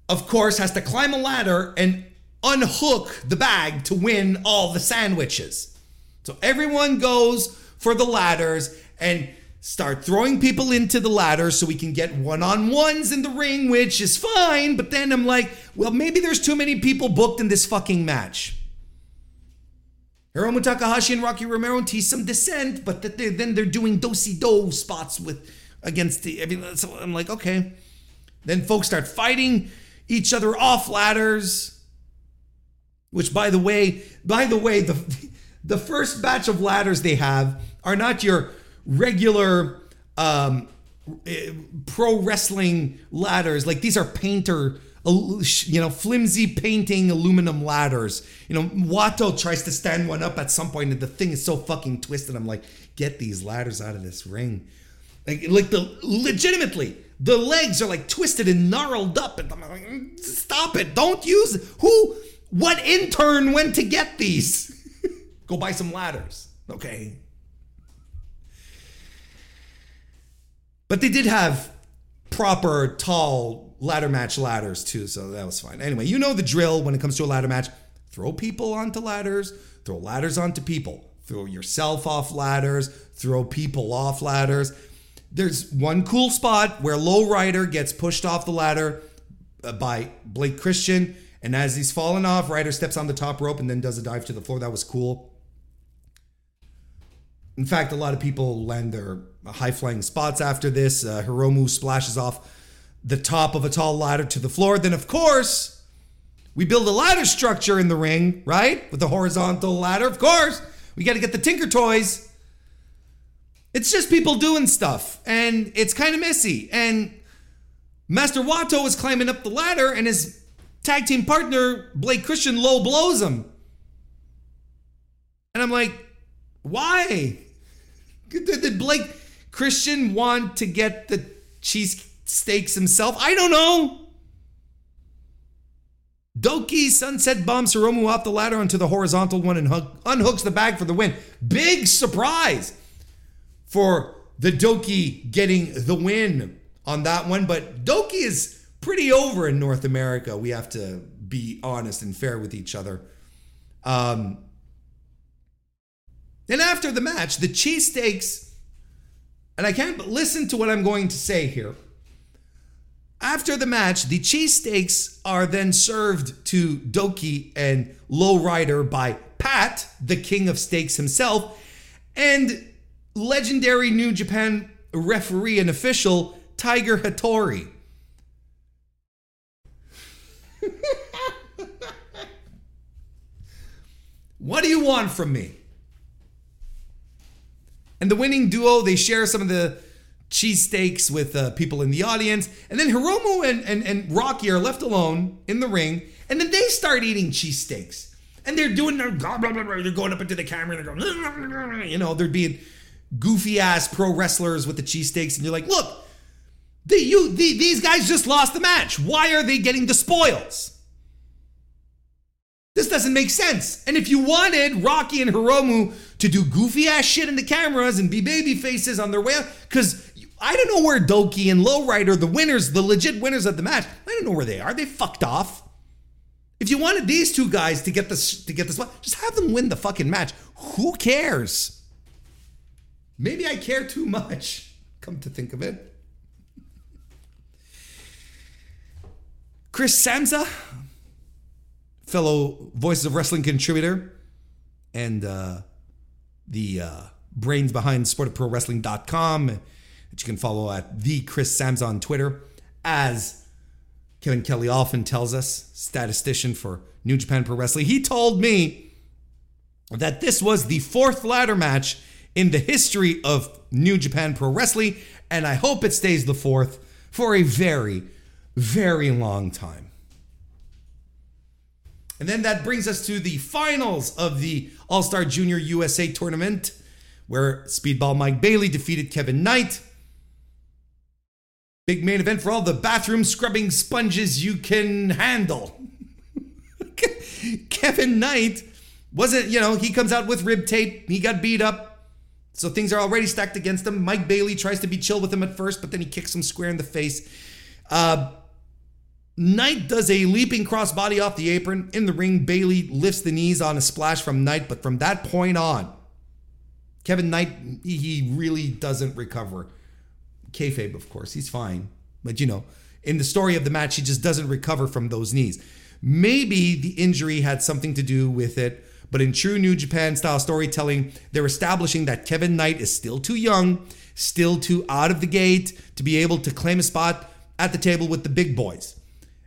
of course, has to climb a ladder and unhook the bag to win all the sandwiches. So everyone goes for the ladders and start throwing people into the ladder so we can get one on ones in the ring, which is fine. But then I'm like, well, maybe there's too many people booked in this fucking match. Hiromu Takahashi and Rocky Romero tease some dissent, but that they're, then they're doing do do spots with against the. I mean, so I'm like, okay. Then folks start fighting each other off ladders. Which, by the way, by the way, the the first batch of ladders they have are not your regular um, eh, pro wrestling ladders. Like these are painter, you know, flimsy painting aluminum ladders. You know, Wato tries to stand one up at some point, and the thing is so fucking twisted. I'm like, get these ladders out of this ring. Like, like the legitimately, the legs are like twisted and gnarled up, and I'm like, stop it! Don't use who. What intern went to get these? Go buy some ladders, okay? But they did have proper tall ladder match ladders too, so that was fine. Anyway, you know the drill when it comes to a ladder match. Throw people onto ladders, throw ladders onto people, throw yourself off ladders, throw people off ladders. There's one cool spot where Low Rider gets pushed off the ladder uh, by Blake Christian, and as he's falling off, Rider steps on the top rope and then does a dive to the floor. That was cool. In fact, a lot of people land their high flying spots after this. Uh, Hiromu splashes off the top of a tall ladder to the floor. Then, of course, we build a ladder structure in the ring, right? With a horizontal ladder. Of course, we got to get the Tinker Toys. It's just people doing stuff, and it's kind of messy. And Master Wato is climbing up the ladder, and his tag team partner, Blake Christian, low blows him. And I'm like, why? Did Blake Christian want to get the cheese steaks himself? I don't know. Doki sunset bombs Hiromu off the ladder onto the horizontal one and unhooks the bag for the win. Big surprise for the Doki getting the win on that one. But Doki is pretty over in North America. We have to be honest and fair with each other. Um, and after the match, the cheesesteaks, and I can't but listen to what I'm going to say here. After the match, the cheesesteaks are then served to Doki and Lowrider by Pat, the king of steaks himself, and legendary New Japan referee and official Tiger Hattori. what do you want from me? And the winning duo, they share some of the cheesesteaks with uh, people in the audience. And then Hiromu and, and, and Rocky are left alone in the ring. And then they start eating cheesesteaks. And they're doing their, blah, blah, blah, blah. they're going up into the camera and they're going, you know, they're being goofy ass pro wrestlers with the cheesesteaks. And you're like, look, the, you, the, these guys just lost the match. Why are they getting the spoils? This doesn't make sense. And if you wanted Rocky and Hiromu to do goofy ass shit in the cameras and be baby faces on their way out, because I don't know where Doki and Lowrider, the winners, the legit winners of the match, I don't know where they are. They fucked off. If you wanted these two guys to get this to get this just have them win the fucking match. Who cares? Maybe I care too much. Come to think of it. Chris Samsa, fellow Voices of Wrestling contributor, and uh, the uh, brains behind sportofprowrestling.com that you can follow at the Chris Samsa on Twitter, as Kevin Kelly often tells us, statistician for New Japan Pro Wrestling. He told me that this was the fourth ladder match in the history of New Japan Pro Wrestling, and I hope it stays the fourth for a very, very long time. And then that brings us to the finals of the All Star Junior USA tournament, where Speedball Mike Bailey defeated Kevin Knight. Big main event for all the bathroom scrubbing sponges you can handle. Kevin Knight wasn't, you know, he comes out with rib tape. He got beat up. So things are already stacked against him. Mike Bailey tries to be chill with him at first, but then he kicks him square in the face. Uh, Knight does a leaping crossbody off the apron. In the ring, Bailey lifts the knees on a splash from Knight, but from that point on, Kevin Knight, he really doesn't recover. Kayfabe, of course, he's fine. But you know, in the story of the match, he just doesn't recover from those knees. Maybe the injury had something to do with it, but in true New Japan style storytelling, they're establishing that Kevin Knight is still too young, still too out of the gate to be able to claim a spot at the table with the big boys.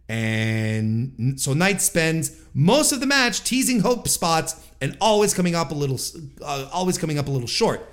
And so Knight spends most of the match teasing hope spots and always coming up a little, uh, always coming up a little short.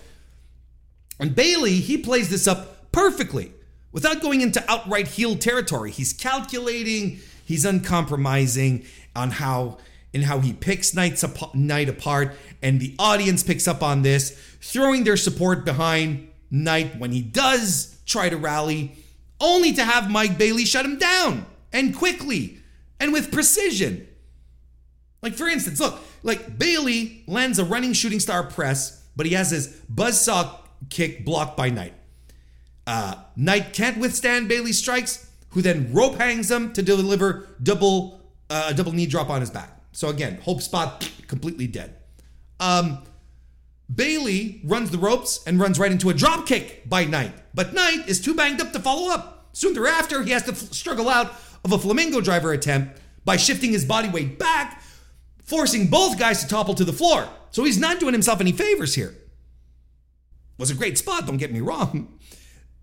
And Bailey, he plays this up perfectly without going into outright heel territory. He's calculating, he's uncompromising on how in how he picks Knight's Knight apart, and the audience picks up on this, throwing their support behind Knight when he does try to rally, only to have Mike Bailey shut him down and quickly and with precision. Like, for instance, look, like Bailey lands a running shooting star press, but he has his buzzsaw kick blocked by Knight. Uh, Knight can't withstand Bailey's strikes, who then rope hangs him to deliver double uh, a double knee drop on his back. So again, hope spot completely dead. Um, Bailey runs the ropes and runs right into a drop kick by Knight, but Knight is too banged up to follow up. Soon thereafter, he has to f- struggle out of a flamingo driver attempt by shifting his body weight back, forcing both guys to topple to the floor. So he's not doing himself any favors here. Was a great spot, don't get me wrong.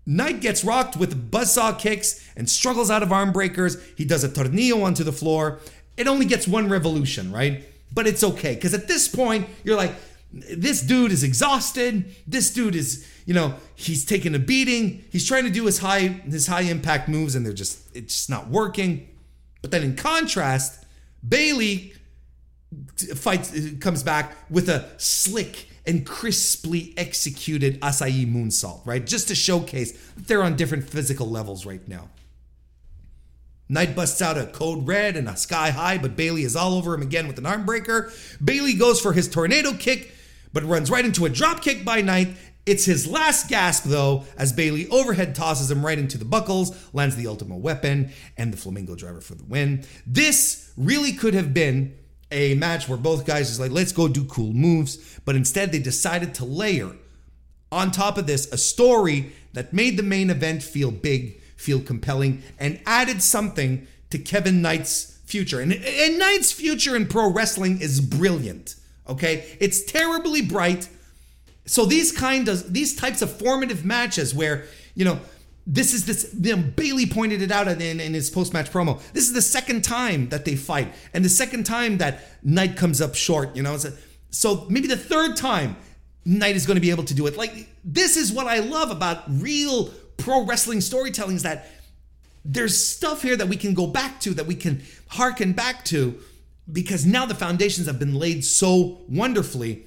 Knight gets rocked with buzzsaw kicks and struggles out of arm breakers. He does a tornillo onto the floor. It only gets one revolution, right? But it's okay because at this point, you're like, this dude is exhausted. This dude is, you know, he's taking a beating. He's trying to do his high his high impact moves, and they're just it's just not working. But then in contrast, Bailey fights comes back with a slick and crisply executed Asai moonsault, right? Just to showcase that they're on different physical levels right now. Knight busts out a code red and a sky high, but Bailey is all over him again with an arm breaker. Bailey goes for his tornado kick, but runs right into a drop kick by Knight. It's his last gasp, though, as Bailey overhead tosses him right into the buckles, lands the ultimate weapon, and the flamingo driver for the win. This really could have been a match where both guys is like, let's go do cool moves, but instead they decided to layer on top of this a story that made the main event feel big, feel compelling, and added something to Kevin Knight's future. And, and Knight's future in pro wrestling is brilliant. Okay, it's terribly bright. So these kind of these types of formative matches where you know this is this you know, Bailey pointed it out in, in his post match promo. This is the second time that they fight, and the second time that Knight comes up short. You know, so, so maybe the third time Knight is going to be able to do it. Like this is what I love about real pro wrestling storytelling is that there's stuff here that we can go back to, that we can harken back to, because now the foundations have been laid so wonderfully.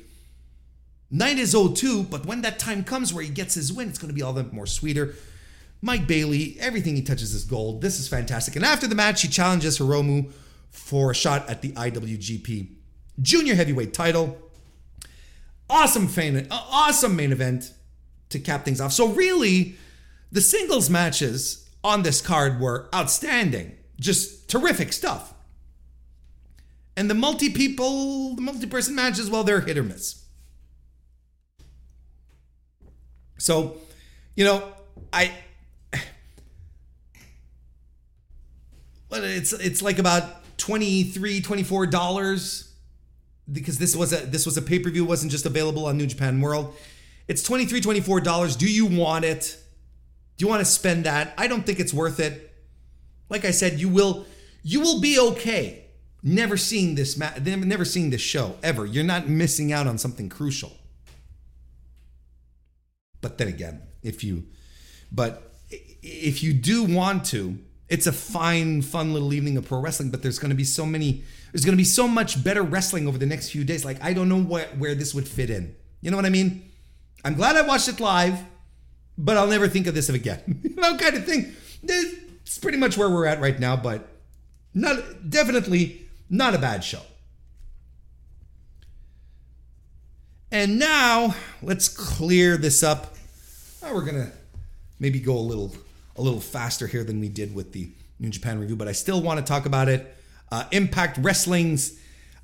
Night is 02, but when that time comes where he gets his win, it's going to be all the more sweeter. Mike Bailey, everything he touches is gold. This is fantastic. And after the match, he challenges Hiromu for a shot at the IWGP Junior Heavyweight title. Awesome fan, uh, awesome main event to cap things off. So really, the singles matches on this card were outstanding. Just terrific stuff. And the multi people, the multi person matches, well, they're hit or miss. So, you know, I well, it's it's like about 23 24 dollars because this was a this was a pay-per-view wasn't just available on New Japan World. It's 23 24 dollars. Do you want it? Do you want to spend that? I don't think it's worth it. Like I said, you will you will be okay never seeing this ma- never seeing this show ever. You're not missing out on something crucial. But then again, if you but if you do want to, it's a fine fun little evening of pro wrestling, but there's going to be so many there's going to be so much better wrestling over the next few days. Like I don't know what where this would fit in. You know what I mean? I'm glad I watched it live, but I'll never think of this again. know, kind of thing. It's pretty much where we're at right now, but not definitely not a bad show. And now let's clear this up. We're gonna maybe go a little a little faster here than we did with the New Japan review, but I still want to talk about it. Uh, Impact Wrestling's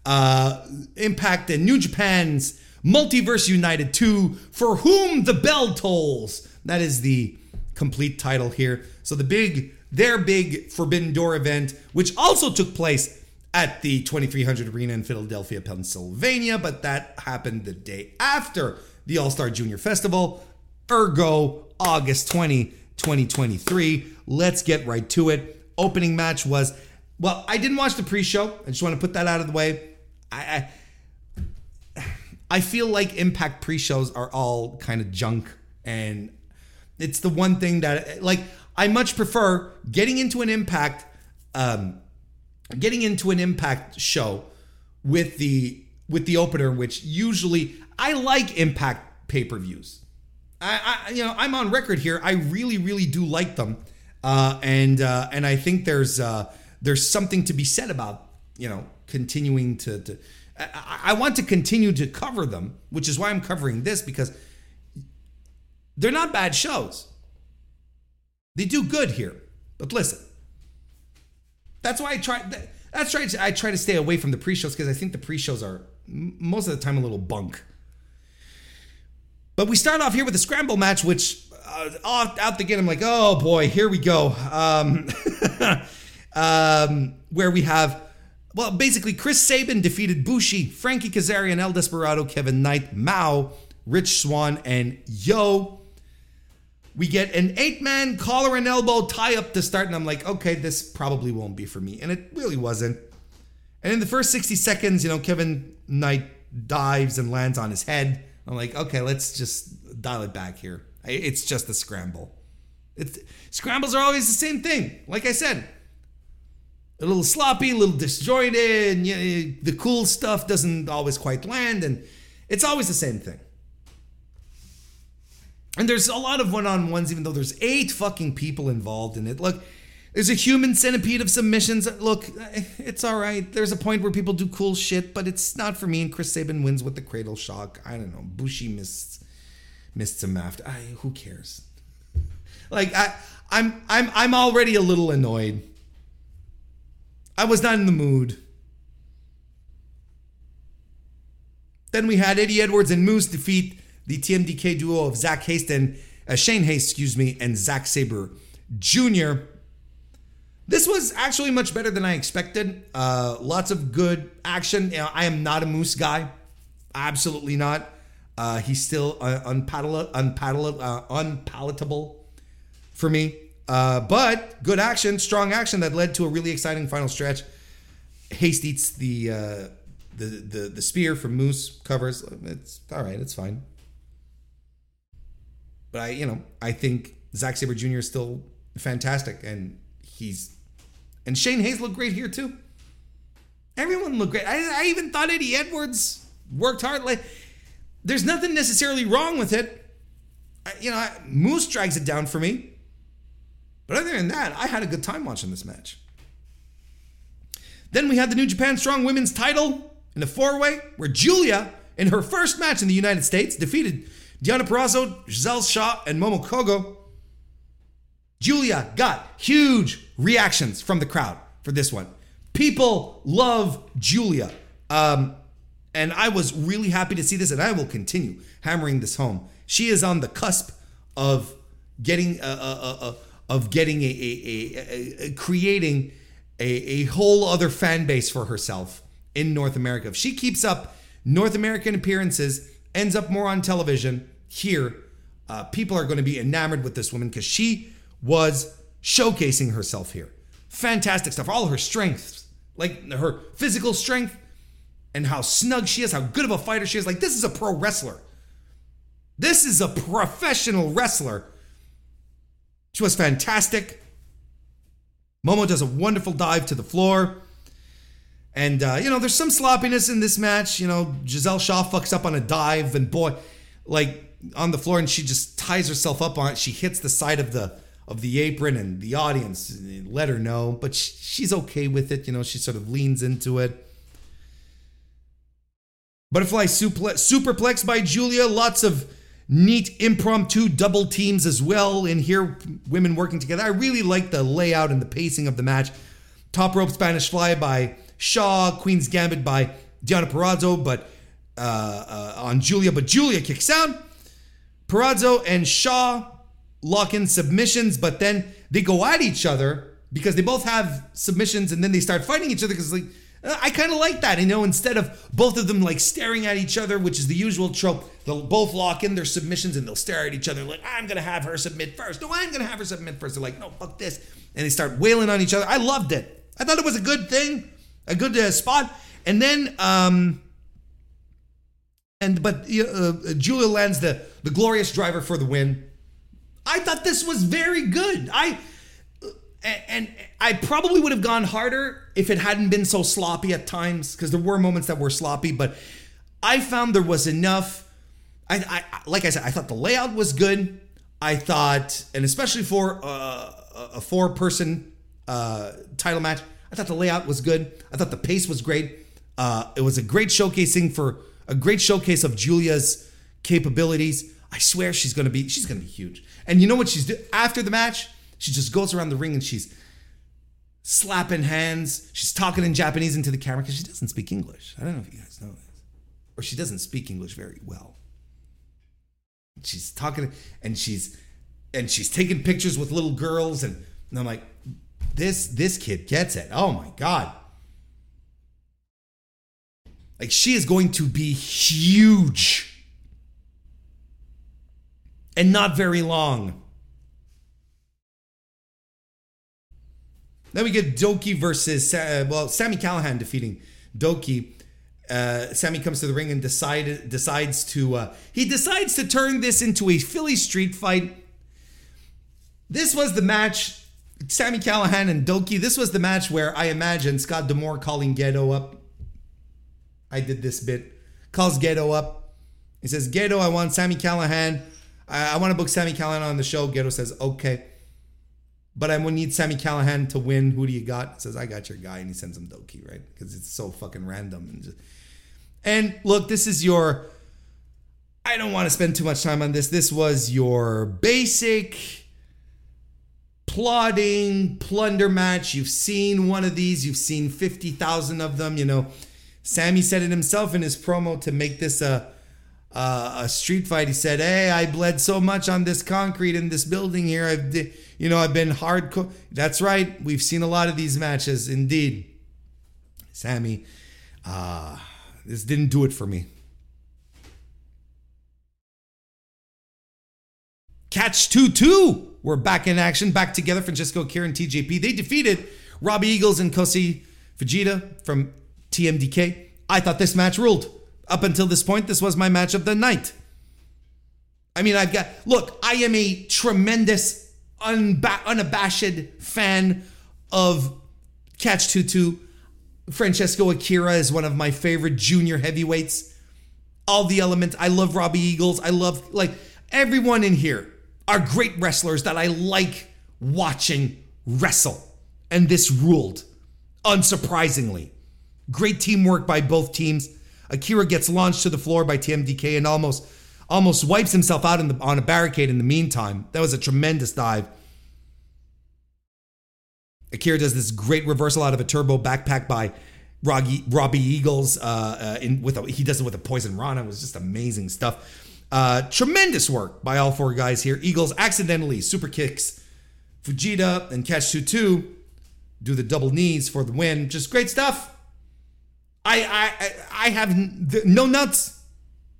uh, Impact and New Japan's Multiverse United 2, for whom the bell tolls. That is the complete title here. So the big, their big Forbidden Door event, which also took place at the 2300 Arena in Philadelphia, Pennsylvania, but that happened the day after the All Star Junior Festival, ergo August 20, 2023. Let's get right to it. Opening match was, well, I didn't watch the pre show. I just want to put that out of the way. I, I, I feel like Impact pre shows are all kind of junk. And it's the one thing that, like, I much prefer getting into an Impact um, getting into an impact show with the with the opener which usually i like impact pay-per-views. I, I you know i'm on record here. I really really do like them. Uh, and uh, and i think there's uh, there's something to be said about you know continuing to, to I, I want to continue to cover them which is why i'm covering this because they're not bad shows. They do good here. But listen that's why I try. That's right. I try to stay away from the pre-shows because I think the pre-shows are most of the time a little bunk. But we start off here with a scramble match, which uh, off, out the gate, I'm like, oh boy, here we go. Um, um, where we have, well, basically Chris Sabin defeated Bushi, Frankie Kazarian, El Desperado, Kevin Knight, Mao, Rich Swann, and YOH. We get an eight man collar and elbow tie up to start, and I'm like, okay, this probably won't be for me. And it really wasn't. And in the first 60 seconds, you know, Kevin Knight dives and lands on his head. I'm like, okay, let's just dial it back here. It's just a scramble. It's, scrambles are always the same thing. Like I said, a little sloppy, a little disjointed. And, you know, the cool stuff doesn't always quite land, and it's always the same thing. And there's a lot of one on ones, even though there's eight fucking people involved in it. Look, there's a human centipede of submissions. Look, it's all right. There's a point where people do cool shit, but it's not for me. And Chris Sabin wins with the cradle shock. I don't know. Bushi missed missed some after. I, who cares? Like I, I'm I'm I'm already a little annoyed. I was not in the mood. Then we had Eddie Edwards and Moose defeat the TMDK duo of Zach Haston, uh, Shane Haste, excuse me, and Zack Sabre Jr. This was actually much better than I expected. Uh, lots of good action. You know, I am not a Moose guy, absolutely not. Uh, he's still uh, unpalatable, uh, unpalatable for me. Uh, but good action, strong action that led to a really exciting final stretch. Haste eats the the, the the spear from Moose covers. It's all right. It's fine. But I, you know, I think Zack Sabre Jr. is still fantastic, and he's and Shane Haste looked great here too. Everyone looked great. I, I even thought Eddie Edwards worked hard. Like, there's nothing necessarily wrong with it. I, you know, I, Moose drags it down for me. But other than that, I had a good time watching this match. Then we had the New Japan Strong Women's title in a four way where Giulia, in her first match in the United States, defeated Deonna Purrazzo, Giselle Shaw, and Momo Kohgo. Giulia got huge reactions from the crowd for this one. People love Giulia. Um, and I was really happy to see this, and I will continue hammering this home. She is on the cusp of getting a, a, a, of getting a, a, a, creating a, whole other fan base for herself in North America. If she keeps up North American appearances, ends up more on television here, uh, people are going to be enamored with this woman because she was showcasing herself here. Fantastic stuff. All her strengths, like her physical strength, and how snug she is, how good of a fighter she is. Like, this is a pro wrestler. This is a professional wrestler. She was fantastic. Momo does a wonderful dive to the floor. And, uh, you know, there's some sloppiness in this match. You know, Giselle Shaw fucks up on a dive, and boy, like on the floor, and she just ties herself up on it. She hits the side of the of the apron, and the audience let her know, but she's okay with it. You know, she sort of leans into it. Butterfly suplex, superplex by Giulia. Lots of neat impromptu double teams as well in here. Women working together. I really like the layout and the pacing of the match. Top rope Spanish fly by Shaw. Queen's Gambit by Deonna Purrazzo, but uh, uh, on Giulia. But Giulia kicks out. Purrazzo and Shaw lock in submissions, but then they go at each other because they both have submissions, and then they start fighting each other because like I kind of like that, you know, instead of both of them like staring at each other, which is the usual trope, they'll both lock in their submissions and they'll stare at each other like, I'm going to have her submit first. No, I'm going to have her submit first. They're like, no, fuck this. And they start wailing on each other. I loved it. I thought it was a good thing, a good uh, spot. And then, um, and but uh, Giulia lands the, the glorious driver for the win. I thought this was very good. I and I probably would have gone harder if it hadn't been so sloppy at times because there were moments that were sloppy, but I found there was enough. I, I like I said, I thought the layout was good. I thought, and especially for uh, a four-person uh, title match, I thought the layout was good. I thought the pace was great. Uh, it was a great showcasing for a great showcase of Giulia's capabilities. I swear she's gonna be she's gonna be huge. And you know what she's doing after the match? She just goes around the ring and she's slapping hands. She's talking in Japanese into the camera because she doesn't speak English. I don't know if you guys know this. Or she doesn't speak English very well. She's talking and she's and she's taking pictures with little girls and, and I'm like, this this kid gets it. Oh my god. Like she is going to be huge. And not very long. Then we get Doki versus uh, well, Sami Callahan defeating Doki. Uh, Sami comes to the ring and decide, decides to uh, he decides to turn this into a Philly street fight. This was the match, Sami Callahan and Doki, This was the match where I imagine Scott D'Amore calling Gedo up. I did this bit. Calls Gedo up. He says, Gedo, I want Sami Callahan. I, I want to book Sami Callahan on the show. Gedo says, okay. But I would need Sami Callahan to win. Who do you got? He says, I got your guy. And he sends him Doki, right? Because it's so fucking random. And, just, and look, this is your. I don't want to spend too much time on this. This was your basic plotting plunder match. You've seen one of these, you've seen 50,000 of them. You know, Sami said it himself in his promo to make this a uh, a street fight. He said, "Hey, I bled so much on this concrete in this building here. I've, you know, I've been hardcore." That's right. We've seen a lot of these matches, indeed. Sami, uh, this didn't do it for me. Catch 2 2. We're back in action, back together. Francesco Akira TJP. They defeated Robbie Eagles and Kosei Fujita from TMDK. I thought this match ruled. Up until this point, this was my match of the night. I mean, I've got, look, I am a tremendous unba- unabashed fan of Catch 2 2. Francesco Akira is one of my favorite junior heavyweights. All the elements. I love Robbie Eagles. I love, like, everyone in here are great wrestlers that I like watching wrestle. And this ruled, unsurprisingly. Great teamwork by both teams. Akira gets launched to the floor by TMDK and almost almost wipes himself out the, on a barricade in the meantime. That was a tremendous dive. Akira does this great reversal out of a turbo backpack by Robbie, Robbie Eagles. Uh, uh, in, with a, he does it with a poison rana. It was just amazing stuff. Uh, tremendous work by all four guys here. Eagles accidentally super kicks Fujita and Catch 2 2 do the double knees for the win. Just great stuff. I I I have no nuts.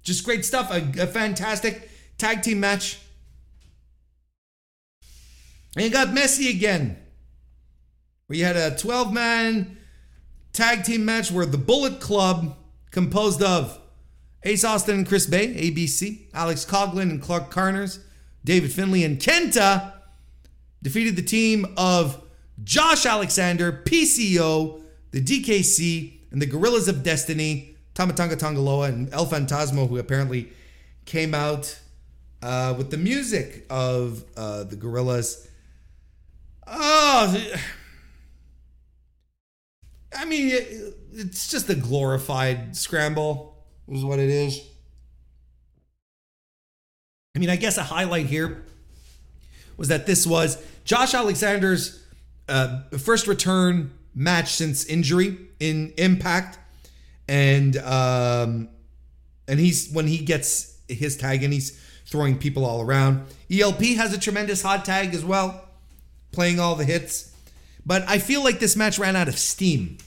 Just great stuff. A, a fantastic tag team match. And you got messy again. We had a 12 man tag team match where the Bullet Club, composed of Ace Austin and Chris Bey, ABC, Alex Coughlin and Clark Connors, David Finlay and Kenta, defeated the team of Josh Alexander, PCO, the DKC, and the Guerrillas of Destiny, Tamatanga Tongaloa, and El Fantasma, who apparently came out uh, with the music of uh, the Guerrillas. Oh, I mean, it, it's just a glorified scramble, is what it is. I mean, I guess a highlight here was that this was Josh Alexander's uh, first return match since injury in Impact, and um, and he's when he gets his tag and he's throwing people all around. ELP has a tremendous hot tag as well, playing all the hits. But I feel like this match ran out of steam.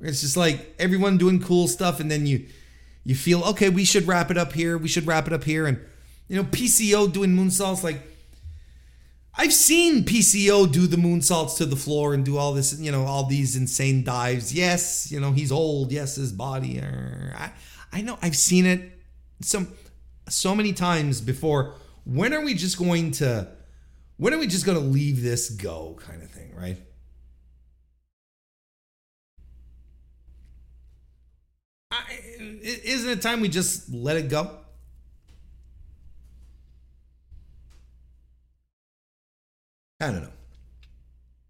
It's just like everyone doing cool stuff, and then you you feel okay. We should wrap it up here. We should wrap it up here, and you know PCO doing moonsaults. Like I've seen PCO do the moonsaults to the floor and do all this, you know, all these insane dives. Yes, you know he's old. Yes, his body. I I know I've seen it some so many times before. When are we just going to? When are we just going to leave this go, kind of thing, right? I, isn't it time we just let it go? I don't know.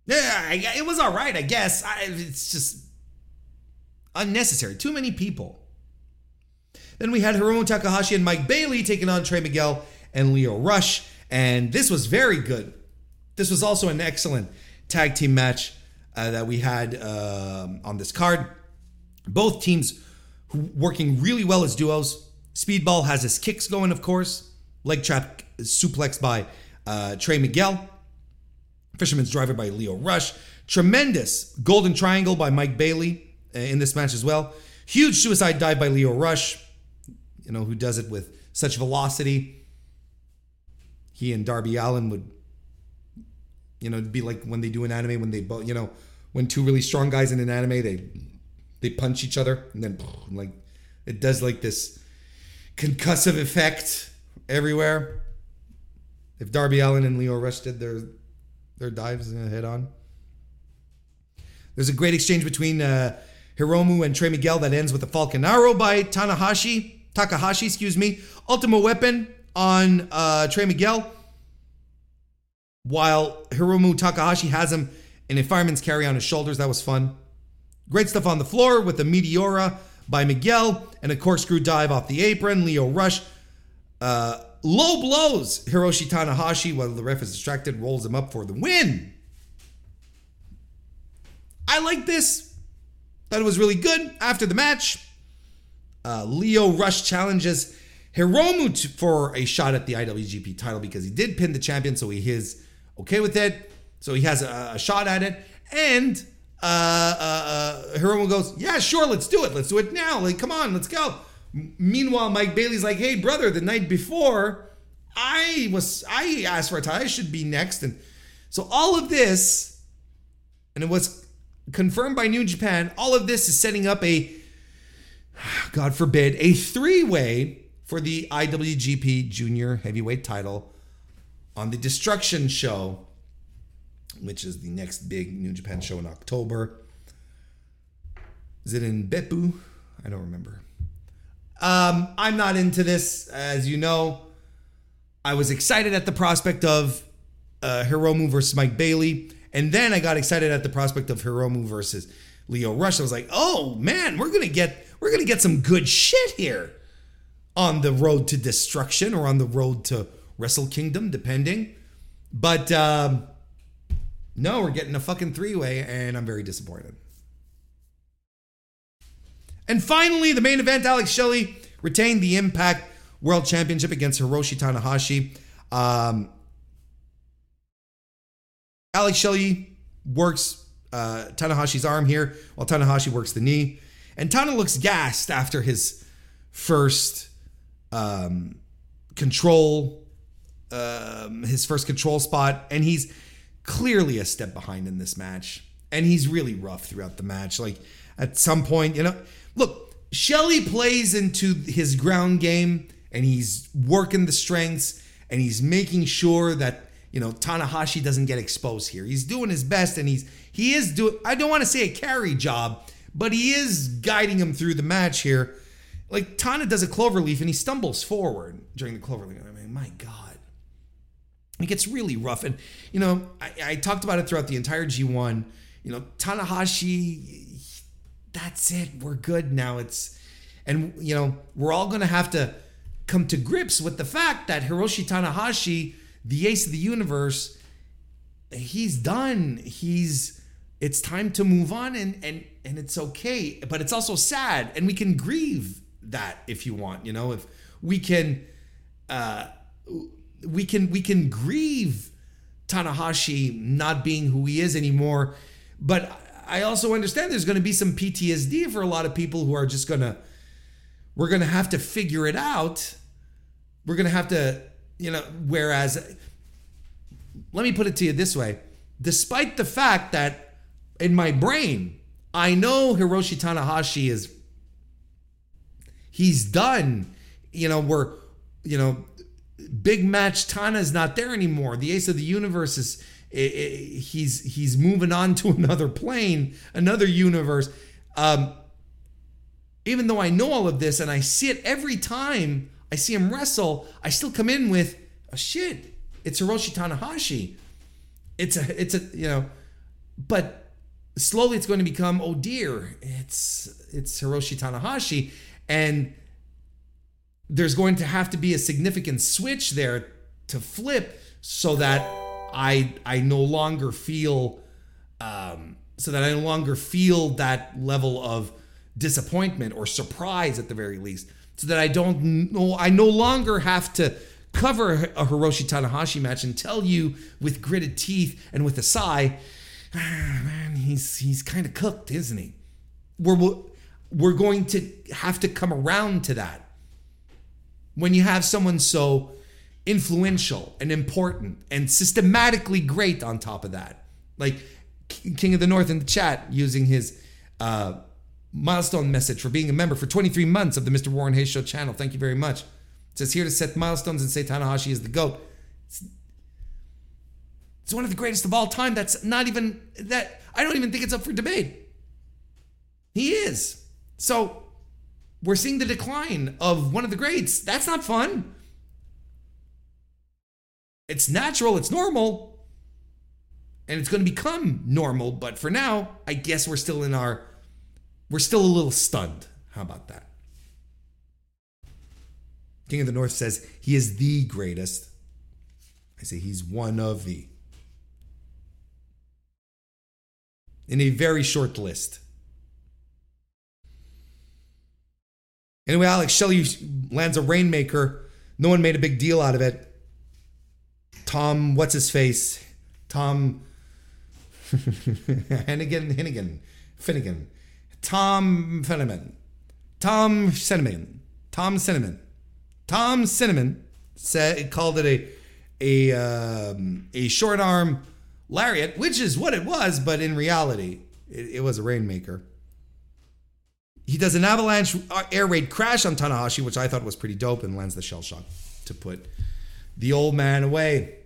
Yeah, I, it was all right, I guess. I, it's just unnecessary. Too many people. Then we had Hiromu Takahashi and Mike Bailey taking on Trey Miguel and Lio Rush, and this was very good. This was also an excellent tag team match uh, that we had um, on this card. Both teams working really well as duos. Speedball has his kicks going, of course. Leg trap suplex by uh, Trey Miguel. Fisherman's Driver by Lio Rush. Tremendous Golden Triangle by Mike Bailey uh, in this match as well. Huge suicide dive by Lio Rush, you know, who does it with such velocity. He and Darby Allin would, you know, be like when they do an anime, when they both, you know, when two really strong guys in an anime, they they punch each other and then like it does like this concussive effect everywhere. If Darby Allin and Lio Rush did their their dives head on. There's a great exchange between uh, Hiromu and Trey Miguel that ends with a Falcon Arrow by Tanahashi, Takahashi, excuse me. Ultimate Weapon on uh, Trey Miguel, while Hiromu Takahashi has him in a fireman's carry on his shoulders. That was fun. Great stuff on the floor with a Meteora by Miguel and a corkscrew dive off the apron. Lio Rush uh, low blows Hiroshi Tanahashi while the ref is distracted, rolls him up for the win. I like this. Thought it was really good. After the match, uh, Lio Rush challenges Hiromu for a shot at the IWGP title because he did pin the champion, so he is okay with it. So he has a, a shot at it. And uh, uh, uh, Hiromu goes, Yeah, sure, let's do it. Let's do it now. Like, come on, let's go. Meanwhile, Mike Bailey's like, "Hey, brother, the night before, I was I asked for a tie. I should be next." And so all of this, and it was confirmed by New Japan. All of this is setting up a, God forbid, a three-way for the IWGP Junior Heavyweight title on the Destruction show, which is the next big New Japan show in October. Is it in Beppu? I don't remember. Um, I'm not into this, as you know. I was excited at the prospect of uh, Hiromu versus Mike Bailey, and then I got excited at the prospect of Hiromu versus Lio Rush. I was like, "Oh man, we're gonna get we're gonna get some good shit here on the road to destruction or on the road to Wrestle Kingdom, depending." But um, no, we're getting a fucking three way, and I'm very disappointed. And finally, the main event Alex Shelley retained the Impact World Championship against Hiroshi Tanahashi. Um, Alex Shelley works uh, Tanahashi's arm here while Tanahashi works the knee. And Tana looks gassed after his first um, control, um, his first control spot. And he's clearly a step behind in this match. And he's really rough throughout the match. Like at some point, you know, look, Shelley plays into his ground game and he's working the strengths and he's making sure that you know Tanahashi doesn't get exposed here. He's doing his best and he's he is doing I don't want to say a carry job, but he is guiding him through the match here. Like Tana does a cloverleaf and he stumbles forward during the cloverleaf. I mean, my God. It gets really rough. And, you know, I, I talked about it throughout the entire G1. You know, Tanahashi, that's it. We're good now. It's, and, you know, we're all going to have to come to grips with the fact that Hiroshi Tanahashi, the ace of the universe, he's done. He's it's time to move on and and and it's okay, but it's also sad and we can grieve that if you want, you know, if we can uh we can we can grieve Tanahashi not being who he is anymore, but I also understand there's going to be some PTSD for a lot of people who are just going to we're going to have to figure it out. We're going to have to, you know, whereas, let me put it to you this way despite the fact that in my brain, I know Hiroshi Tanahashi is, he's done, you know, we're, you know, big match Tana is not there anymore. The ace of the universe is, he's he's moving on to another plane, another universe. Um, even though I know all of this and I see it every time I see him wrestle, I still come in with, oh shit, it's Hiroshi Tanahashi. It's a, it's a, you know, but slowly it's going to become, oh dear, it's, it's Hiroshi Tanahashi. And there's going to have to be a significant switch there to flip so that I, I no longer feel, um, so that I no longer feel that level of disappointment or surprise at the very least so that I don't know I no longer have to cover a Hiroshi Tanahashi match and tell you with gritted teeth and with a sigh, ah, man, he's he's kind of cooked, isn't he? We're we're going to have to come around to that. When you have someone so influential and important and systematically great on top of that, like King of the North in the chat using his uh, milestone message for being a member for 23 months of the Mr. Warren Hayes Show channel. Thank you very much. It says here to set milestones and say Tanahashi is the GOAT. It's, it's one of the greatest of all time. That's not even that I don't even think it's up for debate. He is. So we're seeing the decline of one of the greats. That's not fun. It's natural, it's normal, and it's going to become normal. But for now, I guess we're still in our we're still a little stunned. How about that? King of the North says he is the greatest. I say he's one of the. In a very short list. Anyway, Alex Shelley lands a Rainmaker. No one made a big deal out of it. Tom, what's his face? Tom Hennigan, Hennigan, Finnegan Tom Finneman, Tom Cinnamon, Tom Cinnamon, Tom Cinnamon said called it a a um, a short arm lariat, which is what it was, but in reality, it, it was a rainmaker. He does an avalanche air raid crash on Tanahashi, which I thought was pretty dope, and lands the shell shock to put the old man away.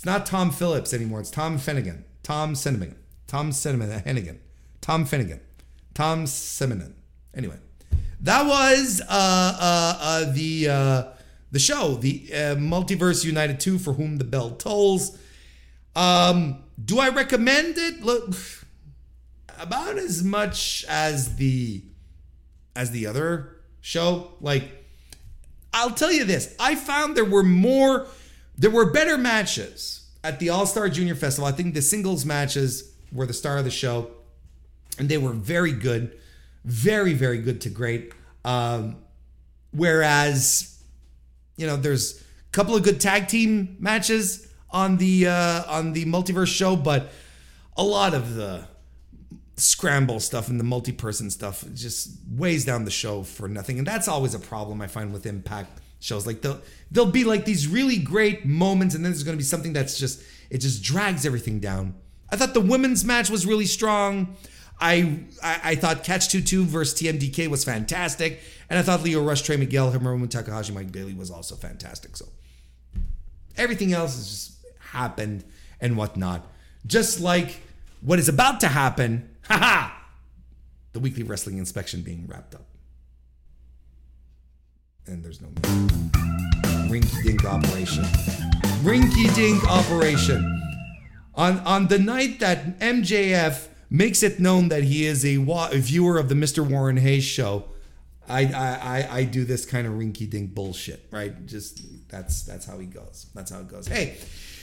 It's not Tom Phillips anymore. It's Tom Finnegan. Tom Cinnamon. Tom Cinnamon Hennigan. Tom Finnegan. Tom Cinnamon. Anyway, that was uh, uh, uh, the uh, the show, the uh, Multiverse United 2 for whom the bell tolls. Um, do I recommend it? Look, about as much as the as the other show. Like, I'll tell you this: I found there were more, there were better matches at the All Star Junior Festival. I think the singles matches were the star of the show, and they were very good, very very good to great. Um, whereas, you know, there's a couple of good tag team matches on the uh, on the multiverse show, but a lot of the scramble stuff and the multi-person stuff just weighs down the show for nothing and that's always a problem i find with impact shows. Like they'll there'll be like these really great moments and then there's to be something that's just it just drags everything down. I thought the women's match was really strong. I i, I thought catch 2-2 versus tmdk was fantastic and i thought Lio rush trey miguel hiromu takahashi mike bailey was also fantastic. So everything else has just happened and whatnot. Just like what is about to happen haha the weekly wrestling inspection being wrapped up and there's no rinky dink operation. Rinky dink operation. On on the night that MJF makes it known that he is a, wa- viewer of the Mr. Warren Hayes show, I I I, I do this kind of rinky dink bullshit, right? Just that's that's how he goes. That's how it goes. Hey,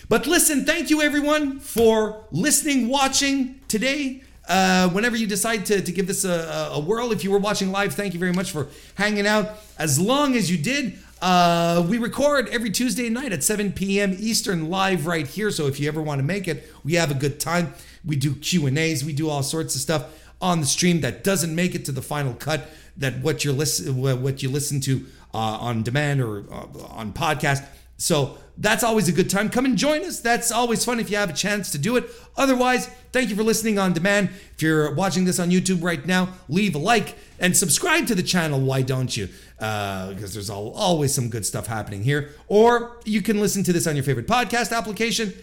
but listen, thank you everyone for listening, watching today. Uh, whenever you decide to, to give this a, a whirl, if you were watching live, thank you very much for hanging out as long as you did. Uh, we record every Tuesday night at 7 p.m. Eastern live right here. So if you ever want to make it, we have a good time. We do Q and A's. We do all sorts of stuff on the stream that doesn't make it to the final cut. That what you're listen what you listen to uh, on demand or uh, on podcast. So that's always a good time. Come and join us. That's always fun if you have a chance to do it. Otherwise, thank you for listening on demand. If you're watching this on YouTube right now, leave a like and subscribe to the channel. Why don't you? Uh, because there's all, always some good stuff happening here. Or you can listen to this on your favorite podcast application.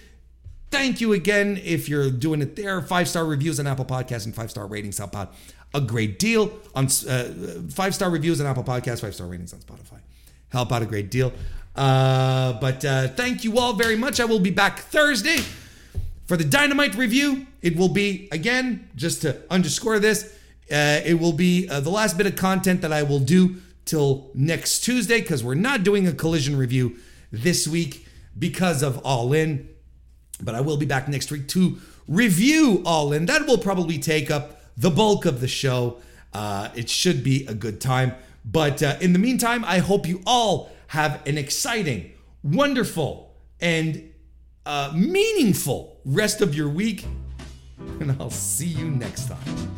Thank you again if you're doing it there. Five star reviews on Apple Podcasts and five star ratings help out a great deal. On uh, five star reviews on Apple Podcasts, five star ratings on Spotify help out a great deal. Uh, but uh, thank you all very much. I will be back Thursday for the Dynamite review. It will be, again, just to underscore this, uh, it will be uh, the last bit of content that I will do till next Tuesday because we're not doing a collision review this week because of All In. But I will be back next week to review All In. That will probably take up the bulk of the show. Uh, it should be a good time. But uh, in the meantime, I hope you all have an exciting, wonderful, and uh, meaningful rest of your week. And I'll see you next time.